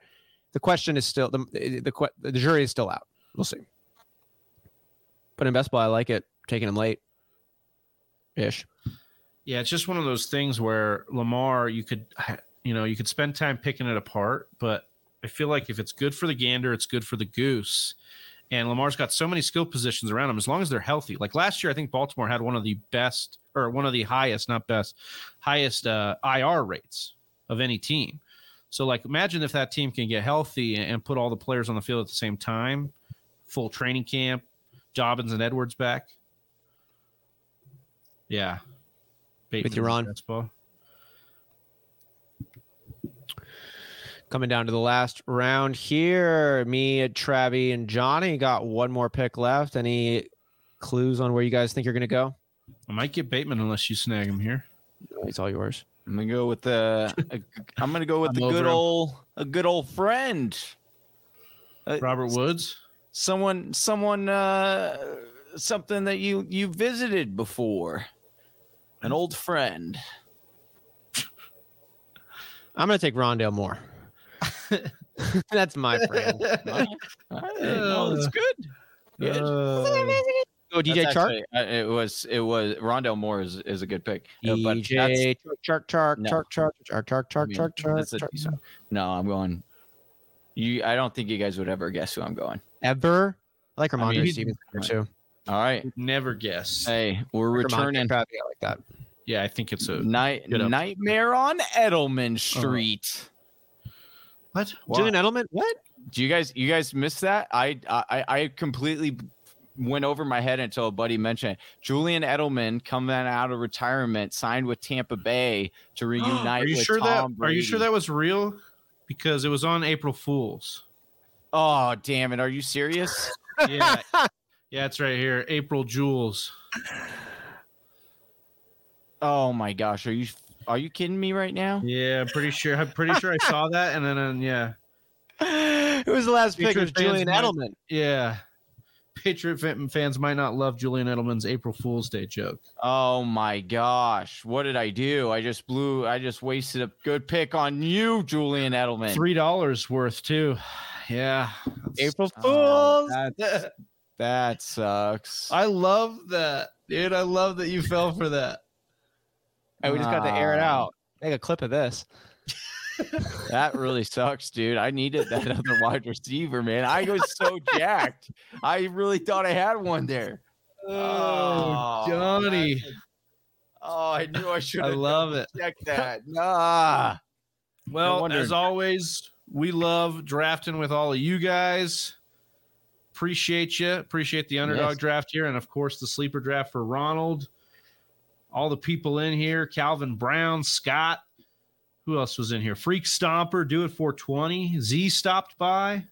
The question is still the eh, the que- the jury is still out. We'll see. But in best ball, I like it taking him late, ish. Yeah, it's just one of those things where Lamar, you could, you know, you could spend time picking it apart, but I feel like if it's good for the gander, it's good for the goose. And Lamar's got so many skill positions around him as long as they're healthy. Like last year, I think Baltimore had one of the best or one of the highest, not best, highest uh, IR rates of any team. So, like, imagine if that team can get healthy and put all the players on the field at the same time, full training camp, Dobbins and Edwards back. Yeah. Bateman you, is Ron. Coming down to the last round here, me, Travi, and Johnny got one more pick left. Any clues on where you guys think you're going to go? I might get Bateman unless you snag him here. It's all yours. I'm gonna go with the. a- I'm gonna go with I'm the over good him. old, a good old friend. Uh, Robert Woods. someone, someone, uh, something that you you visited before, an old friend. I'm going to take Rondale Moore. That's my friend. Right, no, that's good. Good. Go DJ That's Chark. actually- uh, it was it was Rondale Moore is, is a good pick. Uh, but DJ Chark, Chark, No. Chark, Chark, Chark, Chark, I Chark, mean, Chark, Chark, a Chark. decent- No, I'm going. You, I don't think you guys would ever guess who I'm going. Ever. I like I Rhamondre mean, Stevenson too. All right. Never guess. Hey, we're Rhamondre returning Travi, I like that. Yeah, I think it's a night good up. nightmare on Edelman oh. Street. what? Julian Edelman. What? Do you guys you guys miss that? I I I completely went over my head until a buddy mentioned it. Julian Edelman coming out of retirement, signed with Tampa Bay to reunite. are you with sure Tom that? Are you sure that was real? Because it was on April Fools. Oh damn it! Are you serious? Yeah, yeah, it's right here. April Jules. oh my gosh! Are you are you kidding me right now? Yeah, I'm pretty sure. I'm pretty sure I saw that, and then uh, yeah, Who was the last pick? It was Patriot Julian might- Edelman. yeah. Patriot fans might not love Julian Edelman's April Fool's Day joke. Oh my gosh! What did I do? I just blew. I just wasted a good pick on you, Julian Edelman. Three dollars worth too. Yeah, April Oh, Fools. that, that sucks. I love that, dude. I love that you fell for that. Hey, we just got to air it out. Make a clip of this. That really sucks, dude. I needed that other wide receiver, man. I was so jacked. I really thought I had one there. Oh, oh Johnny, Oh, I knew I should I love it. Check that. Nah. Well, wonder- as always, we love drafting with all of you guys. Appreciate you. Appreciate the underdog Yes. draft here, and of course the sleeper draft for Ronald. All the people in here: Calvin Brown, Scott. Who else was in here? Freak Stomper, Do It 420. Z stopped by.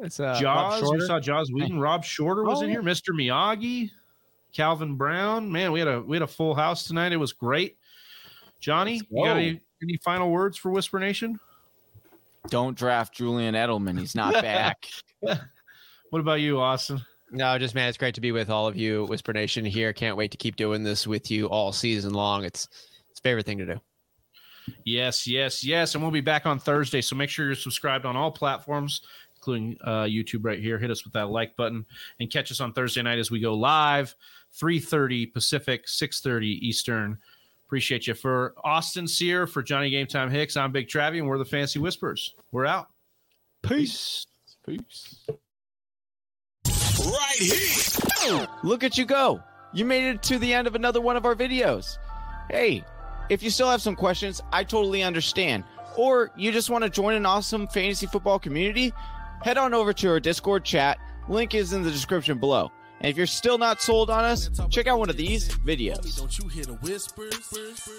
It's uh, Rob Jaws, we Shorter. saw Jaws Whedon. Rob Shorter was Oh, in yeah. here. Mr. Miyagi, Calvin Brown. Man, we had a we had a full house tonight. It was great. Johnny, you got any, any final words for Whisper Nation? Don't draft Julian Edelman. He's not back. What about you, Austin? No, just man, it's great to be with all of you, Whisper Nation here. Can't wait to keep doing this with you all season long. It's it's a favorite thing to do. Yes, yes, yes. And we'll be back on Thursday. So make sure you're subscribed on all platforms, including uh, YouTube right here. Hit us with that like button and catch us on Thursday night as we go live, 3.30 Pacific, 6.30 Eastern. Appreciate you. For Austin Sear, for Johnny Game Time Hicks, I'm Big Travie, and we're the Fancy Whispers. We're out. Peace. Peace. Right here. Look at you go. You made it to the end of another one of our videos. Hey, if you still have some questions, I totally understand. Or you just want to join an awesome fantasy football community, head on over to our Discord chat. Link is in the description below. And if you're still not sold on us, check out one of these videos.